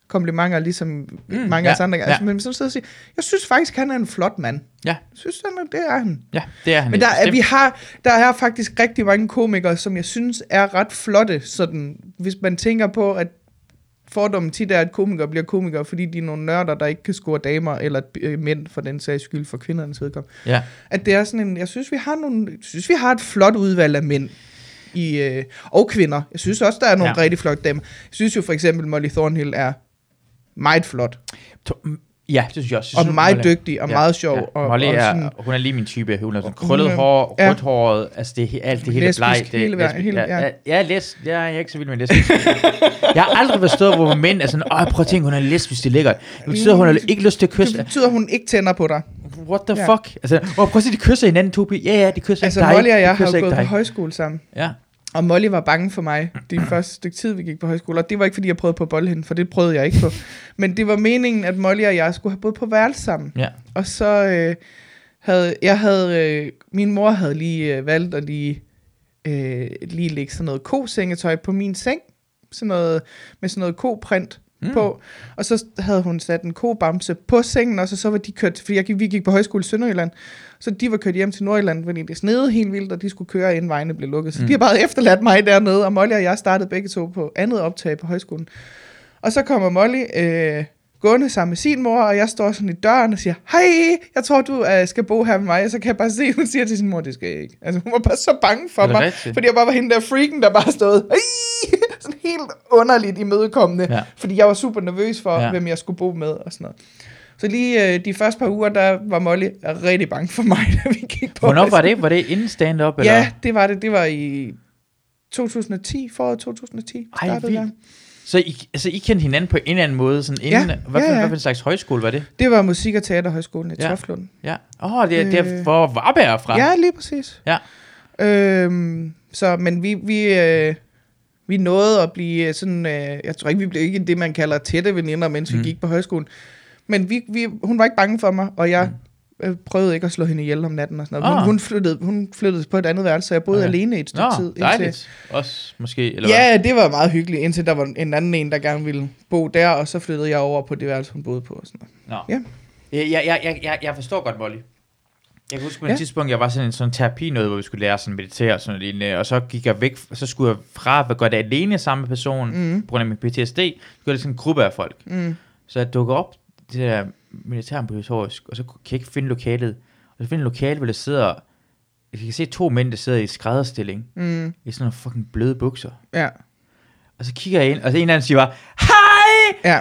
B: komplimenter, ligesom mm, mange
A: ja,
B: af os andre.
A: ja.
B: Altså, men så sidder og siger, jeg synes faktisk, han er en flot mand.
A: Ja,
B: Jeg synes, han er, det er han.
A: ja, det er han.
B: Men der er, vi har, der er faktisk rigtig mange komikere, som jeg synes er ret flotte, sådan, hvis man tænker på, at fordommen tit er, at komikere bliver komikere, fordi de er nogle nørder, der ikke kan score damer, eller øh, mænd for den sags skyld, for kvindernes vedkommende.
A: Ja.
B: At det er sådan en, jeg synes, vi har nogle, jeg synes, vi har et flot udvalg af mænd. I, øh, og kvinder. Jeg synes også, der er nogle
A: ja.
B: rigtig flotte damer. Jeg synes jo for eksempel, Molly Thornhill er meget flot.
A: To- Ja, det synes jeg også. Jeg
B: Og
A: synes,
B: meget
A: Molly-
B: dygtig og meget sjov. Og,
A: Molly
B: og
A: er,
B: sådan,
A: hun er lige min type. Hun er sådan krøllet
B: er-
A: hår,
B: ja.
A: rødt håret, altså det, er alt det hele
B: Lesbisk
A: bleg. Det,
B: hele
A: lesbisk.
B: hele-
A: ja.
B: ja.
A: Ja, jeg er les, jeg er ikke så vild med lesbisk. jeg har aldrig forstået, hvor mænd er sådan, åh, prøv at tænke, hun er lesbisk, det er lækkert. Det betyder, hun har ikke lyst til at
B: det
A: kysse.
B: betyder, at hun ikke tænder på dig.
A: What the
B: Ja.
A: fuck? Altså, åh, prøv at se, de kysser hinanden, to piger. Ja, ja, de kysser
B: Altså,
A: ikke dig.
B: Molly og jeg har gået på højskole sammen.
A: Ja.
B: Og Molly var bange for mig de første stykke tid, vi gik på højskole. Og det var ikke, fordi jeg prøvede på hende, for det prøvede jeg ikke på. Men det var meningen, at Molly og jeg skulle have boet på værelse sammen.
A: Ja.
B: Og så øh, havde jeg havde, øh, min mor havde lige øh, valgt at lige, øh, lige lægge sådan noget kosengetøj på min seng. Sådan noget, med sådan noget koprint mm. på. Og så havde hun sat en kobamse på sengen, og så, så var de kørt, fordi jeg, vi gik på højskole i Sønderjylland, så de var kørt hjem til Nordjylland, fordi det snede helt vildt, og de skulle køre, inden vejene blev lukket. Så mm. de har bare efterladt mig dernede, og Molly og jeg startede begge to på andet optag på højskolen. Og så kommer Molly øh, gående sammen med sin mor, og jeg står sådan i døren og siger, hej, jeg tror, du øh, skal bo her med mig. Og så kan jeg bare se, hun siger til sin mor, det skal jeg ikke. Altså hun var bare så bange for mig,
A: rigtigt?
B: fordi jeg bare var hende der freaken, der bare stod, hej, sådan helt underligt imødekommende.
A: Ja.
B: Fordi jeg var super nervøs for,
A: Ja.
B: hvem jeg skulle bo med og sådan noget. Så lige øh, de første par uger, der var Molly rigtig bange for mig, da vi gik på
A: Hvornår var det? Var det inden stand-up? Eller?
B: Ja, det var det. Det var i 2010, foråret 2010.
A: Ej, vildt.
B: jeg.
A: Så I, altså, I kendte hinanden på en eller anden måde? Sådan inden,
B: Ja,
A: hvad,
B: ja, ja.
A: hvad for en slags højskole var det?
B: Det var Musik- og Teaterhøjskolen i
A: Ja.
B: ja. Toflund.
A: Ja. Åh, oh, det, er- det er
B: Øh.
A: for Varberg fra.
B: Ja, lige præcis.
A: Ja.
B: Øhm, så, men vi, vi, øh, vi nåede at blive sådan, øh, jeg tror ikke, vi blev ikke det, man kalder tætte veninder, mens
A: Mm.
B: vi gik på højskolen. Men vi, vi, hun var ikke bange for mig, og jeg øh, prøvede ikke at slå hende ihjel om natten og sådan noget.
A: Ah.
B: Hun, hun, flyttede, hun flyttede på et andet værelse, så jeg boede
A: Okay.
B: alene i et stykke tid.
A: Nå, dejligt. Også måske, eller hvad?
B: Ja, det var meget hyggeligt, indtil der var en anden en, der gerne ville bo der, og så flyttede jeg over på det værelse, hun boede på. Og sådan noget.
A: Nå.
B: Ja.
A: Jeg, jeg, jeg, jeg, jeg forstår godt, Molly. Jeg kan huske på et
B: Ja.
A: tidspunkt, jeg var sådan en sådan terapi noget, hvor vi skulle lære sådan meditere og sådan noget og så gik jeg væk, så skulle jeg fra at gøre det alene sammen med personen, mm. på grund af min PTSD, så gjorde det sådan en gruppe af folk.
B: Mm.
A: Så jeg dukker op det der militærambulatorisk, og så kan jeg ikke finde lokalet. Og så finder jeg lokalet, hvor der sidder, jeg kan se to mænd, der sidder i skrædderstilling,
B: Mm.
A: i sådan nogle fucking bløde bukser.
B: Ja.
A: Og så kigger jeg ind, og så en af dem siger bare, hej!
B: Ja.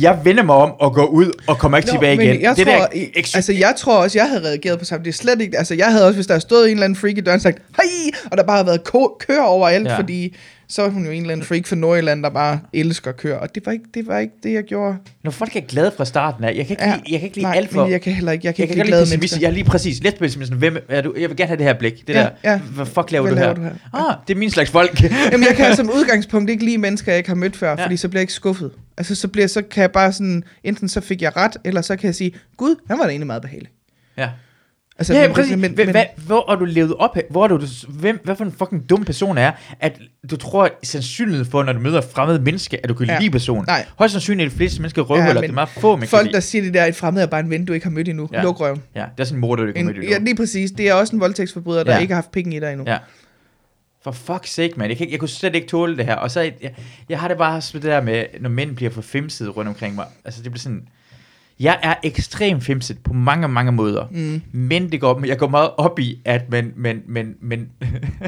A: Jeg vender mig om og går ud, og kommer ikke
B: Nå,
A: tilbage igen.
B: Jeg
A: det
B: tror,
A: der, ex-
B: altså, jeg tror også, jeg havde reageret på samme. Det er slet ikke... Altså, jeg havde også, hvis der stod en eller anden freak i døren, sagt, hej! Og der bare havde været køer overalt,
A: Ja.
B: ja. fordi så er hun jo en eller anden freak fra Nordjylland, der bare elsker køer. Og det var ikke det, var ikke det jeg gjorde.
A: Når folk er glade fra starten af, jeg kan ikke,
B: Ja.
A: lide, jeg kan ikke lide
B: Nej,
A: alt for...
B: jeg kan heller ikke, jeg kan
A: jeg
B: ikke
A: kan
B: lide glade mennesker.
A: Jeg er lige præcis lidt pessimist. Hvem er du? Jeg vil gerne have det her blik. Det
B: Ja,
A: der.
B: ja.
A: Hvad fuck laver,
B: Hvad
A: du,
B: laver
A: her?
B: du her?
A: Ah, det er min slags folk.
B: Jamen, jeg kan som udgangspunkt ikke lide mennesker, jeg ikke har mødt før,
A: ja.
B: fordi så bliver jeg ikke skuffet. Altså, så, bliver, så kan jeg bare sådan, enten så fik jeg ret, eller så kan jeg sige, gud, han var da egentlig meget behagelig.
A: Ja.
B: Altså,
A: ja,
B: men-
A: præcis.
B: men-
A: Men,
B: men-
A: men, hvad, hvor har du levet op af? Hvor er du, hvem, hvad for en fucking dum person er, at du tror, at sandsynligheden for, når du møder fremmede mennesker, at du kan
B: Ja.
A: lide personen.
B: Nej.
A: Højst sandsynligt er de fleste mennesker røvhuller.
B: Ja, men
A: det er meget få, man
B: Folk,
A: kan
B: der siger det der, et fremmed er bare en ven, du ikke har mødt endnu. Ja. Luk røven.
A: Ja, det er sådan en morder, du ikke kan
B: En,
A: møde
B: ja, lige præcis. Det er også en voldtægtsforbryder, der
A: Ja.
B: ikke har haft penge i dig endnu.
A: Ja. For fuck's sake, man. Jeg, kan, jeg kunne slet ikke tåle det her. Og så, jeg, jeg har det bare med det der med, når mænd bliver for femsede rundt omkring mig. Altså, det bliver sådan... Jeg er ekstremt femset på mange, mange måder.
B: Mm.
A: Men det går, jeg går meget op i, at men, men, men, men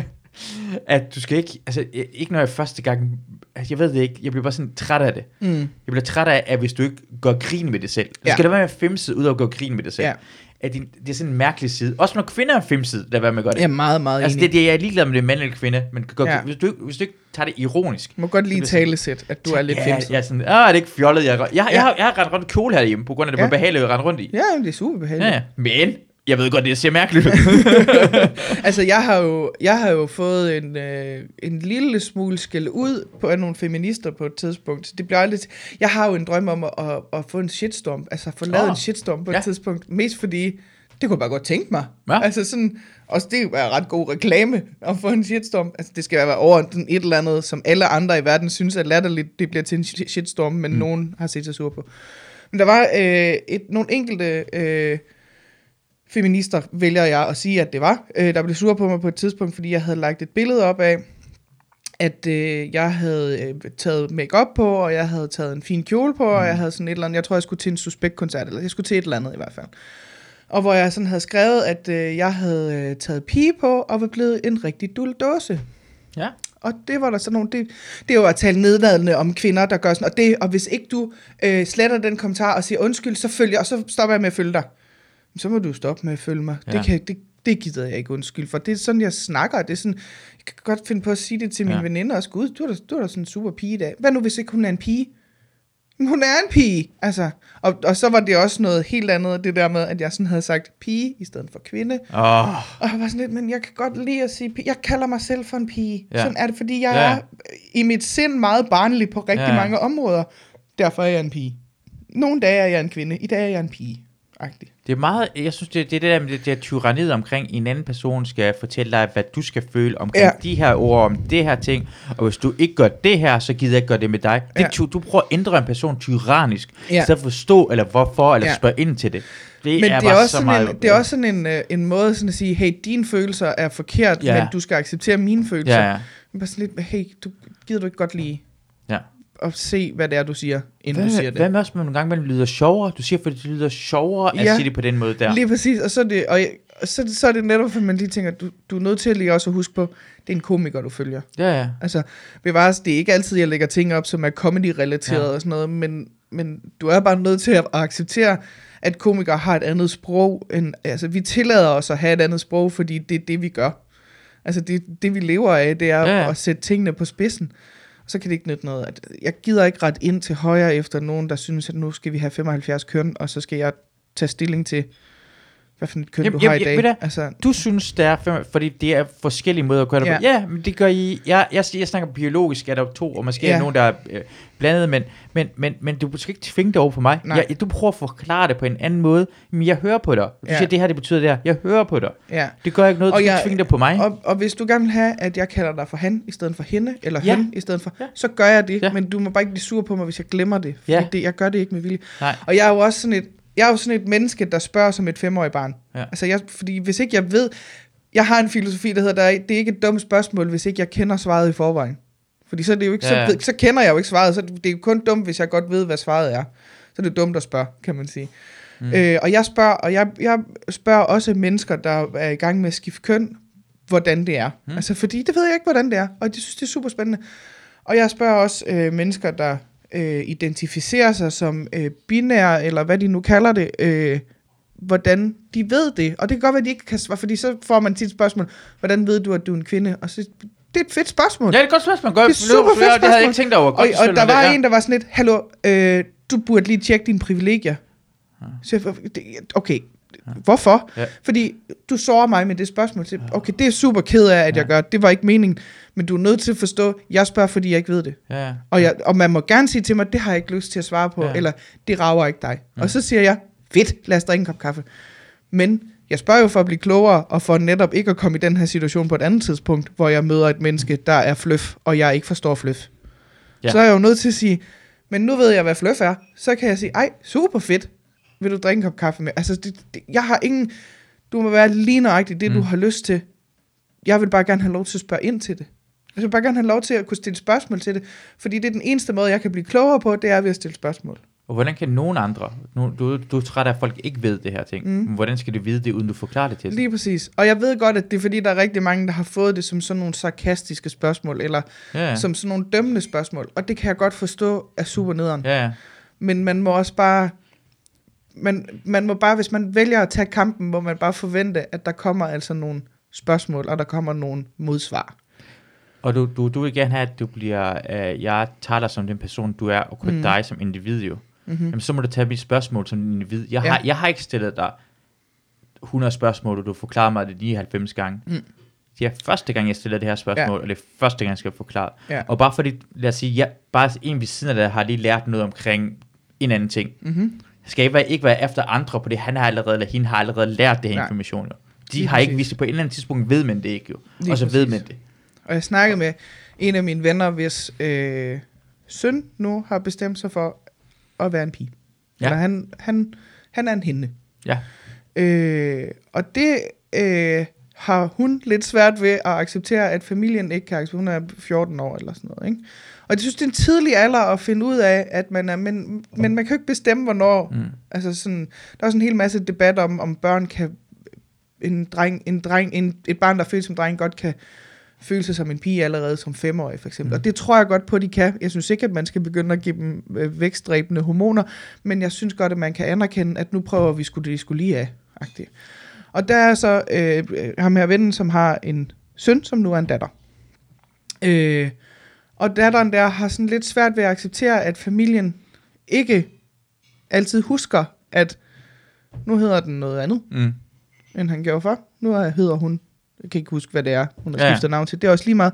A: at du skal ikke, altså ikke når jeg første gang, altså, jeg ved det ikke, jeg bliver bare sådan træt af det.
B: Mm.
A: Jeg bliver træt af, at hvis du ikke går grin med det selv, så
B: Ja.
A: skal der være med femset ud og gå grin med det selv.
B: Ja.
A: At det, det er sådan en mærkelig side. Også når kvinder er lad være med at gøre det.
B: Er meget, meget
A: altså
B: enig.
A: det, det, jeg er ligeglad med det er mand eller kvinde, men gør,
B: Ja.
A: ja. hvis, du, hvis du ikke tager det ironisk,
B: Du må godt lige tale sæt, at du er lidt
A: ja, jeg er sådan, ah, er det ikke fjollet, jeg, jeg, jeg,
B: Ja.
A: jeg, har, jeg har rendt rundt kjole herhjemme, på grund af det
B: Ja.
A: ja. behagelige at rende rundt i.
B: Ja, det er super behageligt.
A: Ja, ja. Men, jeg ved godt, det ser mærkeligt ud.
B: Altså, jeg har jo, jeg har jo fået en, øh, en lille smule skæld ud på af nogle feminister på et tidspunkt. Det bliver aldrig... Jeg har jo en drøm om at, at, at få en shitstorm. Altså, få lavet
A: Åh.
B: en shitstorm på et
A: Ja.
B: tidspunkt. Mest fordi, det kunne jeg bare godt tænke mig.
A: Ja.
B: Altså sådan... Også det er ret god reklame at få en shitstorm. Altså, det skal være over sådan et eller andet, som alle andre i verden synes er latterligt, det bliver til en shi- shitstorm, men mm. nogen har set sig sur på. Men der var øh, et, nogle enkelte... Øh, feminister, vælger jeg at sige, at det var. Øh, der blev sur på mig på et tidspunkt, fordi jeg havde lagt et billede op af, at øh, jeg havde øh, taget makeup på, og jeg havde taget en fin kjole på, og jeg havde sådan et eller andet, jeg tror, jeg skulle til en suspektkoncert, eller jeg skulle til et eller andet i hvert fald. Og hvor jeg sådan havde skrevet, at øh, jeg havde øh, taget pige på, og var blevet en rigtig dulldåse.
A: ja.
B: Og det var der sådan nogle, det, det er jo at tale nedladende om kvinder, der gør sådan, og, det, og hvis ikke du øh, sletter den kommentar og siger undskyld, så følger, og så stopper jeg med at følge dig. Så må du stoppe med at følge mig. Ja. Det, kan, det, det gider jeg ikke undskyld for. Det er sådan, jeg snakker. Det er sådan, jeg kan godt finde på at sige det til mine ja. Veninder også. Gud, du er, da, du er da sådan en super pige i dag. Hvad nu, hvis ikke hun er en pige? Hun er en pige, altså. Og, og så var det også noget helt andet, det der med, at jeg sådan havde sagt pige i stedet for kvinde.
A: Åh,
B: Og jeg var sådan lidt, men jeg kan godt lide at sige pige. Jeg kalder mig selv for en pige. Ja. Sådan er det, fordi jeg ja. Er i mit sind meget barnlig på rigtig. Ja. mange områder. Derfor er jeg en pige. Nogle dage er jeg en kvinde, i dag er jeg en pige. Agtig.
A: Det er meget, jeg synes, det, det er det der med det der tyranniet omkring, en anden person skal fortælle dig, hvad du skal føle omkring
B: Ja.
A: de her ord, om det her ting, og hvis du ikke gør det her, så gider jeg ikke gøre det med dig. Det,
B: Ja.
A: du prøver at ændre en person tyrannisk,
B: Ja.
A: i stedet for at forstå, eller hvorfor, eller
B: Ja.
A: spørge ind til det. Det
B: Men
A: er,
B: det er, også
A: så meget...
B: en, det er også sådan en, øh, en måde sådan at sige, hey, dine følelser er forkert, ja. Men du skal acceptere mine følelser.
A: Ja, ja.
B: Men Bare sådan lidt, hey, du, gider du ikke godt lige. At se, hvad det er, du siger, inden du
A: Hvad,
B: siger det?
A: hvad med også, når nogle gange man lyder sjovere? Du siger, fordi det lyder sjovere at
B: Ja.
A: sige det på den måde der.
B: Lige præcis, og så er det, og jeg, så, så er det netop, at man lige tænker, du, du er nødt til lige også at huske på, det er en komiker, du følger.
A: Ja, ja.
B: Altså, bevares, det er ikke altid, jeg lægger ting op, som er comedy-relateret
A: Ja.
B: og sådan noget, men, men du er bare nødt til at acceptere, at komikere har et andet sprog. End, altså, vi tillader os at have et andet sprog, fordi det er det, vi gør. Altså, det, det vi lever af, det er ja.
A: ja.
B: at sætte tingene på spidsen. Så kan det ikke nytte noget. At- Jeg gider ikke ret ind til højre efter nogen, der synes, at nu skal vi have 75 køn, og så skal jeg tage stilling til, hvad for et køn
A: Jamen,
B: du har
A: jamen,
B: i dag.
A: du hvad?
B: Altså,
A: Du synes, det er, fem- fordi det er forskellige måder at gøre det
B: Ja.
A: på. Ja, men det gør I. Jeg, jeg, jeg snakker biologisk, er der to, og måske
B: Ja.
A: er nogen, der er øh, blandet, men, men, men, men du skal ikke tvinge det over på mig.
B: Nej.
A: Jeg, du prøver at forklare det på en anden måde. Men jeg hører på dig. Du
B: Ja.
A: siger, det her, det betyder det her. Jeg hører på dig.
B: ja.
A: Det gør ikke noget, du
B: Og jeg-
A: tvinge det på mig.
B: Og, og hvis du gerne vil have, at jeg kalder dig for han, i stedet for hende, eller
A: Ja.
B: hen, i stedet for,
A: Ja.
B: så gør jeg det.
A: Ja.
B: Men du må bare ikke blive sur på mig, hvis jeg glemmer det. Fordi
A: Ja.
B: det, jeg gør det ikke med vilje.
A: Nej.
B: Og jeg er jo også sådan et, jeg er jo sådan et menneske, der spørger som et femårigt barn.
A: Ja.
B: Altså jeg, fordi hvis ikke jeg ved, jeg har en filosofi, der hedder, der er, det er ikke et dumt spørgsmål, hvis ikke jeg kender svaret i forvejen. Fordi så, er det jo ikke,
A: Ja.
B: så, ved- så kender jeg jo ikke svaret, så det er jo kun dumt, hvis jeg godt ved, hvad svaret er. Så er det dumt at spørge, kan man sige. Mm. Øh, og jeg spørger, og jeg, jeg spørger også mennesker, der er i gang med at skifte køn, hvordan det er. Mm. Altså, fordi det ved jeg ikke, hvordan det er, og det synes det er super spændende. Og jeg spørger også øh, mennesker, der øh, identificerer sig som øh, binære, eller hvad de nu kalder det, øh, hvordan de ved det. Og det kan godt være, at de ikke kan svare, fordi så får man tit spørgsmål, hvordan ved du, at du er en kvinde? Og så, det er et fedt spørgsmål.
A: Ja, det er et godt spørgsmål. Godt,
B: Det er super fedt
A: Det havde jeg
B: spørgsmål.
A: ikke tænkt over.
B: og,
A: Godt,
B: og der var
A: det, ja.
B: en, der var sådan lidt, hallo, øh, du burde lige tjekke dine privilegier. Så jeg, det- okay, Hvorfor?
A: Ja.
B: Fordi du sårer mig med det spørgsmål til, okay, det er super ked af, at jeg gør, det var ikke meningen, men du er nødt til at forstå, jeg spørger, fordi jeg ikke ved det.
A: Ja, ja.
B: Og, jeg, og man må gerne sige til mig, det har jeg ikke lyst til at svare på,
A: Ja.
B: ja. eller det rager ikke dig. Ja. Og så siger jeg, fedt, lad os drikke en kop kaffe. Men jeg spørger jo for at blive klogere, og for netop ikke at komme i den her situation på et andet tidspunkt, hvor jeg møder et menneske, der er fløf, og jeg ikke forstår fløf.
A: Ja.
B: Ja. Så er jeg jo nødt til at sige, men nu ved jeg, hvad fløf er. Så kan jeg sige, ej, super fedt, vil du drikke en kop kaffe med? Altså, det, det, jeg har ingen... Du må være lige nøjagtigt det, mm. du har lyst til. Jeg vil bare gerne have lov til at spørge ind til det. Jeg vil bare gerne have lov til at kunne stille spørgsmål til det, fordi det er den eneste måde, jeg kan blive klogere på, det er ved at stille spørgsmål.
A: Og hvordan kan nogen andre, nu, du, du er træt af, at folk ikke ved det her ting, mm. hvordan skal de vide det, uden du forklarer det til dem?
B: Lige præcis. Og jeg ved godt, at det er fordi, der er rigtig mange, der har fået det som sådan nogle sarkastiske spørgsmål, eller
A: Ja,
B: som sådan nogle dømmende spørgsmål. Og det kan jeg godt forstå er super nederen. Ja. Men man må også bare... Man, man må bare, hvis man vælger at tage kampen, må man bare forvente, at der kommer altså nogle spørgsmål, og der kommer nogle modsvar.
A: Og du, du, du vil gerne have, at du bliver, øh, jeg tager dig som den person, du er, og kun mm. dig som individ jo. Mm-hmm. Jamen, så må du tage mit spørgsmål som individ. Jeg,
B: Ja.
A: har, jeg har ikke stillet dig 100 spørgsmål, og du forklarer mig det 99 gange. Mm. Det er første gang, jeg stiller det her spørgsmål, ja. og det er første gang, jeg skal forklare.
B: Ja.
A: Og bare fordi, lad os sige, jeg, bare en ved siden af dig har lige lært noget omkring en anden ting.
B: Mm-hmm.
A: Skal ikke være, ikke være efter andre på det, han har allerede, eller hende har allerede lært det her
B: Nej.
A: information. Jo. De
B: Lige
A: har ikke
B: præcis.
A: vist det. På et eller andet tidspunkt ved man det ikke jo.
B: Lige
A: og så ved
B: præcis.
A: man det.
B: Og jeg snakkede med en af mine venner, hvis øh, søn nu har bestemt sig for at være en pige.
A: Ja.
B: Eller han, han, han er en hende.
A: Ja.
B: Øh, og det øh, har hun lidt svært ved at acceptere, at familien ikke kan acceptere. Hun er 14 år eller sådan noget. Ikke? Og jeg synes, det er en tidlig alder at finde ud af, at man er, men, men man kan jo ikke bestemme, hvornår.
A: Mm.
B: Altså sådan, der er også en hel masse debat om, om børn kan, en dreng, en dreng, en, et barn, der føles som dreng, godt kan føle sig som en pige allerede som femårig, for eksempel. Mm. Og det tror jeg godt på, de kan. Jeg synes ikke, at man skal begynde at give dem øh, vækstdræbende hormoner, men jeg synes godt, at man kan anerkende, at nu prøver vi skulle det skulle lige af. -agtigt. Og der er så øh, ham her vennen, som har en søn, som nu er en datter. Øh, og datteren der har sådan lidt svært ved at acceptere, at familien ikke altid husker, at nu hedder den noget andet,
A: Mm.
B: end han gjorde for. Nu er- hedder hun, jeg kan ikke huske, hvad det er, hun har
A: Ja,
B: skiftet navn til. Det er også lige meget.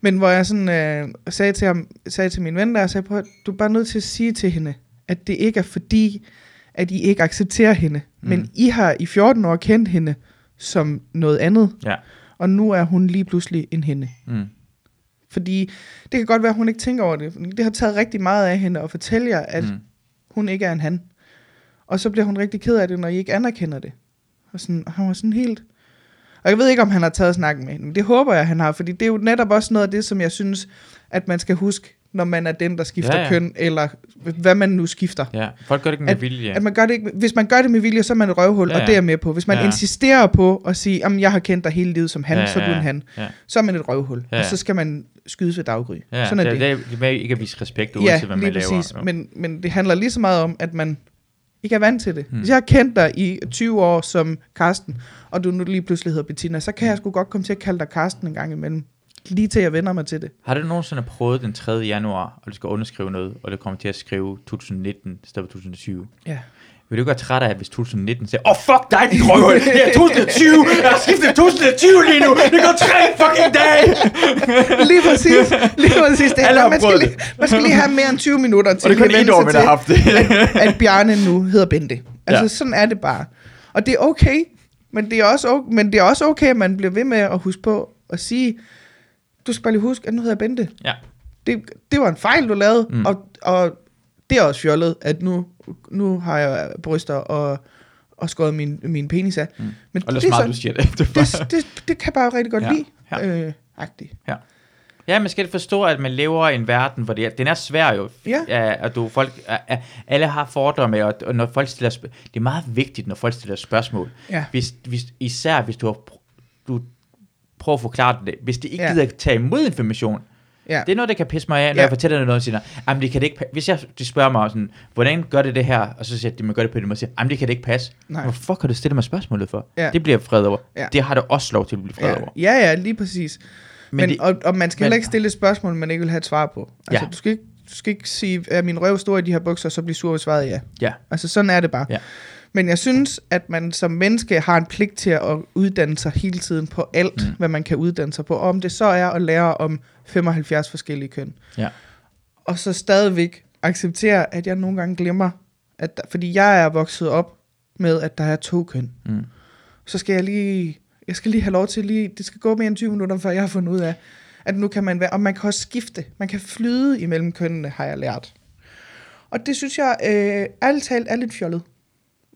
B: Men hvor jeg sådan øh, sagde til ham, sagde til min ven der, sagde, prøv, du er bare nødt til at sige til hende, at det ikke er fordi, at I ikke accepterer hende. Mm. Men I har i 14 år kendt hende som noget andet,
A: Ja.
B: og nu er hun lige pludselig en hende.
A: Mm.
B: Fordi det kan godt være, at hun ikke tænker over det. Det har taget rigtig meget af hende at fortælle jer, at
A: Mm.
B: hun ikke er en han. Og så bliver hun rigtig ked af det, når I ikke anerkender det. Og, sådan, og han var sådan helt... Og jeg ved ikke, om han har taget snakken med hende, men det håber jeg, han har, fordi det er jo netop også noget af det, som jeg synes, at man skal huske, når man er den, der skifter
A: Ja,
B: ja, køn, eller hvad man nu skifter.
A: Ja. Folk gør det ikke med vilje.
B: At man gør det ikke, hvis man gør det med vilje, så er man et røvhul,
A: Ja,
B: ja, og det er jeg med på. Hvis man
A: Ja.
B: insisterer på at sige, at jeg har kendt dig hele livet som han,
A: Ja,
B: ja, så er du en han,
A: ja.
B: så er man et røvhul.
A: Ja.
B: Ja. Og så skal man skydes ved daggry.
A: Ja,
B: Sådan er
A: det,
B: det.
A: det. Er ikke at vise respekt, uanset
B: Ja,
A: hvad
B: lige
A: man laver.
B: præcis. Men, men det handler lige så meget om, at man ikke er vant til det.
A: Hmm.
B: Hmm. Hvis jeg har kendt dig i 20 år som Karsten, og du nu lige pludselig hedder Bettina, så kan jeg sgu godt komme til at kalde dig Karsten en gang imellem. Lige til jeg vender mig til det.
A: Har du nogensinde prøvet den 3. januar, og du skal underskrive noget, og det kommer til at skrive 2019 i stedet for 2020?
B: Ja.
A: Vil du ikke være træt af, hvis 2019 siger, åh oh, fuck dig, din røvhul, det er 2020, jeg har skiftet til 2020 lige nu, det går tre fucking dage!
B: Lige præcis. Lige præcis. Det,
A: Alle har
B: man, skal lige, man skal lige have mere end 20 minutter til
A: Og det er
B: at
A: et år,
B: sig
A: man har haft det.
B: at Bjarne nu hedder Bente. Altså,
A: ja.
B: sådan er det bare. Og det er okay, men det er, også okay, men det er også okay, at man bliver ved med at huske på at sige, du skal bare lige huske, at nu hedder jeg Bente.
A: Ja.
B: Det, det var en fejl, du lavede,
A: Mm.
B: og, og det er også fjollet, at nu, nu har jeg bryster og, og skåret min, min penis af. Mm. Men
A: Og det er
B: det, er
A: smart, du siger det. det,
B: det, det, det kan jeg bare rigtig godt
A: Ja.
B: lide.
A: Ja.
B: Øh, agtigt.
A: Ja, man skal forstå, at man lever i en verden, hvor det er, den er svær jo.
B: Ja.
A: at du, folk, at, at alle har fordomme, og, og når folk stiller det er meget vigtigt, når folk stiller spørgsmål.
B: Ja.
A: Hvis, hvis, især hvis du har, du prøver at forklare det. Hvis de ikke
B: Ja.
A: gider tage imod information,
B: Ja.
A: det er noget, der kan pisse mig af, når
B: Ja.
A: jeg fortæller noget, og siger, jamen det kan det ikke pa-" Hvis jeg, de spørger mig sådan, hvordan gør det det her? Og så siger jeg, at man gør det på den måde, og siger, jamen det kan det ikke passe.
B: Nej.
A: Hvorfor kan du stille mig spørgsmålet for?
B: Ja.
A: Det bliver jeg fred over.
B: Ja.
A: Det har du også lov til at blive fred
B: Ja,
A: over.
B: ja, ja, lige præcis. Men, men
A: det-
B: og, og man skal
A: men-
B: heller ikke stille et spørgsmål, man ikke vil have et svar på. Altså,
A: Ja.
B: du, skal ikke, du skal ikke sige, er min røv stor i de her bukser, og så blive sur, hvis svaret ja.
A: Ja.
B: Altså, sådan er det bare.
A: Ja.
B: Men jeg synes, at man som menneske har en pligt til at uddanne sig hele tiden på alt, mm. hvad man kan uddanne sig på. Og om det så er at lære om 75 forskellige køn.
A: Ja.
B: Og så stadigvæk acceptere, at jeg nogle gange glemmer, at der, fordi jeg er vokset op med, at der er to køn.
A: Mm.
B: Så skal jeg lige, jeg skal lige have lov til lige, det skal gå mere end 20 minutter, før jeg har fundet ud af, at nu kan man være, og man kan også skifte, man kan flyde imellem kønnene, har jeg lært. Og det synes jeg, øh, ærligt talt, er lidt fjollet.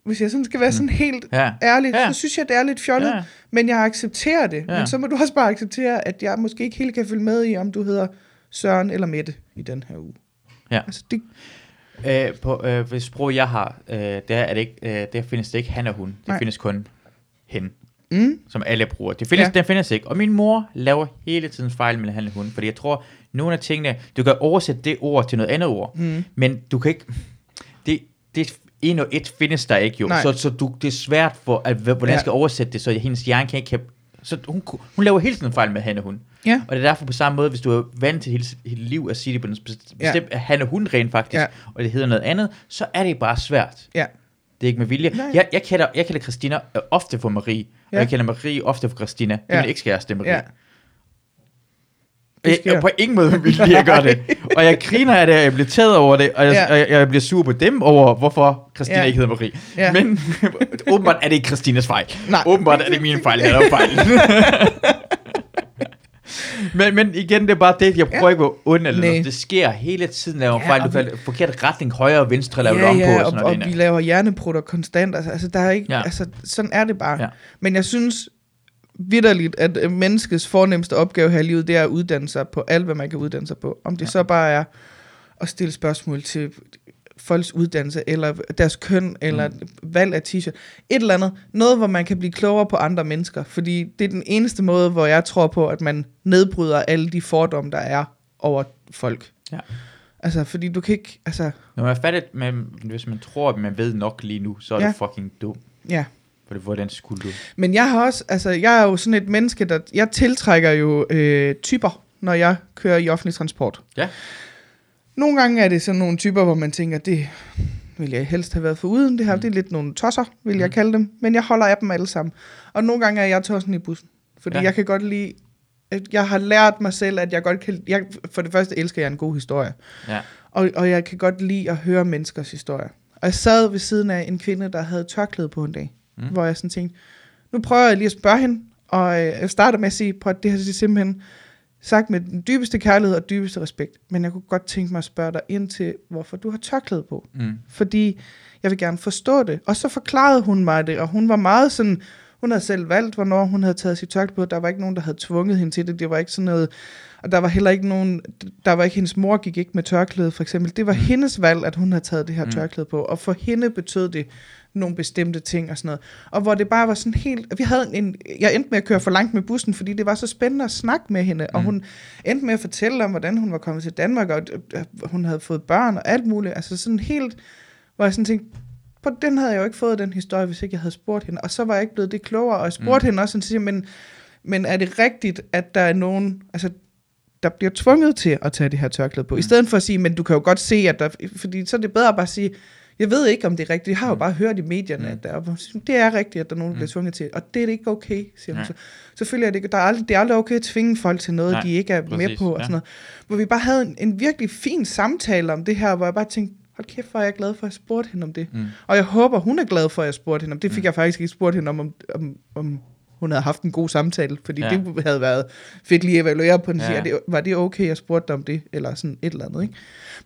B: Hvis jeg sådan skal være sådan helt
A: Ja.
B: ærlig,
A: Ja.
B: så synes jeg, det er lidt fjollet,
A: Ja.
B: men jeg accepterer det.
A: Ja.
B: Men så må du også bare acceptere, at jeg måske ikke helt kan følge med i, om du hedder Søren eller Mette i den her uge.
A: Ja.
B: Altså, det,
A: Øh, på, øh, hvis sprog jeg har, øh, der, er det ikke, øh, der findes det ikke han og hun. Det
B: Nej.
A: findes kun hen,
B: mm,
A: som alle bruger. Det findes,
B: Ja.
A: ja. Den findes ikke. Og min mor laver hele tiden fejl med han og hun, fordi jeg tror, nogle af tingene, du kan oversætte det ord til noget andet ord,
B: mm,
A: men du kan ikke, det, det en og et findes der ikke jo,
B: Nej.
A: så, så du, det er svært for, at, hvordan
B: Ja.
A: skal oversætte det, så hendes hjerne kan ikke, så hun, hun laver hele tiden fejl med han og hun.
B: ja,
A: Og det er derfor på samme måde, hvis du er vant til hele, hele liv at sige det på en bestemt,
B: Ja.
A: ja. han og hun rent faktisk,
B: Ja.
A: og det hedder noget andet, så er det bare svært.
B: ja.
A: Det er ikke med vilje.
B: Nej.
A: Jeg, jeg, kalder, jeg kalder Christina øh, ofte for Marie, ja.
B: Ja.
A: og jeg kalder Marie ofte for Christina. Det er
B: Ja.
A: min ekskæreste, Marie.
B: ja. Det sker.
A: jeg, på ingen måde med vilje, jeg gør det. Og jeg griner af det, og jeg bliver taget over det, og jeg,
B: Ja.
A: og jeg, jeg bliver sur på dem over, hvorfor Christina
B: Ja.
A: ikke hedder Marie.
B: Ja.
A: Men åbenbart er det ikke Christinas fejl.
B: Nej.
A: Åbenbart er det min fejl, jeg laver fejl. men, men igen, det er bare det, jeg prøver
B: Ja.
A: ikke at ond eller noget. Det sker hele tiden, laver
B: Ja,
A: fejl.
B: og
A: Du falder forkert retning, højre og venstre, laver
B: ja,
A: du om
B: ja,
A: på. Og
B: og,
A: sådan
B: og
A: noget.
B: vi laver hjerneprutter konstant. Altså, altså, der er ikke. Ja. altså, sådan er det bare.
A: Ja.
B: Men jeg synes vidderligt, at øh, menneskets fornemmeste opgave her i livet, det er at uddanne sig på alt, hvad man kan uddanne sig på. Om det ja. så bare er at stille spørgsmål til folks uddannelse, eller deres køn, eller mm. valg af t-shirt. Et eller andet. Noget, hvor man kan blive klogere på andre mennesker. Fordi det er den eneste måde, hvor jeg tror på, at man nedbryder alle de fordomme, der er over folk.
A: Ja.
B: Altså, fordi du kan ikke... Altså,
A: Når man er fattigt, men hvis man tror, at man ved nok lige nu, så er
B: ja.
A: det fucking dumt.
B: ja.
A: Hvordan skulle du?
B: Men jeg har også, altså jeg er jo sådan et menneske, der, jeg tiltrækker jo øh, typer, når jeg kører i offentlig transport.
A: Ja.
B: Nogle gange er det sådan nogle typer, hvor man tænker, det vil jeg helst have været for uden. Det her, mm. det er lidt nogle tosser, vil jeg
A: Mm.
B: kalde dem. Men jeg holder af dem alle sammen. Og nogle gange er jeg tossen i bussen. Fordi ja. Jeg kan godt lide, jeg har lært mig selv, at jeg godt kan, jeg, for det første elsker jeg en god historie.
A: Ja.
B: Og, og jeg kan godt lide at høre menneskers historier. Og jeg sad ved siden af en kvinde, der havde tørklæde på en dag, mm. Hvor jeg sådan tænkte, nu prøver jeg lige at spørge hende, og øh, jeg starter med at sige, prøv at det her det er simpelthen sagt med den dybeste kærlighed og dybeste respekt, men jeg kunne godt tænke mig at spørge dig ind til, hvorfor du har tørklæde på.
A: Mm.
B: Fordi jeg vil gerne forstå det. Og så forklarede hun mig det, og hun var meget sådan, hun havde selv valgt, hvornår hun havde taget sit tørklæde på. Der var ikke nogen, der havde tvunget hende til det. Det var ikke sådan noget, og der var heller ikke nogen, der var ikke, hendes mor gik ikke med tørklæde for eksempel. Det var mm. hendes valg, at hun havde taget det her. Mm. tørklæde på. Og for hende betød det nogle bestemte ting og sådan noget. Og hvor det bare var sådan helt, vi havde en, jeg endte med at køre for langt med bussen, fordi det var så spændende at snakke med hende. Og
A: Mm.
B: hun endte med at fortælle om, hvordan hun var kommet til Danmark, og øh, hun havde fået børn og alt muligt. Altså sådan helt, hvor jeg sådan tænkte, på den havde jeg jo ikke fået den historie, hvis ikke jeg havde spurgt hende. Og så var jeg ikke blevet det klogere, og jeg spurgte mm. hende også, og siger, men, men er det rigtigt, at der er nogen, altså der bliver tvunget til at tage det her tørklæde på, mm. i stedet for at sige, men du kan jo godt se, at der, fordi så er det bedre bare at sige, jeg ved ikke, om det er rigtigt. Jeg har jo
A: Mm.
B: bare hørt i medierne,
A: Mm.
B: at der, er- det er rigtigt, at der er nogen, der
A: Mm.
B: bliver tvunget til. Og det er det ikke okay, siger hun så. Selvfølgelig er det, ikke- der er aldrig, det er aldrig okay at tvinge folk til noget,
A: Nej,
B: de ikke er med
A: præcis,
B: på. Og sådan noget. Hvor vi bare havde en, en virkelig fin samtale om det her, hvor jeg bare tænkte, hold kæft, hvor er jeg glad for, at jeg spurgte hende om det.
A: Mm.
B: Og jeg håber, hun er glad for, at jeg spurgte hende om det. fik
A: Mm.
B: jeg faktisk ikke spurgt hende om, om, om, om hun havde haft en god samtale, fordi ja. Det havde været fedt lige at evaluere på den, ja. Det, var det okay, jeg spurgte dig om det, eller sådan et eller andet, ikke?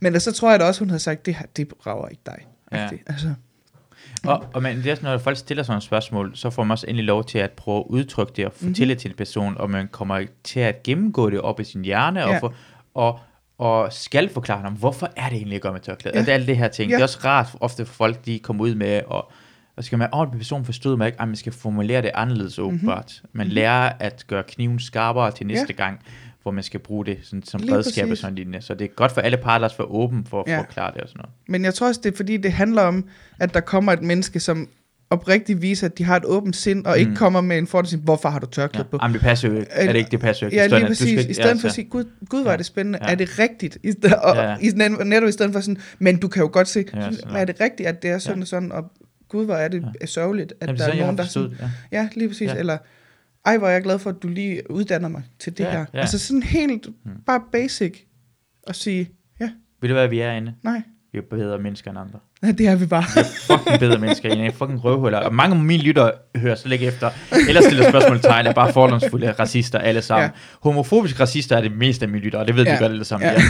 B: Men så tror jeg da også, hun havde sagt, det her, det rager ikke dig.
A: Ja.
B: Altså,
A: Og, og men det er sådan, når folk stiller sådan et spørgsmål, så får man også endelig lov til at prøve at udtrykke det og
B: Mhm.
A: fortælle mm-hmm. til en person, og man kommer til at gennemgå det op i sin hjerne,
B: Ja.
A: og, for, og, og skal forklare dem, hvorfor er det egentlig, jeg gør med tørklæde?
B: Ja.
A: Ja. Alt det her ting.
B: Ja.
A: Det er også rart ofte for folk, de kommer ud med, og, og skal man, åh, en person forstod mig ikke, at man skal formulere det anderledes
B: Mhm.
A: åbenbart. Man lærer at gøre kniven skarpere til næste gang, hvor man skal bruge det sådan, som
B: Lige
A: redskab og
B: præcis.
A: sådan lignende. Så det er godt for alle parter at være åben for at
B: Ja.
A: forklare det og sådan noget.
B: men jeg tror også, det er fordi, det handler om, at der kommer et menneske, som oprigtigt viser, at de har et åbent sind, og mm. ikke
A: Mm.
B: kommer med en fordel, hvorfor har du tørklæde
A: Ja.
B: på?
A: Jamen, det passer jo ikke. Er det ikke, det passer jo ikke.
B: Ja, lige præcis.
A: skal-
B: I stedet
A: ja,
B: for at
A: så-
B: sige, gud, gud var
A: Ja.
B: det spændende.
A: Ja.
B: Er det rigtigt? I stedet, og,
A: Ja.
B: i, netop i stedet for sådan, men du kan jo godt se,
A: Ja,
B: sådan, er det rigtigt, at det er sådan
A: Ja.
B: og sådan, og gud, hvor er det ja. sørgeligt, at
A: Jamen,
B: der er nogen, der sådan,
A: ja.
B: ja, lige præcis, ja. eller, ej, hvor er jeg glad for, at du lige uddanner mig til det
A: Ja,
B: her.
A: ja.
B: Altså sådan helt,
A: Mm.
B: bare basic, at sige, ja,
A: Ved du hvad, vi er inde?
B: nej,
A: Vi er bedre mennesker end andre.
B: Nej, det er vi bare.
A: Fucking bedre mennesker end en fucking røvhuller. Og mange af mine lytter hører slet ikke efter. Eller stiller spørgsmålstegn er bare fordomsfulde racister alle sammen.
B: Ja.
A: Ja. Homofobiske racister er det meste af mine lyttere, og det ved ja.
B: Ja.
A: vi godt alle sammen.
B: Ja.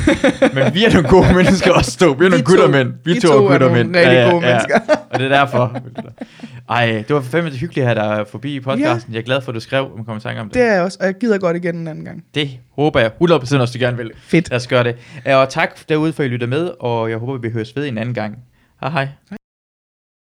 A: Ja. Men vi er nogle gode mennesker også to. Vi er nogle
B: to-
A: gutter mænd. Vi,
B: vi
A: to,
B: to
A: er
B: er
A: gutter
B: nogle
A: mænd.
B: rigtig gode mennesker.
A: Og det er derfor. Ej, det var fandme hyggeligt at have dig forbi i podcasten. Jeg er glad for, at du skrev, om kommer i tanke om det.
B: Det er jeg også, og jeg gider godt igen en anden gang.
A: Det håber jeg 100% også, du gerne vil.
B: Fedt.
A: Lad os gøre det. Og tak derude for, at I lytter med, og jeg håber, vi høres ved en anden gang. Hej hej.